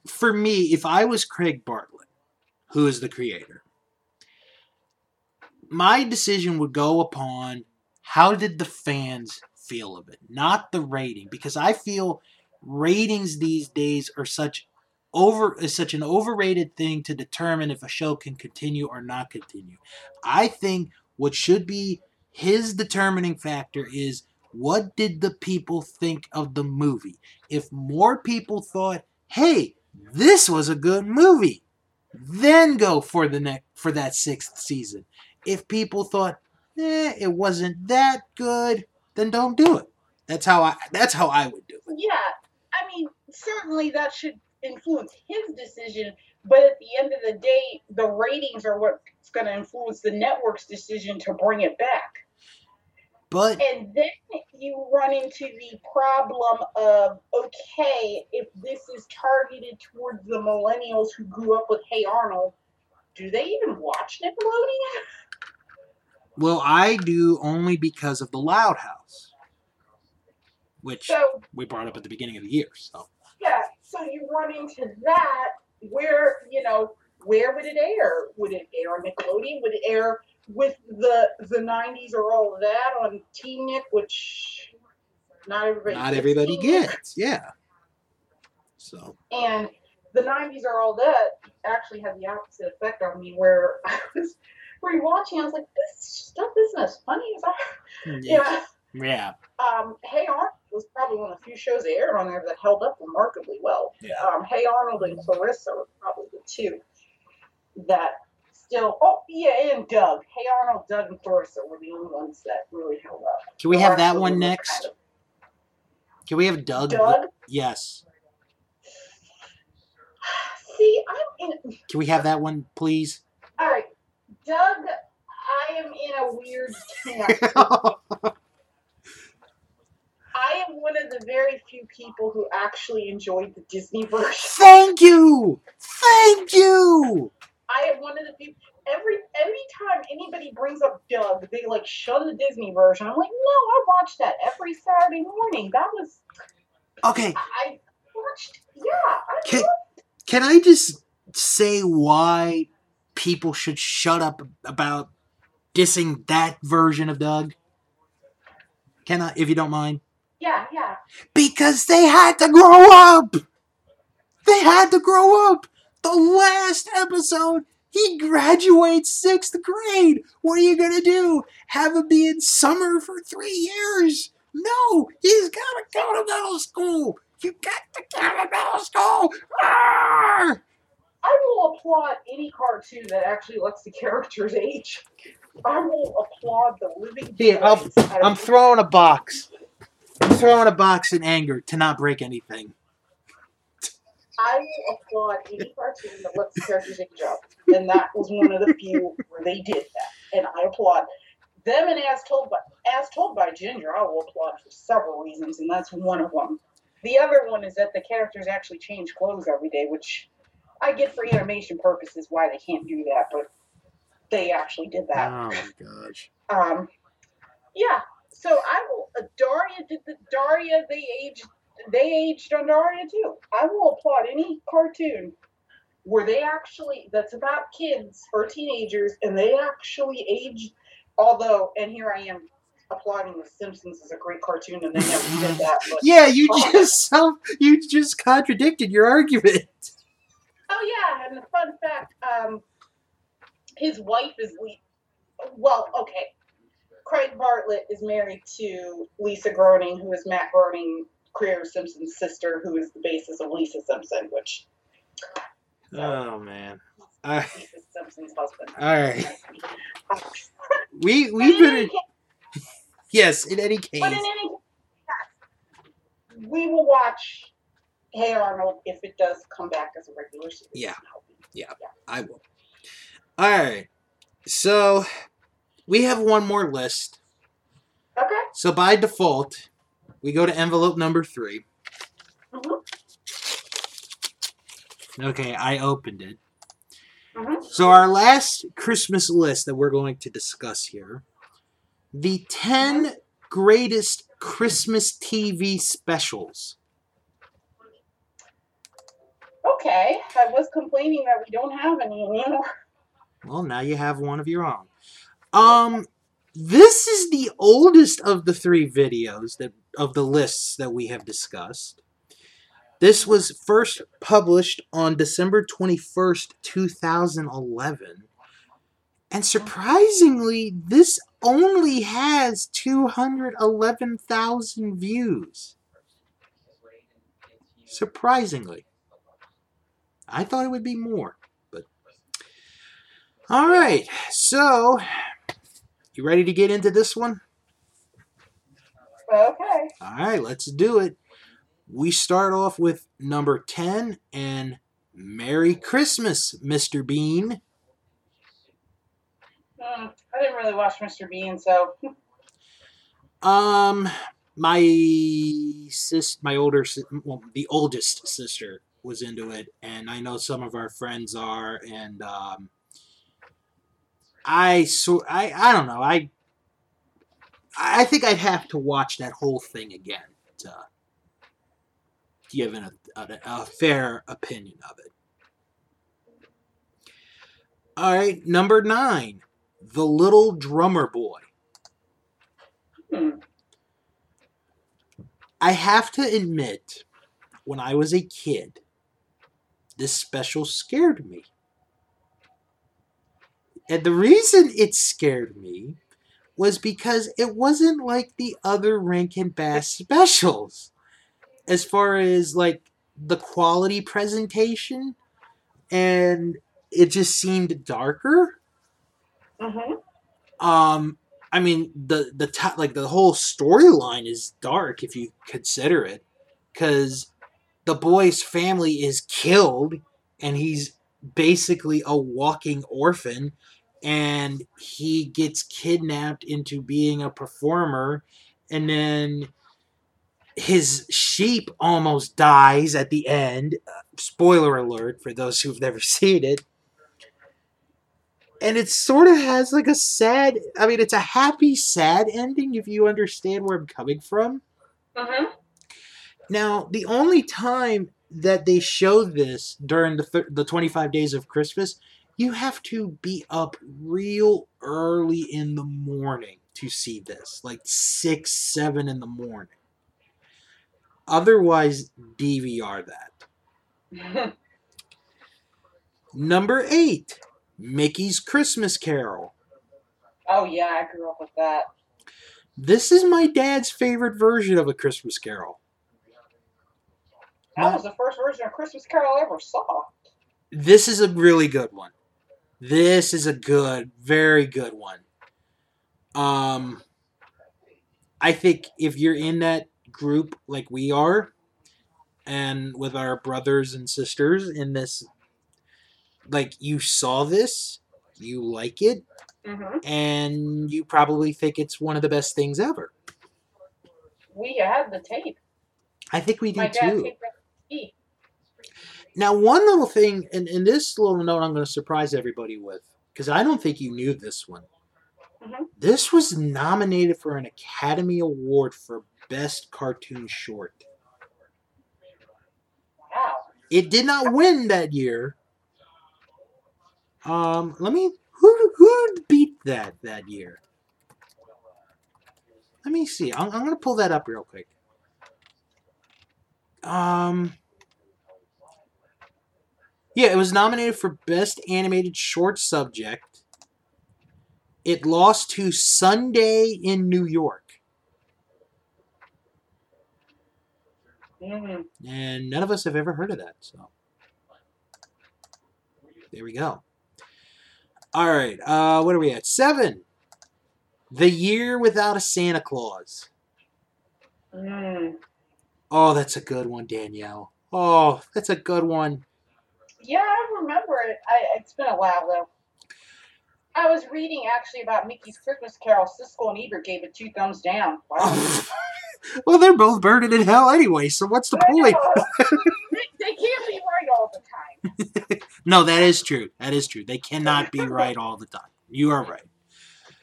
for me, if I was Craig Bartlett, who is the creator, my decision would go upon how did the fans feel of it, not the rating, because I feel ratings these days are such over is such an overrated thing to determine if a show can continue or not continue. I think what should be his determining factor is what did the people think of the movie? If more people thought, "Hey, this was a good movie. Then go for the next for that sixth season. If people thought, eh, it wasn't that good, then don't do it. That's how I that's how I would do it. Yeah, I mean, certainly that should influence his decision, but at the end of the day, the ratings are what's going to influence the network's decision to bring it back. But And then you run into the problem of okay, if this is targeted towards the millennials who grew up with Hey Arnold, do they even watch Nickelodeon? well, I do only because of the Loud House, which So we brought up at the beginning of the year. So yeah, so you run into that where you know where would it air? Would it air on Nickelodeon? Would it air with the the '90s or all of that on Teen Nick, which not everybody not gets everybody Teen Nick. gets, yeah. So and the 90s are all that actually had the opposite effect on me where I was rewatching I was like this stuff isn't as funny as I yeah, yeah yeah. um Hey Arnold was probably one of the few shows they aired on there that held up remarkably well Yeah. um Hey Arnold and Clarissa were probably the two that still oh yeah and Doug Hey Arnold Doug and Clarissa were the only ones that really held up Can we have that one next? kind of- Can we have Doug? Doug Yes. see I'm in Can we have that one, please? All right, Doug, I am in a weird camp. I am one of the very few people who actually enjoyed the Disney version. Thank you. Thank you. I am one of the people. Every every time anybody brings up Doug, they like shun the Disney version. I'm like, no, I watched that every Saturday morning. That was Okay. I watched. Yeah, I Can, can I just say why people should shut up about dissing that version of Doug? Can I, if you don't mind? yeah, yeah. Because they had to grow up. They had to grow up. The last episode, he graduates sixth grade. What are you gonna do? Have him be in summer for three years? No, he's gotta go to middle school. You got to go to middle school. Arr! I will applaud any cartoon that actually lets the characters age. I will applaud the living. Here, I'll- daylights out of I'm throwing a box. I'm throwing a box in anger to not break anything. I will applaud any cartoon that lets the characters age up, and that was one of the few where they did that, and I applaud them. And as told by as told by Ginger, I will applaud for several reasons, and that's one of them. The other one is that the characters actually change clothes every day, which I get for animation purposes why they can't do that, but they actually did that. Oh my gosh. Um, yeah. So I will. Uh, Daria did the Daria. They aged. They aged on Daria too. I will applaud any cartoon where they actually that's about kids or teenagers and they actually aged. Although, and here I am applauding The Simpsons as a great cartoon, and they never did that. Yeah, you Oh. just self, you just contradicted your argument. oh yeah, and the fun fact, um, his wife is Lee. Well, okay. Craig Bartlett is married to Lisa Groening, who is Matt Groening, Creator Simpson's sister, who is the basis of Lisa Simpson, which Oh man. Uh, Lisa Simpson's husband. all right. We we've in been case- yes. In any case, But in any case, we will watch Hey Arnold if it does come back as a regular series. Yeah. I'm hoping. I will. All right. So we have one more list. Okay. So by default, we go to envelope number three. Mhm. Okay, I opened it. Mhm. So our last Christmas list that we're going to discuss here, the 10 greatest Christmas TV specials. Okay. I was complaining that we don't have any anymore. Well, now you have one of your own. Um this is the oldest of the three videos that of the lists that we have discussed. This was first published on December 21st, 2011. And surprisingly, this only has 211,000 views. Surprisingly. I thought it would be more, but all right. So, you ready to get into this one? Okay. All right, let's do it. We start off with number 10 and Merry Christmas, Mr. Bean. Hmm, I didn't really watch Mr. Bean, so Um, my sis, my older, well, the oldest sister was into it, and I know some of our friends are, and um, I so I I don't know I I think I'd have to watch that whole thing again to give an, a, a fair opinion of it. All right, number nine, the little drummer boy. hmm. I have to admit, when I was a kid, this special scared me. And the reason it scared me was because it wasn't like the other Rankin Bass specials. As far as like the quality presentation, and it just seemed darker. hmm Um, I mean the the top like the whole storyline is dark if you consider it, because the boy's family is killed and he's basically a walking orphan, and he gets kidnapped into being a performer, and then his sheep almost dies at the end. Uh, spoiler alert for those who've never seen it. And it sort of has like a sad i mean it's a happy sad ending if you understand where i'm coming from. Hmm now the only time that they show this during the, thir- the 25 days of christmas you have to be up real early in the morning to see this like 6 7 in the morning otherwise dvr that number 8 mickey's christmas carol oh yeah, I grew up with that. This is my dad's favorite version of a Christmas Carol. That was the first version of Christmas Carol I ever saw. This is a really good one. This is a good, very good one. Um, I think if you're in that group like we are, and with our brothers and sisters in this, like you saw this, you like it, hmm and you probably think it's one of the best things ever. We had the tape. I think we do My too. Taped that tape. Now, one little thing, and, and this little note I'm going to surprise everybody with, because I don't think you knew this one. Mhm. This was nominated for an Academy Award for Best Cartoon Short. Wow. It did not win that year. Um, let me. Who who beat that that year? Let me see. I'm, I'm going to pull that up real quick. Um. Yeah, it was nominated for Best Animated Short Subject. It lost to Sundae in New York. hmm And none of us have ever heard of that, so. There we go. All right, uh, what are we at? Seven. The Year Without a Santa Claus. Mm. Oh, that's a good one, Danielle. Oh, that's a good one. Yeah, I remember it. I, it's been a while though. I was reading actually about Mickey's Christmas Carol. Siskel and Ebert gave it two thumbs down. Wow. well, they're both burning in hell anyway, so what's the I point? they, they can't be right all the time. No, that is true. That is true. They cannot be right all the time. You are right.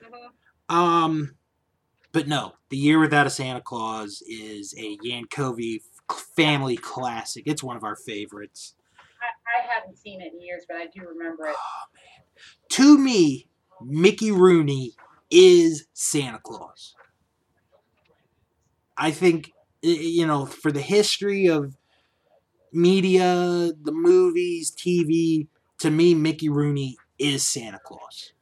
Mhm. Um, but no, The Year Without a Santa Claus is a Yankovi family classic. It's one of our favorites. I, haven't seen it in years, but I do remember it. Oh, to me, Mickey Rooney is Santa Claus. I think, you know, for the history of media, the movies, TV, to me, Mickey Rooney is Santa Claus.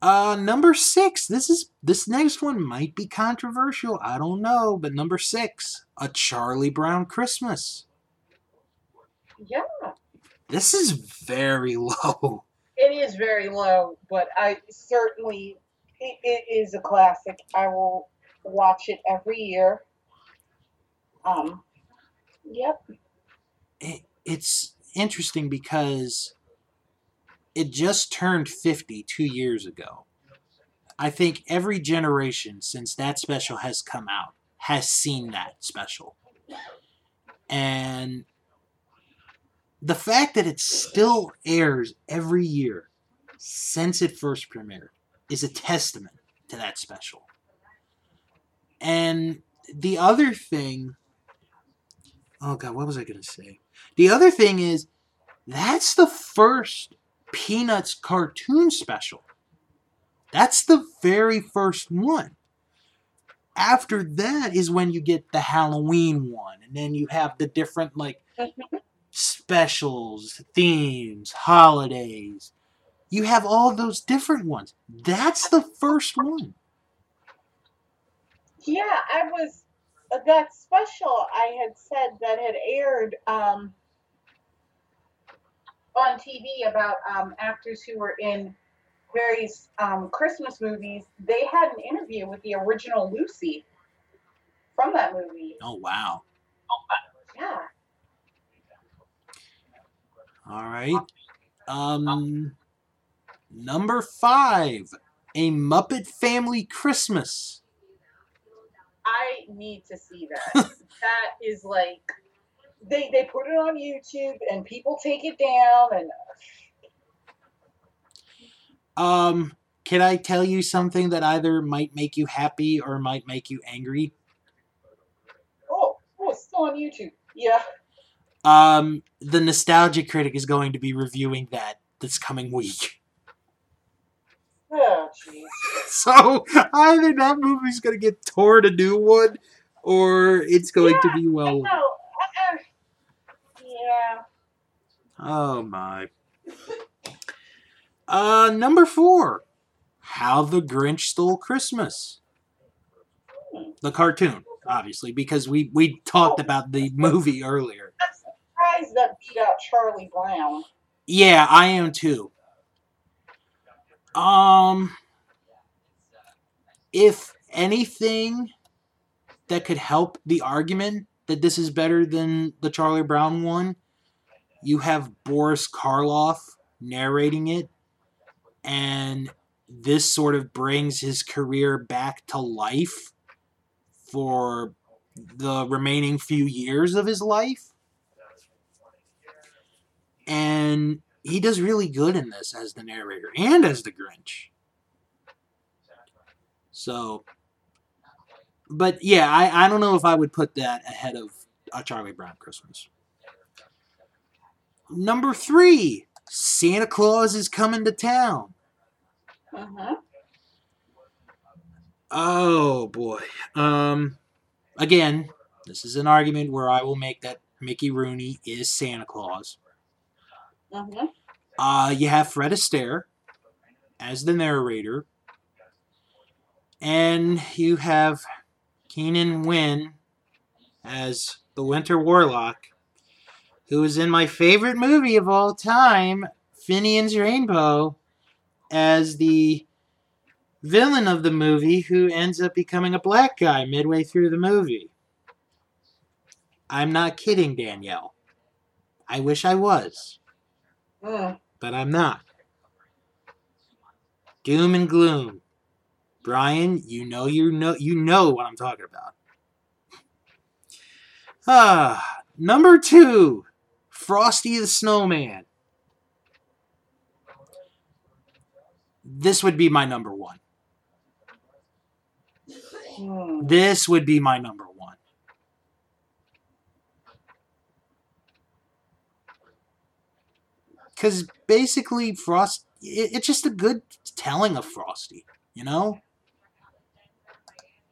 Uh, number six. This is this next one might be controversial. I don't know, but number six, a Charlie Brown Christmas. Yeah. This is very low. It is very low, but I certainly it, it is a classic. I will watch it every year. Um. Yep. It, it's interesting because it just turned 50 two years ago. I think every generation since that special has come out has seen that special. And the fact that it still airs every year since it first premiered is a testament to that special. And the other thing, oh god, what was I going to say? The other thing is that's the first Peanuts cartoon special. That's the very first one. After that is when you get the Halloween one, and then you have the different like specials, themes, holidays. You have all those different ones. That's the first one. Yeah, I was uh, that special I had said that had aired um, on TV about um, actors who were in various um, Christmas movies. They had an interview with the original Lucy from that movie. Oh wow. Yeah. All right. Um number 5, A Muppet Family Christmas. I need to see that. that is like they they put it on YouTube and people take it down and Um can I tell you something that either might make you happy or might make you angry? oh, oh, it's still on YouTube. Yeah. Um the Nostalgia Critic is going to be reviewing that this coming week. Oh, jeez. So either that movie's going to get torn a new one or it's going to be well No. Uh, yeah. Oh my. Uh, number four, How the Grinch Stole Christmas. The cartoon, obviously, because we we talked about the movie earlier. I'm surprised that beat out Charlie Brown. Yeah, I am too. Um, if anything that could help the argument that this is better than the Charlie Brown one, you have Boris Karloff narrating it, and this sort of brings his career back to life for the remaining few years of his life. And he does really good in this as the narrator and as the Grinch. So, but yeah, I, I don't know if I would put that ahead of a Charlie Brown Christmas. Number three, Santa Claus is coming to town. Uh-huh. Oh boy. Um, again, this is an argument where I will make that Mickey Rooney is Santa Claus. Uh-huh. Uh, you have Fred Astaire as the narrator, and you have Keenan Wynn as the Winter Warlock, who is in my favorite movie of all time, Finian's Rainbow, as the villain of the movie who ends up becoming a black guy midway through the movie. I'm not kidding, Danielle. I wish I was Mm. but I'm not. Doom and gloom. Brian, you know you know you know what I'm talking about. Ah, number two, Frosty the Snowman. This would be my number one. Hmm. This would be my number one. Because basically, Frost, it, it's just a good telling of Frosty, you know?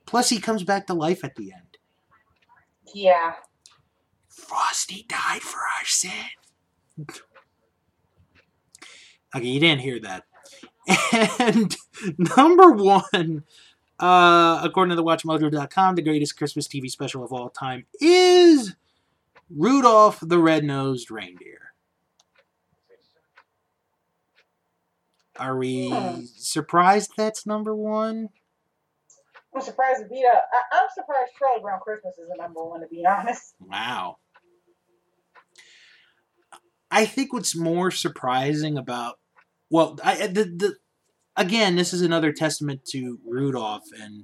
Plus, he comes back to life at the end. Yeah. Frosty died for our sin. Okay, you didn't hear that. And number one, uh, according to the WatchMojo.com, the greatest Christmas TV special of all time is Rudolph the Red-Nosed Reindeer. Are we Hmm. surprised that's number one? I'm surprised Vita. I, I'm surprised Charlie Brown Christmas is the number one, to be honest. Wow. I think what's more surprising about well, I the, the again, this is another testament to Rudolph and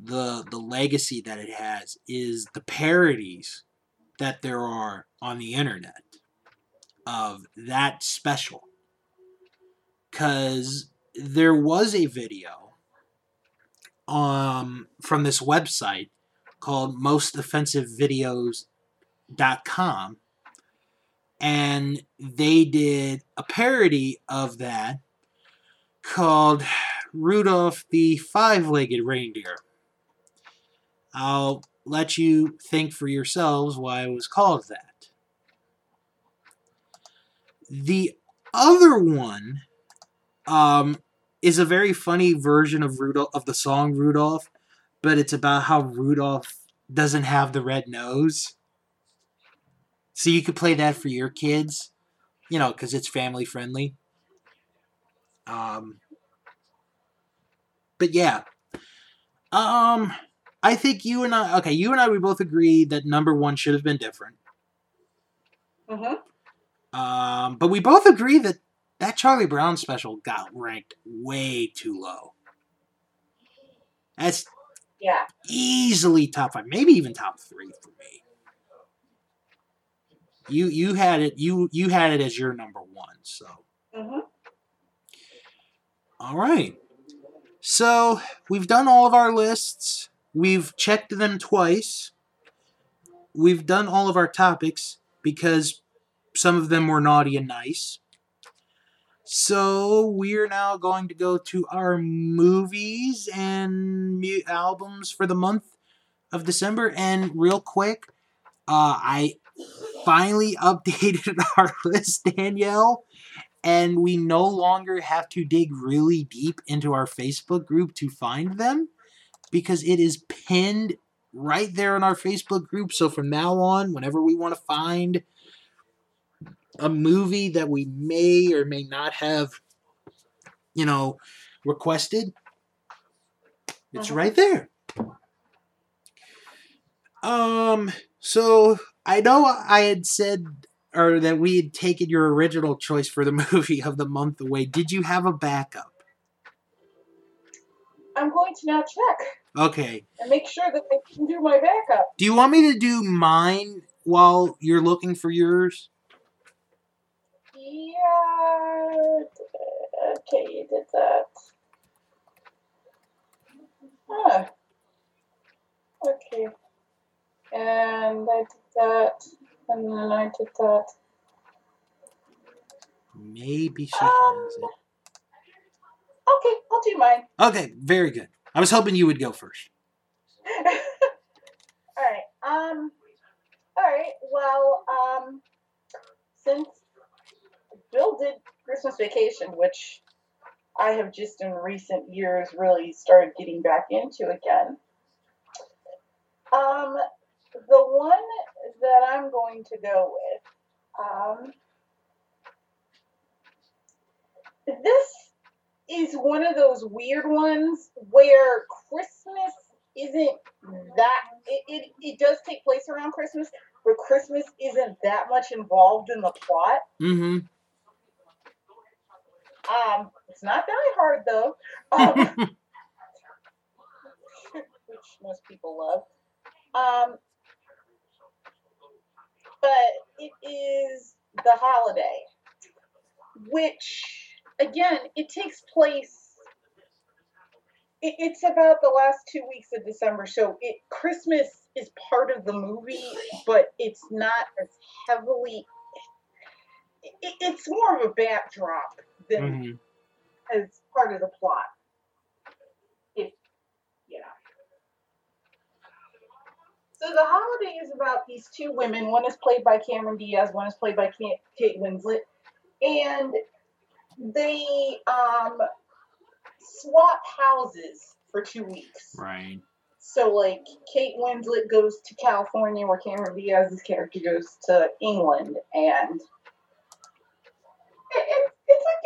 the the legacy that it has is the parodies that there are on the internet of that special. Cause there was a video um from this website called mostoffensivevideos.com and they did a parody of that called Rudolph the Five-Legged Reindeer. I'll let you think for yourselves why it was called that. The other one um, is a very funny version of Rudolph of the song Rudolph, but it's about how Rudolph doesn't have the red nose. So you could play that for your kids, you know, because it's family friendly. Um, but yeah, um, I think you and I, okay, you and I, we both agree that number one should have been different. Mm-hmm. Um, but we both agree that that Charlie Brown special got ranked way too low. That's Yeah. easily top five, maybe even top three for me. You you had it you you had it as your number one, so Mm-hmm. all right. So we've done all of our lists. We've checked them twice. We've done all of our topics because some of them were naughty and nice. So we're now going to go to our movies and mu- albums for the month of December. And real quick, uh, I finally updated our list, Danielle, and we no longer have to dig really deep into our Facebook group to find them because it is pinned right there in our Facebook group. So from now on, whenever we want to find a movie that we may or may not have, you know, requested, it's Mhm. right there. Um, so I know I had said or that we had taken your original choice for the movie of the month away. Did you have a backup? I'm going to now check Okay. and make sure that I can do my backup. Do you want me to do mine while you're looking for yours? Yeah. Okay, you did that. Huh. Okay. And I did that. And then I did that. Maybe she Um, has it. Okay, I'll do mine. Okay, very good. I was hoping you would go first. all right. Um. All right. Well. Um. Since Bill did Christmas Vacation, which I have just in recent years really started getting back into again. Um. The one that I'm going to go with. Um. This is one of those weird ones where Christmas isn't that it, it, it does take place around Christmas, but Christmas isn't that much involved in the plot. Mm-hmm. Um, it's not Die Hard though, um, which most people love. Um, but it is the holiday, which again it takes place. It, it's about the last two weeks of December, so it Christmas is part of the movie, but it's not as heavily. It, it's more of a backdrop than mm-hmm. as part of the plot. If you know. So the holiday is about these two women. One is played by Cameron Diaz. One is played by Kate Winslet, and they um, swap houses for two weeks. Right. So like Kate Winslet goes to California, where Cameron Diaz's character goes to England, and it, it's a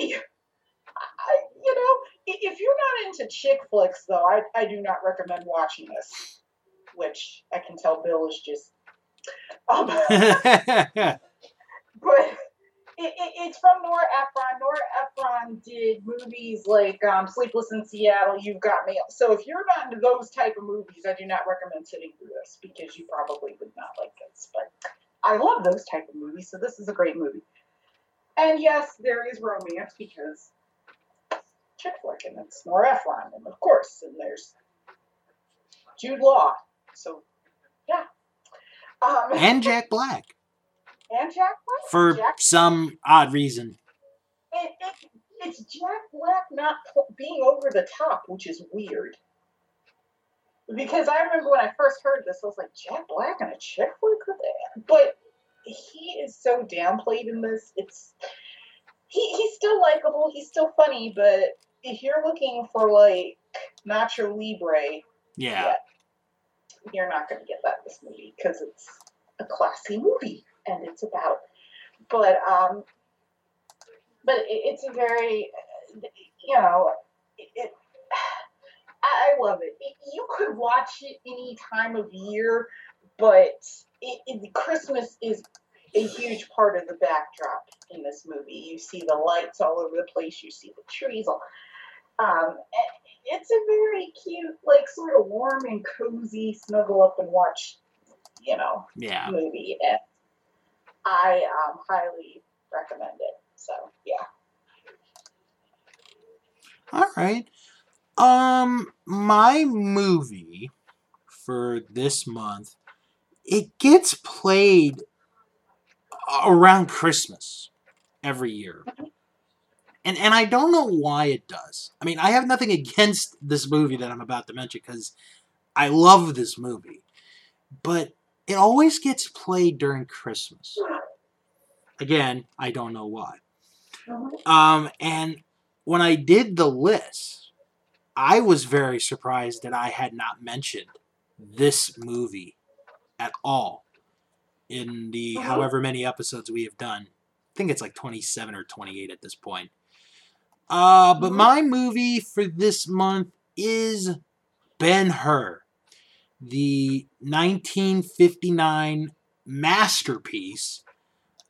good movie. I, you know, if you're not into chick flicks, though, I, I do not recommend watching this. Which I can tell Bill is just. Um, but it, it, it's from Nora Ephron. Nora Ephron did movies like um, Sleepless in Seattle, You've Got Mail. So if you're not into those type of movies, I do not recommend sitting through this because you probably would not like this. But I love those type of movies, so this is a great movie. And yes, there is romance because chick flick, and it's Nora Ephron, and of course, and there's Jude Law. So, yeah. Um, and Jack Black. And Jack Black. For Jack, some odd reason. It, it, it's Jack Black not being over the top, which is weird. Because I remember when I first heard this, I was like, Jack Black and a chick flick? But he is so downplayed in this. It's he, he's still likable, he's still funny, but if you're looking for like Nacho Libre, yeah, yeah you're not going to get that in this movie because it's a classy movie and it's about. But um, but it, it's a very, you know, it, it I love it. it. You could watch it any time of year, but it, it, Christmas is a huge part of the backdrop in this movie. You see the lights all over the place. You see the trees. All, um, it's a very cute, like sort of warm and cozy, snuggle up and watch, you know, yeah. movie. And I um, highly recommend it. So yeah. All right. Um, my movie for this month, it gets played around Christmas every year. And and I don't know why it does. I mean, I have nothing against this movie that I'm about to mention because I love this movie. But it always gets played during Christmas. Again, I don't know why. Um, and when I did the list, I was very surprised that I had not mentioned this movie at all in the uh-huh. however many episodes we have done. I think it's like 27 or 28 at this point. Uh, but mm-hmm. my movie for this month is Ben Hur, the 1959 masterpiece,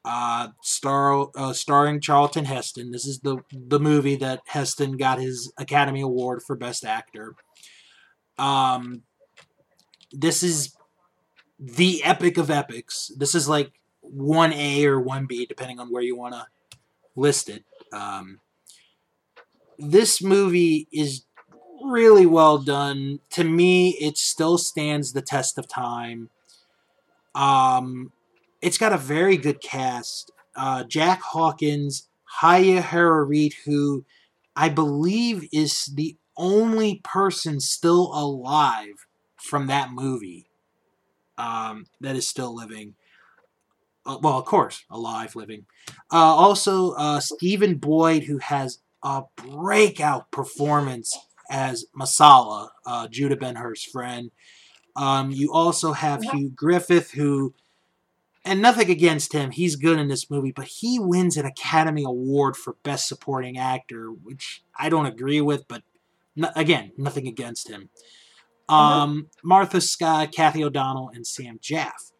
uh, star uh, starring Charlton Heston. This is the the movie that Heston got his Academy Award for Best Actor. Um, this is the epic of epics. This is like 1A or 1B, depending on where you want to list it. Um, this movie is really well done. To me, it still stands the test of time. Um, it's got a very good cast. Uh, Jack Hawkins, Haya Harareet, who I believe is the only person still alive from that movie um, that is still living. Uh, well, of course, alive, living. Uh, also, uh, Stephen Boyd, who has a breakout performance as Messala, uh, Judah Ben Hur's friend. Um, you also have Hugh Griffith, who, and nothing against him, he's good in this movie, but he wins an Academy Award for Best Supporting Actor, which I don't agree with, but no, again, nothing against him. Mm-hmm. Um, Martha Scott, Cathy O'Donnell, and Sam Jaffe.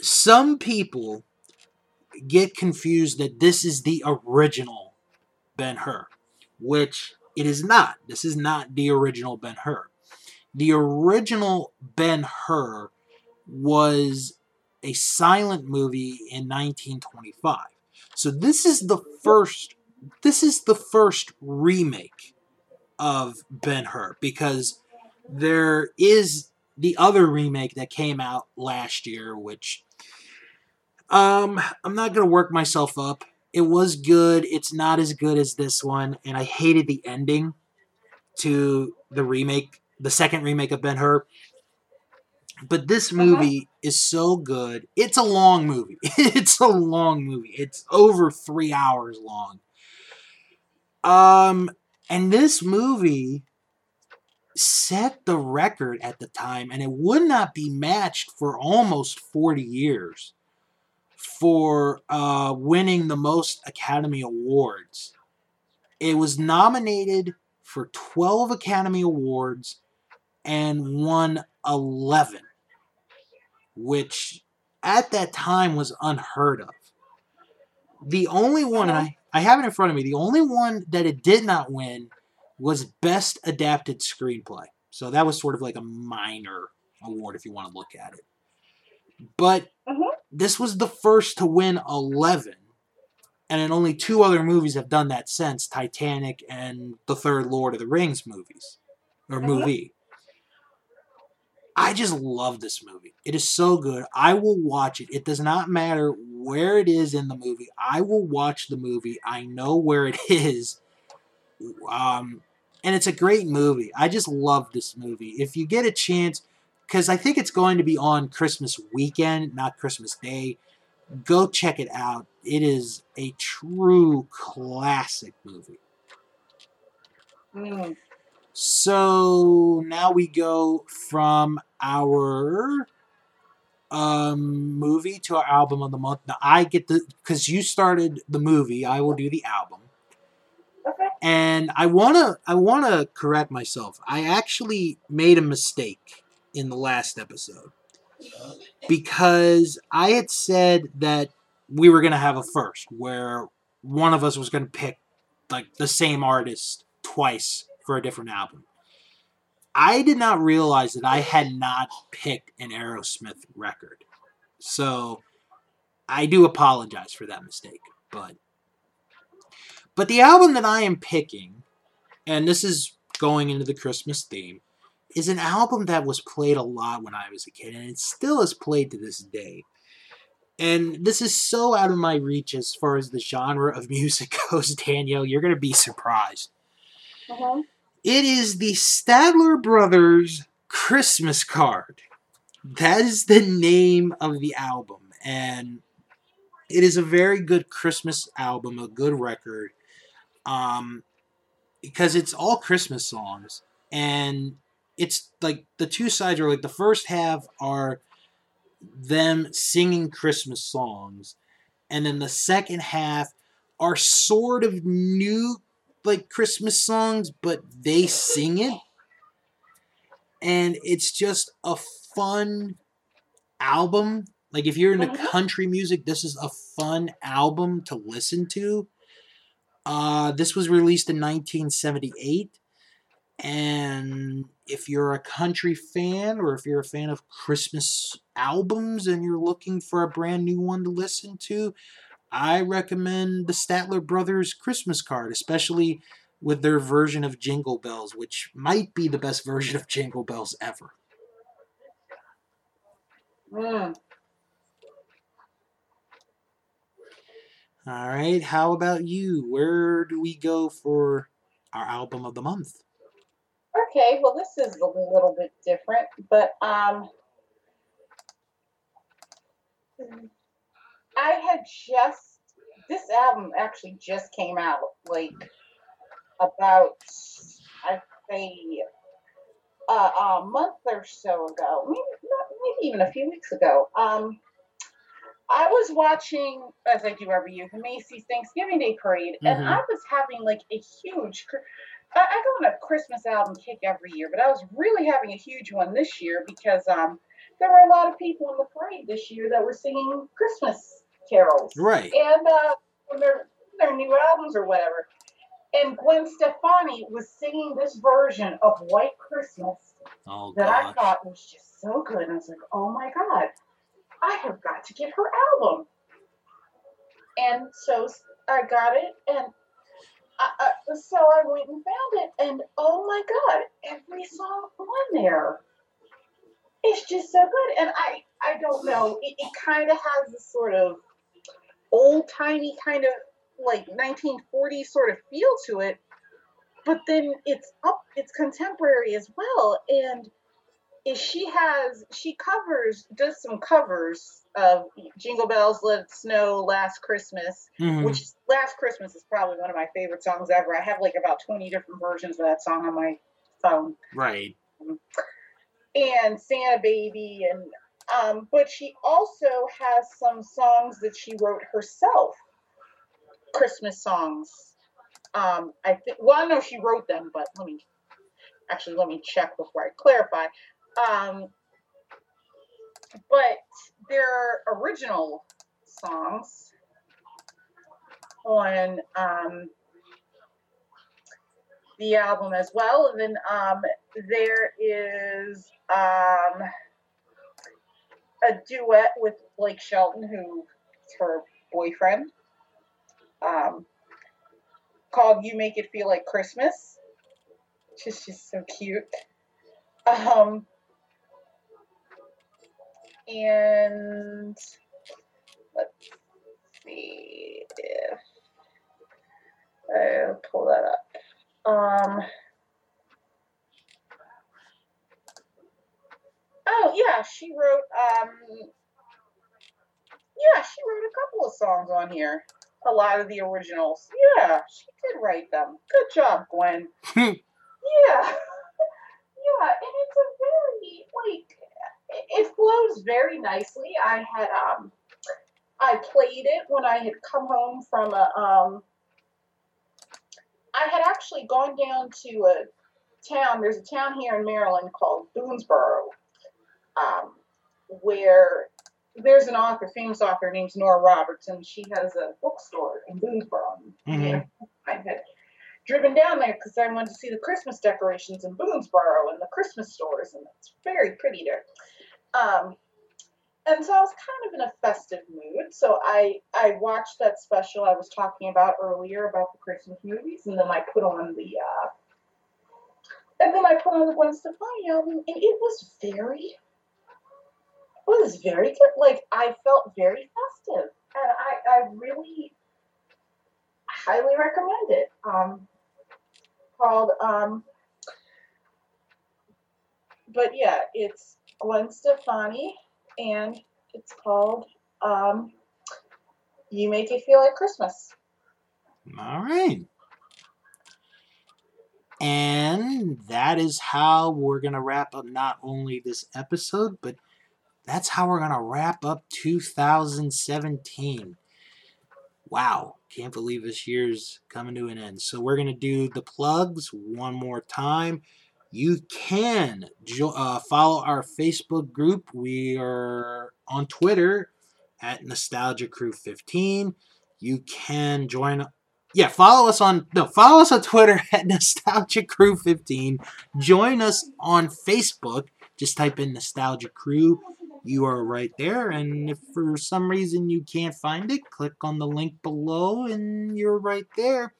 Some people get confused that this is the original Ben Hur, which it is not. This is not the original Ben Hur. The original Ben Hur was a silent movie in 1925. So this is the first this is the first remake of Ben Hur because there is the other remake that came out last year, which um, I'm not gonna work myself up. It was good. It's not as good as this one, and I hated the ending to the remake, the second remake of Ben Hur. But this uh-huh. movie is so good. It's a long movie. it's a long movie. It's over three hours long. Um, and this movie set the record at the time, and it would not be matched for almost 40 years for uh, winning the most Academy Awards. It was nominated for 12 Academy Awards and won 11, which at that time was unheard of. The only one, I, I have it in front of me, the only one that it did not win was Best Adapted Screenplay. So that was sort of like a minor award if you want to look at it. But. This was the first to win 11. And then only two other movies have done that since Titanic and the third Lord of the Rings movies. Or Mhm. movie. I just love this movie. It is so good. I will watch it. It does not matter where it is in the movie. I will watch the movie. I know where it is. Um, and it's a great movie. I just love this movie. If you get a chance, because I think it's going to be on Christmas weekend, not Christmas Day, go check it out. It is a true classic movie. Mm. So now we go from our um, movie to our album of the month. Now I get the because you started the movie. I will do the album, Okay. and I wanna I wanna correct myself. I actually made a mistake in the last episode because I had said that we were gonna have a first where one of us was gonna pick like the same artist twice for a different album. I did not realize that I had not picked an Aerosmith record. So I do apologize for that mistake, but but the album that I am picking and this is going into the Christmas theme is an album that was played a lot when I was a kid and it still is played to this day. And this is so out of my reach as far as the genre of music goes, Danielle. You're going to be surprised. Mhm. It is the Statler Brothers Christmas Card. That is the name of the album. And it is a very good Christmas album, a good record. Um, because it's all Christmas songs. And it's like the two sides are like the first half are them singing Christmas songs. And then the second half are sort of new like Christmas songs, but they sing it. And it's just a fun album. Like if you're into Mhm. country music, this is a fun album to listen to. Uh, this was released in 1978. And if you're a country fan or if you're a fan of Christmas albums and you're looking for a brand new one to listen to, I recommend the Statler Brothers Christmas card, especially with their version of Jingle Bells, which might be the best version of Jingle Bells ever. Mm. All right, how about you? Where do we go for our album of the month? Okay, well, this is a little bit different, but um, I had just this album actually just came out like about I'd say a, a month or so ago, maybe not, maybe even a few weeks ago. Um, I was watching, as I do every year, the Macy's Thanksgiving Day Parade, and Mhm. I was having like a huge. I, I go on a Christmas album kick every year, but I was really having a huge one this year because um, there were a lot of people in the parade this year that were singing Christmas carols Right. and uh, their their new albums or whatever. And Gwen Stefani was singing this version of White Christmas Oh that I thought was just so good. And I was like, oh my god, I have got to get her album. And so I got it, and I, so I went and found it, and oh my god, every song on there. It's just so good. And I I don't know, it, it kind of has this sort of old timey kind of like 1940s sort of feel to it but then it's up it's contemporary as well and is she has she covers does some covers of jingle bells let it snow last christmas Mhm. which is, last christmas is probably one of my favorite songs ever i have like about 20 different versions of that song on my phone. Right. And Santa Baby and um, but she also has some songs that she wrote herself. Christmas songs. Um, I think well I know she wrote them, but let me actually let me check before I clarify. Um, but they're original songs on um, the album as well. And then um, there is um, a duet with Blake Shelton, who is her boyfriend, um, called "You Make It Feel Like Christmas," which is just so cute. Um, and let's see if I'll pull that up. Um, oh yeah, she wrote um, yeah, she wrote a couple of songs on here. A lot of the originals. Yeah, she did write them. Good job, Gwen. yeah. yeah, and it's a very like it flows very nicely. I had um I played it when I had come home from a um I had actually gone down to a town. There's a town here in Maryland called Boonsboro, um, where there's an author, famous author named Nora Roberts, and she has a bookstore in Boonsboro. Mhm. Yeah, I had driven down there because I wanted to see the Christmas decorations in Boonsboro and the Christmas stores, and it's very pretty there. Um, and so I was kind of in a festive mood. So I I watched that special I was talking about earlier about the Christmas movies, and then I put on the uh, and then I put on the Gwen Stefani album, and it was very it was very good. Like I felt very festive, and I I really highly recommend it. Um, called um, but yeah, it's Gwen Stefani, and it's called um, "You Make It Feel Like Christmas." All right. And that is how we're going to wrap up not only this episode, but that's how we're going to wrap up 2017. Wow. Can't believe this year's coming to an end. So we're going to do the plugs one more time. You can jo- uh, follow our Facebook group. We are on Twitter at Nostalgia Crew 15. You can join yeah, follow us on no, follow us on Twitter at Nostalgia Crew 15. Join us on Facebook. Just type in Nostalgia Crew. You are right there. And if for some reason you can't find it, click on the link below and you're right there.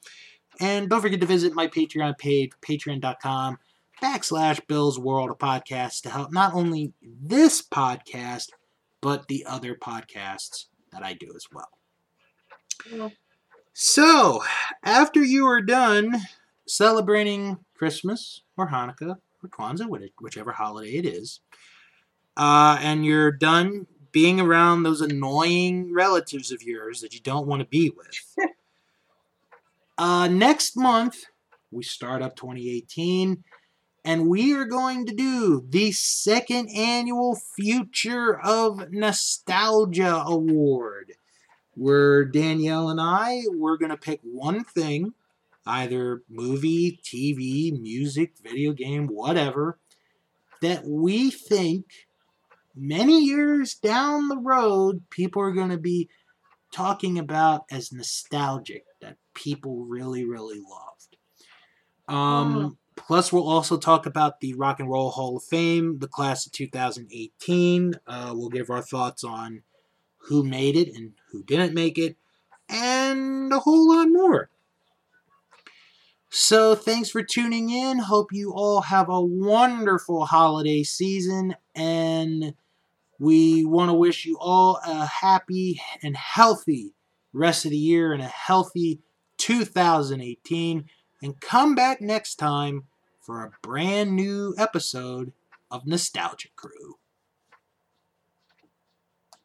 And don't forget to visit my Patreon page, patreon.com backslash Bill's World of Podcasts to help not only this podcast, but the other podcasts that I do as well. So, after you are done celebrating Christmas or Hanukkah or Kwanzaa, whichever holiday it is, uh, and you're done being around those annoying relatives of yours that you don't want to be with, uh, next month we start up 2018 and we are going to do the second annual Future of Nostalgia Award where Danielle and I we're gonna pick one thing, either movie, TV, music, video game, whatever, that we think many years down the road people are gonna be talking about as nostalgic that people really, really loved. Um, Plus, we'll also talk about the Rock and Roll Hall of Fame, the class of 2018. Uh, we'll give our thoughts on who made it and who didn't make it, and a whole lot more. So, thanks for tuning in. Hope you all have a wonderful holiday season, and we want to wish you all a happy and healthy rest of the year and a healthy 2018. And come back next time for a brand new episode of Nostalgia Crew.